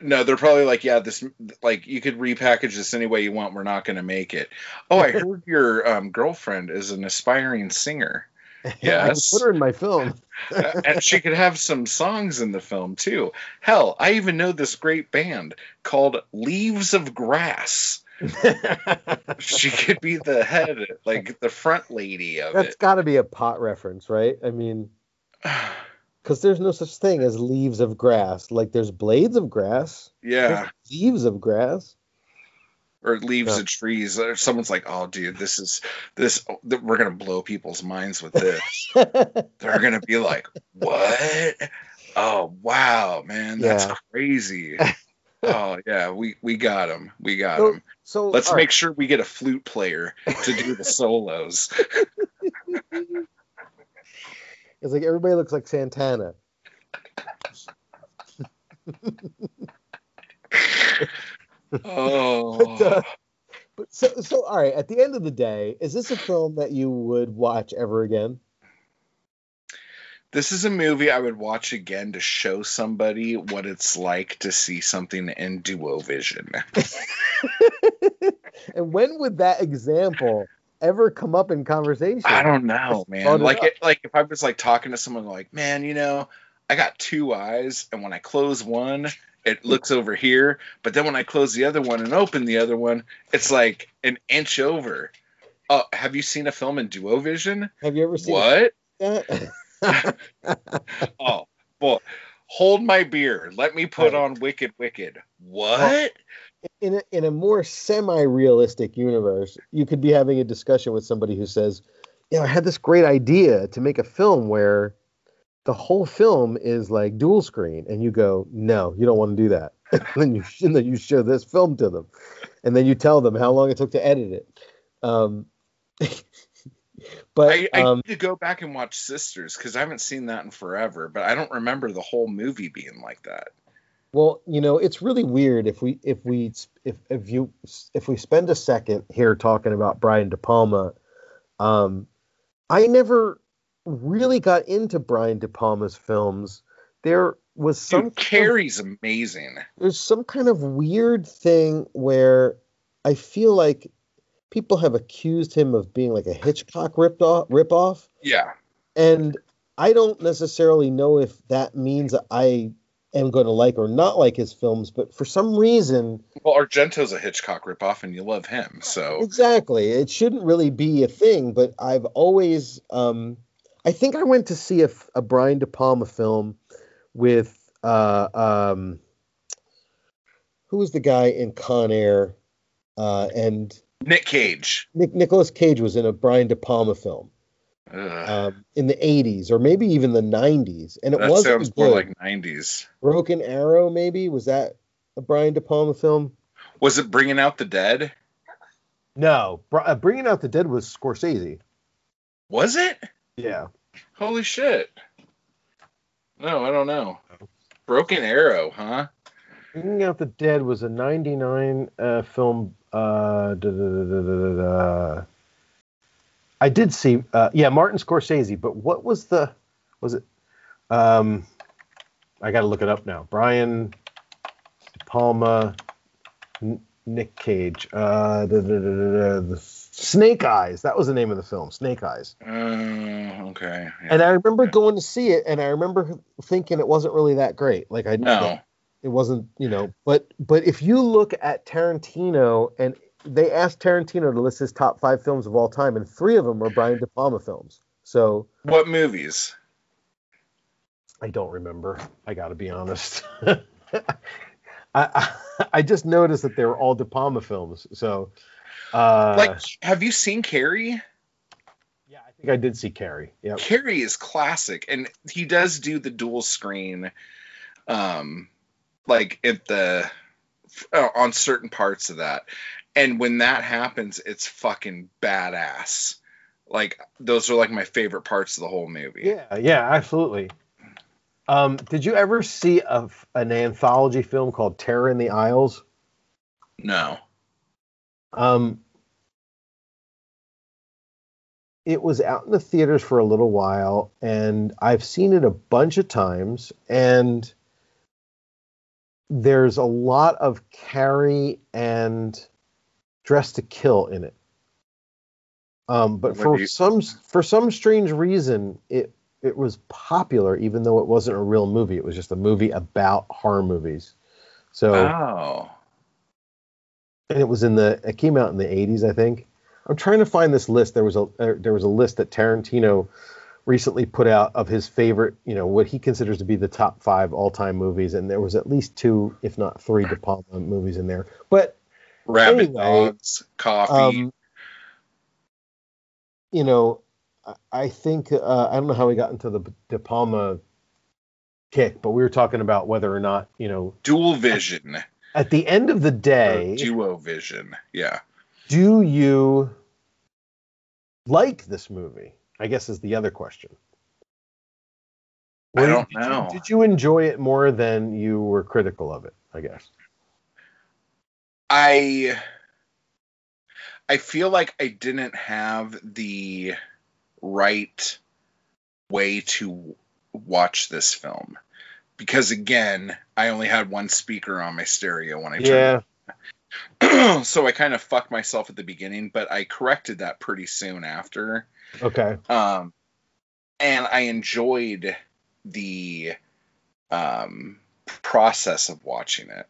No, they're probably like, yeah, this like you could repackage this any way you want. We're not going to make it. Oh, I heard your um, girlfriend is an aspiring singer, I Yes. put her in my film. And she could have some songs in the film too. Hell, I even know this great band called Leaves of Grass. She could be the head, like the front lady of That's it. That's got to be a pot reference, right? I mean, because there's no such thing as leaves of grass. Like there's blades of grass, yeah, leaves of grass. or leaves of trees. Or someone's like, "Oh, dude, this is this. We're gonna blow people's minds with this." they're gonna be like, "What? Oh wow, man, that's Yeah. crazy." oh yeah, we we got him. We got So- him. so Let's make right. sure we get a flute player to do the solos. It's like everybody looks like Santana. Oh, But, uh, but so, so all right. At the end of the day, is this a film that you would watch ever again? this is a movie I would watch again to show somebody what it's like to see something in duo vision. and when would that example ever come up in conversation? I don't know, man. Like it, like if I was like talking to someone like, man, you know, I got two eyes, and when I close one, it looks over here, but then when I close the other one and open the other one, it's like an inch over. Oh, have you seen a film in duovision? Have you ever seen What? Oh, well, hold my beer. Let me put on Wicked Wicked. Oh. What? In a, in a more semi-realistic universe, you could be having a discussion with somebody who says, "You know, I had this great idea to make a film where the whole film is like dual screen," and you go, "No, you don't want to do that." and then you and then you show this film to them, and then you tell them how long it took to edit it. Um, but I, I um, need to go back and watch Sisters because I haven't seen that in forever, but I don't remember the whole movie being like that. Well, you know, it's really weird if we if we if if you if we spend a second here talking about Brian De Palma, um, I never really got into Brian De Palma's films. There was some Dude, kind of- Carrie's amazing. there's some kind of weird thing where I feel like people have accused him of being like a Hitchcock ripped off ripoff, Yeah. and I don't necessarily know if that means I am going to like or not like his films, but for some reason, Well, Argento's a Hitchcock ripoff, and you love him, so exactly, it shouldn't really be a thing. But I've always, um, I think I went to see a Brian De Palma film with, uh, um, who was the guy in Con Air, uh, and Nick Cage. Nick Nicholas Cage was in a Brian De Palma film um, in the '80s or maybe even the '90s, and it that wasn't sounds more good. like '90s. Broken Arrow, maybe was that a Brian De Palma film? Was it Bringing Out the Dead? No, Br- uh, Bringing Out the Dead was Scorsese. Was it? Yeah. Holy shit! No, I don't know. Broken Arrow, huh? Bringing Out the Dead was a '99 uh, film. Uh, da, da, da, da, da, da, da. I did see, uh, yeah, Martin Scorsese. But what was the? Was it? Um, I got to look it up now. Brian De Palma, N- Nick Cage. Uh, da, da, da, da, da, the Snake Eyes. That was the name of the film. Snake Eyes. Uh, okay. yeah. And I remember going to see it, and I remember thinking it wasn't really that great. Like I no. it wasn't, you know. But but if you look at Tarantino, and they asked Tarantino to list his top five films of all time, and three of them are Brian De Palma films. So What movies? I don't remember. I got to be honest. I, I I just noticed that they were all De Palma films. So uh, like, have you seen Carrie? yeah, I think I did see Carrie. Yeah. Carrie is classic, and he does do the dual screen, um, like at the uh, on certain parts of that. And when that happens, it's fucking badass. Like those are like my favorite parts of the whole movie. Yeah, yeah, absolutely. Um, did you ever see a, an anthology film called Terror in the Aisles? No. Um, it was out in the theaters for a little while, and I've seen it a bunch of times. And there's a lot of Carrie and Dressed to Kill in it. Um, but What for you- some for some strange reason, it it was popular, even though it wasn't a real movie. It was just a movie about horror movies. So Oh. and it was in the it came out in the 80s i think i'm trying to find this list there was a uh, there was a list that tarantino recently put out of his favorite you know what he considers to be the top five all-time movies and there was at least two if not three de palma movies in there but Rabbit Anyway, dogs, coffee. um you know I- think uh, i don't know how we got into the de palma kick but we were talking about whether or not you know dual vision. at the end of the Or day duo vision. Yeah. do you like this movie? I guess is the other question. I don't did you- know. did you enjoy it more than you were critical of it? I guess. I I feel like I didn't have the right way to watch this film because again, I only had one speaker on my stereo when I turned Yeah. so I kind of fucked myself at the beginning, but I corrected that pretty soon after. Okay. Um, and I enjoyed the um, process of watching it.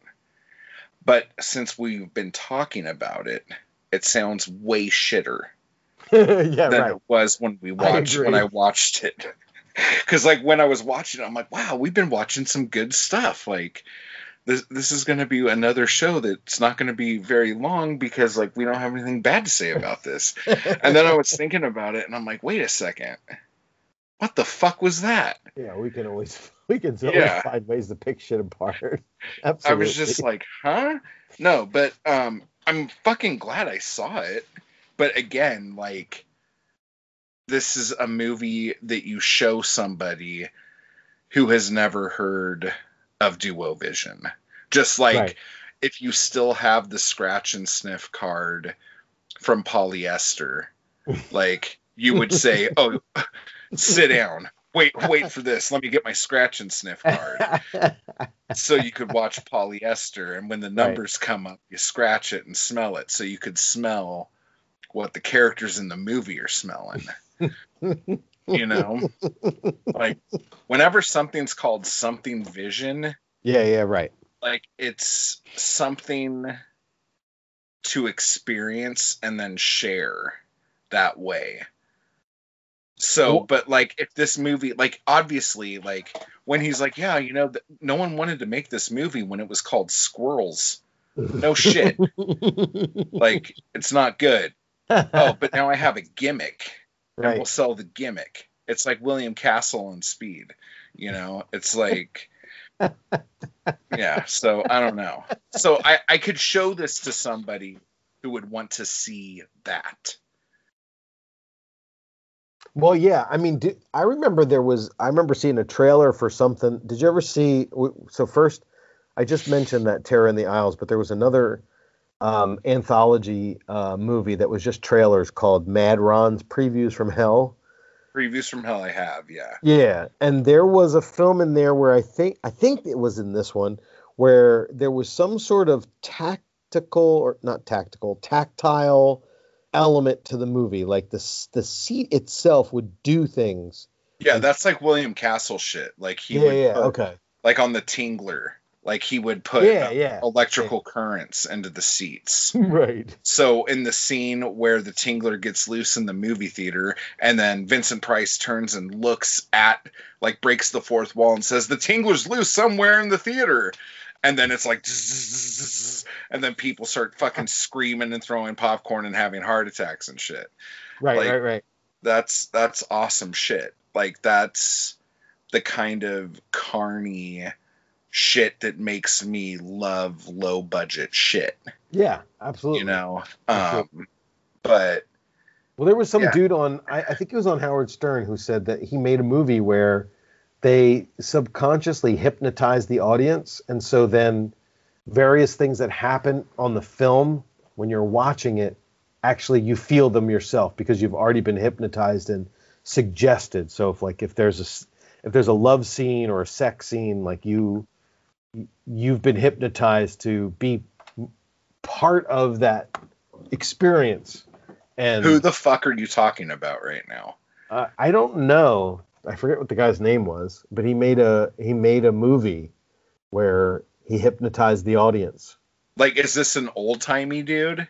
But since we've been talking about it, it sounds way shitter yeah, than right. it was when we watched when. I watched it. Because like when I was watching it, I'm like, wow, we've been watching some good stuff. Like this this is going to be another show that's not going to be very long because like we don't have anything bad to say about this. and then I was thinking about it, and I'm like, wait a second, what the fuck was that? Yeah, we can always we can always Yeah. find ways to pick shit apart. I was just like, huh? No, but um, I'm fucking glad I saw it. But again, like, this is a movie that you show somebody who has never heard of Duovision. Just like Right. if you still have the scratch and sniff card from polyester, like you would say, "Oh, sit down." Wait, wait for this. Let me get my scratch and sniff card. so you could watch polyester and when the numbers come up you scratch it and smell it so you could smell what the characters in the movie are smelling you know like whenever something's called something vision yeah, yeah, right. like it's something to experience and then share that way so but like if this movie like obviously like when he's like yeah you know th- no one wanted to make this movie when it was called squirrels. No shit. Like it's not good. Oh but now i have a gimmick and we'll sell the gimmick. It's like william castle on speed you know? It's like yeah so i don't know. So i i could show this to somebody who would want to see that Well, yeah. I mean, do, I remember there was. I remember seeing a trailer for something. Did you ever see? So first, I just mentioned that Terror in the Aisles, but there was another um, anthology uh, movie that was just trailers called Mad Ron's Previews from Hell. previews from hell i have yeah Yeah, and there was a film in there where I think I think it was in this one where there was some sort of tactical or not tactical, tactile element to the movie. Like the the seat itself would do things. yeah that's like william castle shit like he yeah, would yeah, put, okay. like on the tingler like he would put Yeah, yeah. electrical currents into the seats Right. So in the scene where the Tingler gets loose in the movie theater, and then Vincent Price turns and looks at, like, breaks the fourth wall and says, "The Tingler's loose somewhere in the theater," and then it's like, and then people start fucking screaming and throwing popcorn and having heart attacks and shit. Right, Like- right, right. That's that's awesome shit. Like that's the kind of carny shit that makes me love low budget shit. Yeah, absolutely. You know, Absolutely. um, but Well, there was some Yeah. dude on, I, I think it was on Howard Stern, who said that he made a movie where they subconsciously hypnotize the audience. And so then various things that happen on the film when you're watching it, actually you feel them yourself because you've already been hypnotized and suggested. So if like if there's a if there's a love scene or a sex scene, like you you've been hypnotized to be part of that experience. And who the fuck are you talking about right now? uh, I don't know. I forget what the guy's name was, but he made a he made a movie where he hypnotized the audience. Like, is this an old timey dude?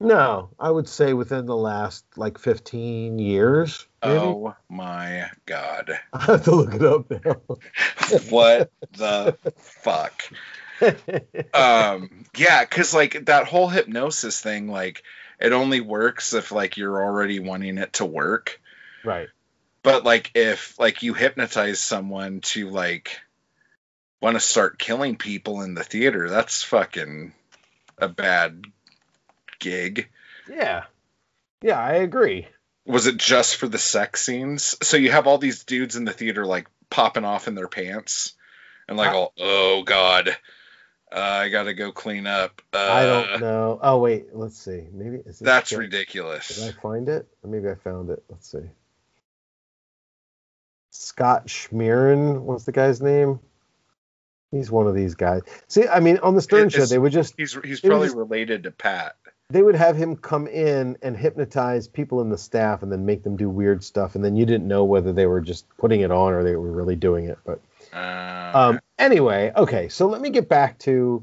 No, I would say within the last like 15 years. Maybe. Oh my god. I have to look it up What the fuck? Um, yeah, because like that whole hypnosis thing, like it only works if like you're already wanting it to work. right. But like if like you hypnotize someone to like want to start killing people in the theater, that's fucking a bad gig. Yeah. Yeah, I agree. Was it just for the sex scenes? So you have all these dudes in the theater like popping off in their pants and like I- all, oh god, uh, I gotta go clean up. Uh, I don't know. Oh wait, let's see. Maybe That's Did ridiculous. I find it? Maybe I found it. Let's see. Scott Schmieren was the guy's name. He's one of these guys. See, I mean, on the Stern It- show, they would just He's he's probably just- related to Pat. they would have him come in and hypnotize people in the staff and then make them do weird stuff and then you didn't know whether they were just putting it on or they were really doing it but Um, um anyway okay so let me get back to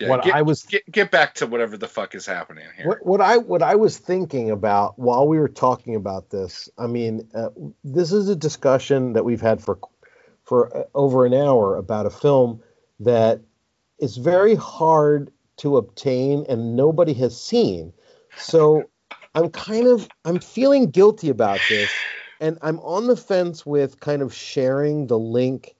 yeah, what get, i was get get back to whatever the fuck is happening here. what, what i what i was thinking about while we were talking about this i mean uh, this is a discussion that we've had for for uh, over an hour about a film that is very hard to obtain and nobody has seen so i'm kind of i'm feeling guilty about this and i'm on the fence with kind of sharing the link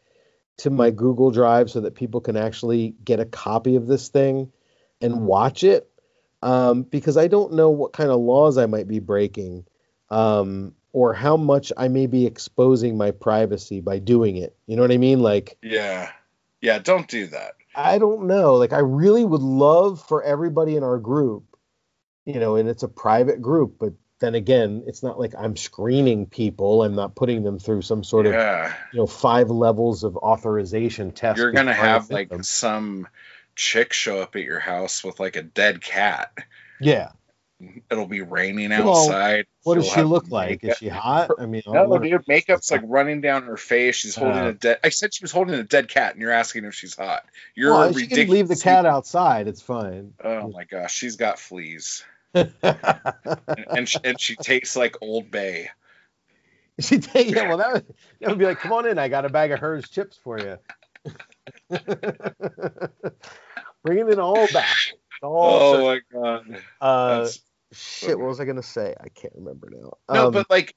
to my google drive so that people can actually get a copy of this thing and watch it um, because I don't know what kind of laws I might be breaking um, or how much I may be exposing my privacy by doing it. You know what I mean? Like, Yeah, yeah. Don't do that. I don't know. Like, I really would love for everybody in our group, you know, and it's a private group, but then again, it's not like I'm screening people. I'm not putting them through some sort of, you know, five levels of authorization test. you're gonna have like them. some chick show up at your house with like a dead cat. yeah. It'll be raining Well, outside. What does She'll she look like? Is she hot? I mean, No, her- dude, makeup's like running down her face. She's holding Uh. a dead. I said she was holding a dead cat, and you're asking if she's hot. You're well, a she can leave the cat outside. It's fine. Oh my gosh, she's got fleas, and and she, and she tastes like Old Bay. She take yeah, well that would, that would be like, come on in, I got a bag of Herr's chips for you. Bringing it all back. All Oh my god. uh, shit. What was I gonna say? I can't remember now. No, Um, but like,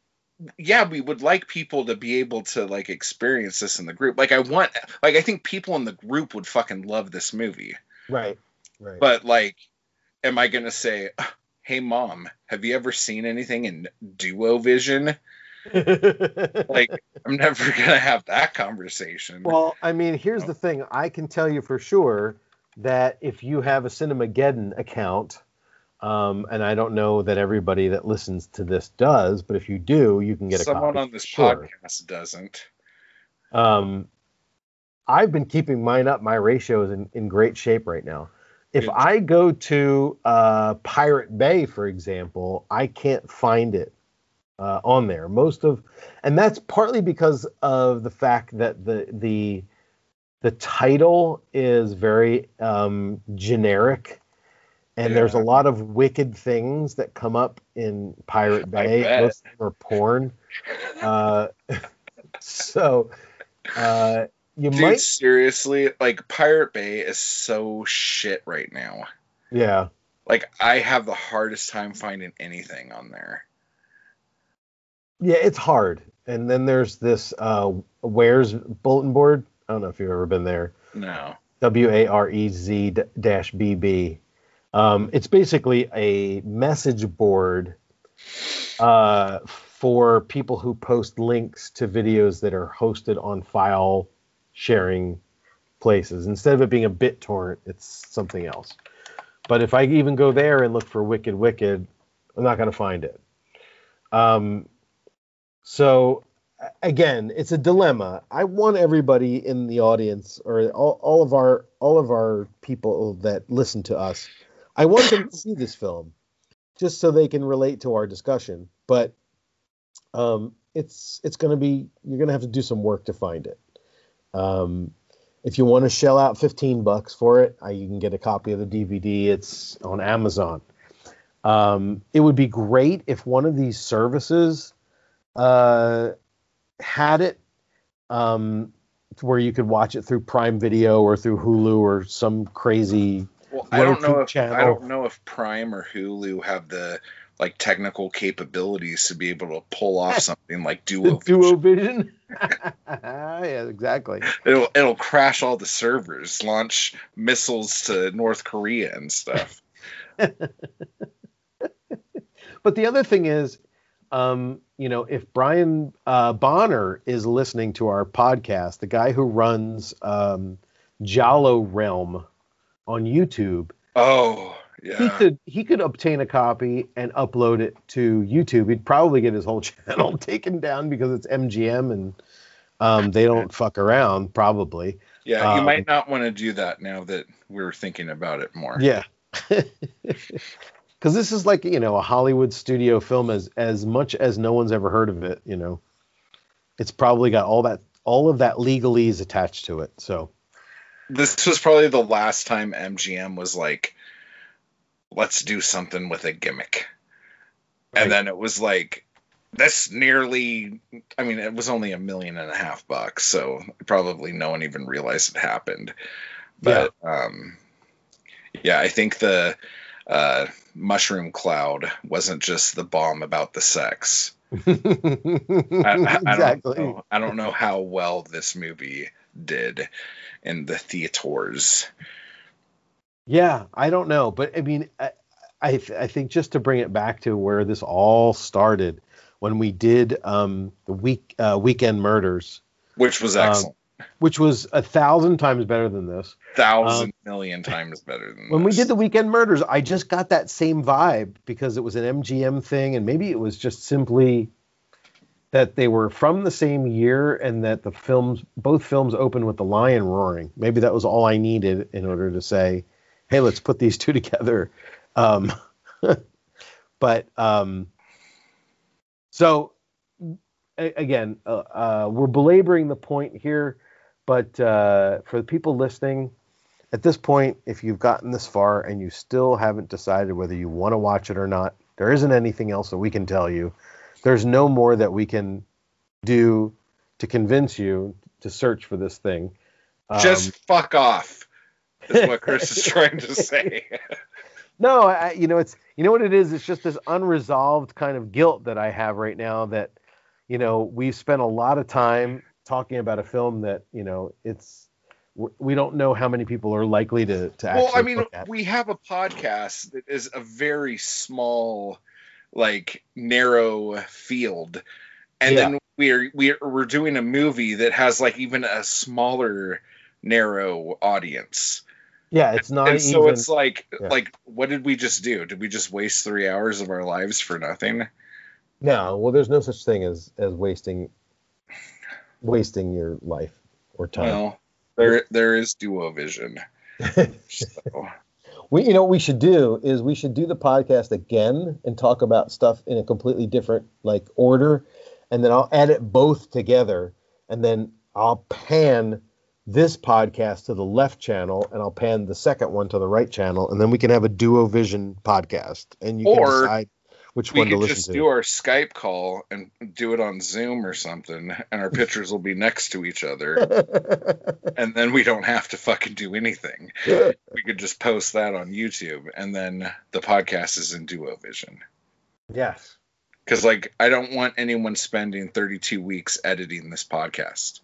yeah, we would like people to be able to like experience this in the group. Like, I want, like, I think people in the group would fucking love this movie. right, right. But like, am I gonna say, "Hey, mom, have you ever seen anything in Duo Vision?" Like, I'm never gonna have that conversation. well, I mean, here's the thing. I can tell you for sure that if you have a Cinemageddon account, um, and I don't know that everybody that listens to this does, but if you do, you can get a someone on this sure. podcast doesn't. Um, I've been keeping mine up. My ratio is in, in great shape right now. If I go to uh, Pirate Bay, for example, I can't find it uh, on there. Most of, and that's partly because of the fact that the the the title is very um, generic, and there's a lot of wicked things that come up in Pirate Bay. Most of them are porn. Uh, so uh, you Dude, might, seriously, like Pirate Bay is so shit right now. yeah. Like, I have the hardest time finding anything on there. Yeah, it's hard. And then there's this uh Warez bulletin board. I don't know if you've ever been there. No. W A R E Z dash B B. Um, it's basically a message board uh, for people who post links to videos that are hosted on file sharing places. Instead of it being a BitTorrent, it's something else. But if I even go there and look for Wicked Wicked, I'm not going to find it. Um, so again, it's a dilemma. I want everybody in the audience or all, all of our all of our people that listen to us, I want them to see this film just so they can relate to our discussion. But um, it's it's going to be you're going to have to do some work to find it. Um, if you want to shell out 15 bucks for it, uh, you can get a copy of the DVD. It's on Amazon. Um, it would be great if one of these services uh, had it um, where you could watch it through Prime Video or through Hulu or some crazy. Well, I don't know if I don't know if Prime or Hulu have the like technical capabilities to be able to pull off something like Duo. Duo Vision. yeah, exactly. It'll it'll crash all the servers, launch missiles to North Korea and stuff. But the other thing is, um, you know, if Brian uh, Bonner is listening to our podcast, the guy who runs um, Giallo Realm on YouTube, Oh he could he could obtain a copy and upload it to YouTube. He'd probably get his whole channel taken down because it's MGM and um, they don't fuck around probably. Yeah, you Um, might not want to do that now that we're thinking about it more. Yeah. Because this is like you know a Hollywood studio film as as much as no one's ever heard of it. You know, it's probably got all that all of that legalese attached to it. So This was probably the last time MGM was like, let's do something with a gimmick. Right. And then it was like, that's nearly, I mean, it was only a million and a half bucks. So probably no one even realized it happened. But um, yeah, I think the uh, mushroom cloud wasn't just the bomb about the sex. I, I- I don't exactly. know. I don't know how well this movie did in the theaters. Yeah, I don't know, but I mean, I I, th- I think just to bring it back to where this all started when we did um, the week uh, weekend murders, which was Um, excellent. which was a thousand times better than this. Thousand million times better than um, When we did the weekend murders, I just got that same vibe because it was an MGM thing, and maybe it was just simply that they were from the same year and that the films, both films, opened with the lion roaring. Maybe that was all I needed in order to say, "Hey, let's put these two together." Um, but um, so a- again, uh, uh, we're belaboring the point here, but uh, for the people listening, at this point, if you've gotten this far and you still haven't decided whether you want to watch it or not, there isn't anything else that we can tell you. There's no more that we can do to convince you to search for this thing. Um, just fuck off. Is what Chris is trying to say. no, I, you know, it's you know what it is. It's just this unresolved kind of guilt that I have right now. That you know, we've spent a lot of time talking about a film that you know, it's we- don't know how many people are likely to to actually well, I mean, we have a podcast that is a very small, like narrow field, and Yeah. then we're we're we're doing a movie that has like even a smaller, narrow audience. Yeah, it's not and so it's like yeah. like what did we just do? Did we just waste three hours of our lives for nothing? No, well, there's no such thing as as wasting wasting your life or time. Well, there there is duo vision. So, We, you know, what we should do is we should do the podcast again and talk about stuff in a completely different like order, and then I'll edit both together, and then I'll pan this podcast to the left channel, and I'll pan the second one to the right channel, and then we can have a duo vision podcast, and you Or can decide which we one to listen could listen just do our Skype call and do it on Zoom or something, and our pictures will be next to each other, and then we don't have to fucking do anything. We could just post that on YouTube, and then the podcast is in Duo Vision. yes. Because like I don't want anyone spending 32 weeks editing this podcast.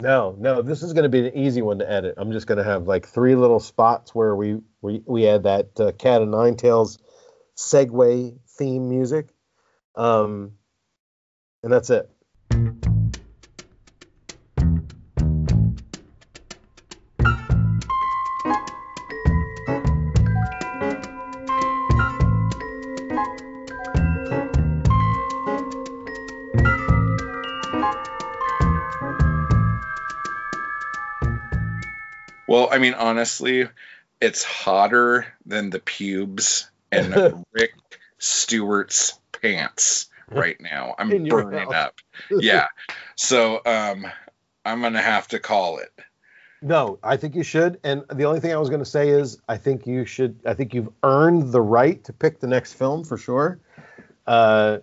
No, no, this is going to be an easy one to edit. I'm just going to have like three little spots where we we, we add that uh, Cat o' Nine Tails segue theme music, um, and that's it. Well, I mean, honestly, it's hotter than the pubes in Rick Stewart's pants right now. I'm burning up. Yeah. So um I'm gonna have to call it. No, I think you should. And the only thing I was going to say is, I think you should. I think you've earned the right to pick the next film for sure. Uh,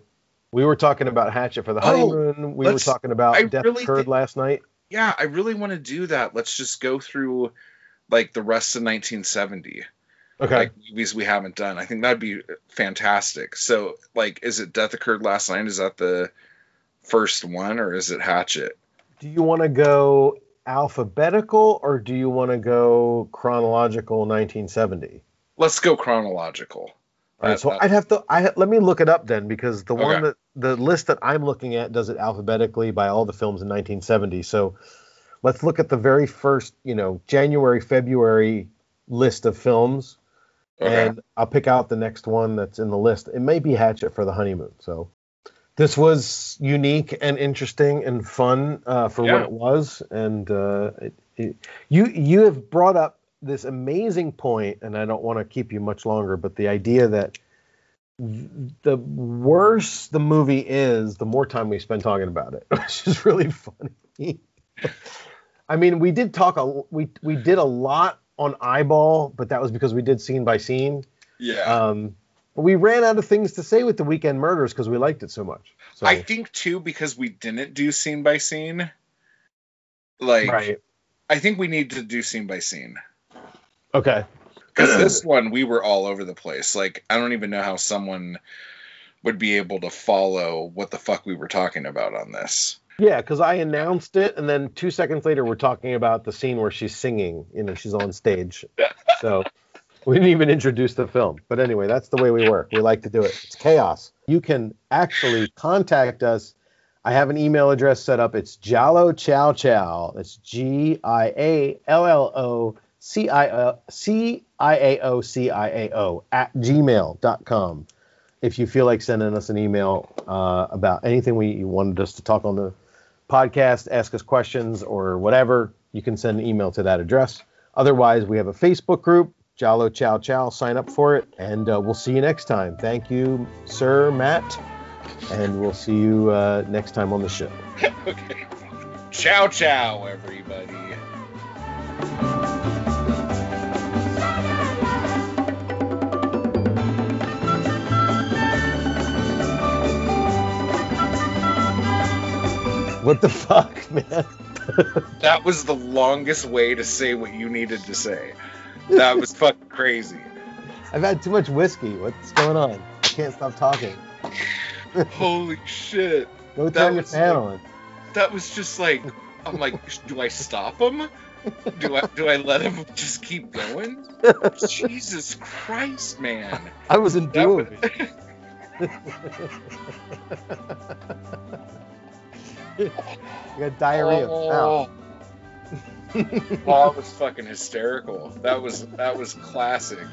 we were talking about Hatchet for the Oh, honeymoon. we were talking about I Death really Occurred thi- last night. Yeah, I really want to do that. Let's just go through like the rest of 1970. Okay. Like movies we haven't done. I think that'd be fantastic. So, like, is it Death Occurred Last Night? Is that the first one, or is it Hatchet? do you want to go alphabetical or do you want to go chronological 1970? Let's go chronological. All right, so uh, uh, I'd have to. I let me look it up then because the one that the list that I'm looking at does it alphabetically by all the films in 1970. So let's look at the very first, you know, January February list of films, Okay. and I'll pick out the next one that's in the list. It may be Hatchet for the honeymoon. So this was unique and interesting and fun uh, for Yeah. what it was. And uh, it, it, you you have brought up this amazing point, and I don't want to keep you much longer, but the idea that the worse the movie is, the more time we spend talking about it, which is really funny. I mean, we did talk a we we did a lot on eyeball, but that was because we did scene by scene. Yeah. Um, but we ran out of things to say with the weekend murders because we liked it so much. So, I think too because we didn't do scene by scene. Like right. I think we need to do scene by scene. Okay. Because this one we were all over the place. Like I don't even know how someone would be able to follow what the fuck we were talking about on this. Yeah, because I announced it, and then two seconds later, we're talking about the scene where she's singing. You know, she's on stage. So we didn't even introduce the film. But anyway, that's the way we work. We like to do it. It's chaos. You can actually contact us. I have an email address set up. It's Giallo Chow Chow. That's G I A L L O C I O C I A O C I A O at gmail.com. If you feel like sending us an email uh, about anything we you wanted us to talk on the podcast, ask us questions, or whatever, you can send an email to that address. Otherwise, we have a Facebook group, Giallo Chow Chow. Sign up for it, and uh, we'll see you next time. Thank you, Sir Matt, and we'll see you uh, next time on the show. okay. Ciao ciao everybody. What the fuck, man? That was the longest way to say what you needed to say. That was fucking crazy. I've had too much whiskey. What's going on? I can't stop talking. Holy shit. Go That turn your fan like- on. That was just like I'm like, do I stop him? Do I do I let him just keep going? Jesus Christ, man. I wasn't That doing was- it. You got diarrhea. Ow. Oh. that was fucking hysterical. That was that was classic.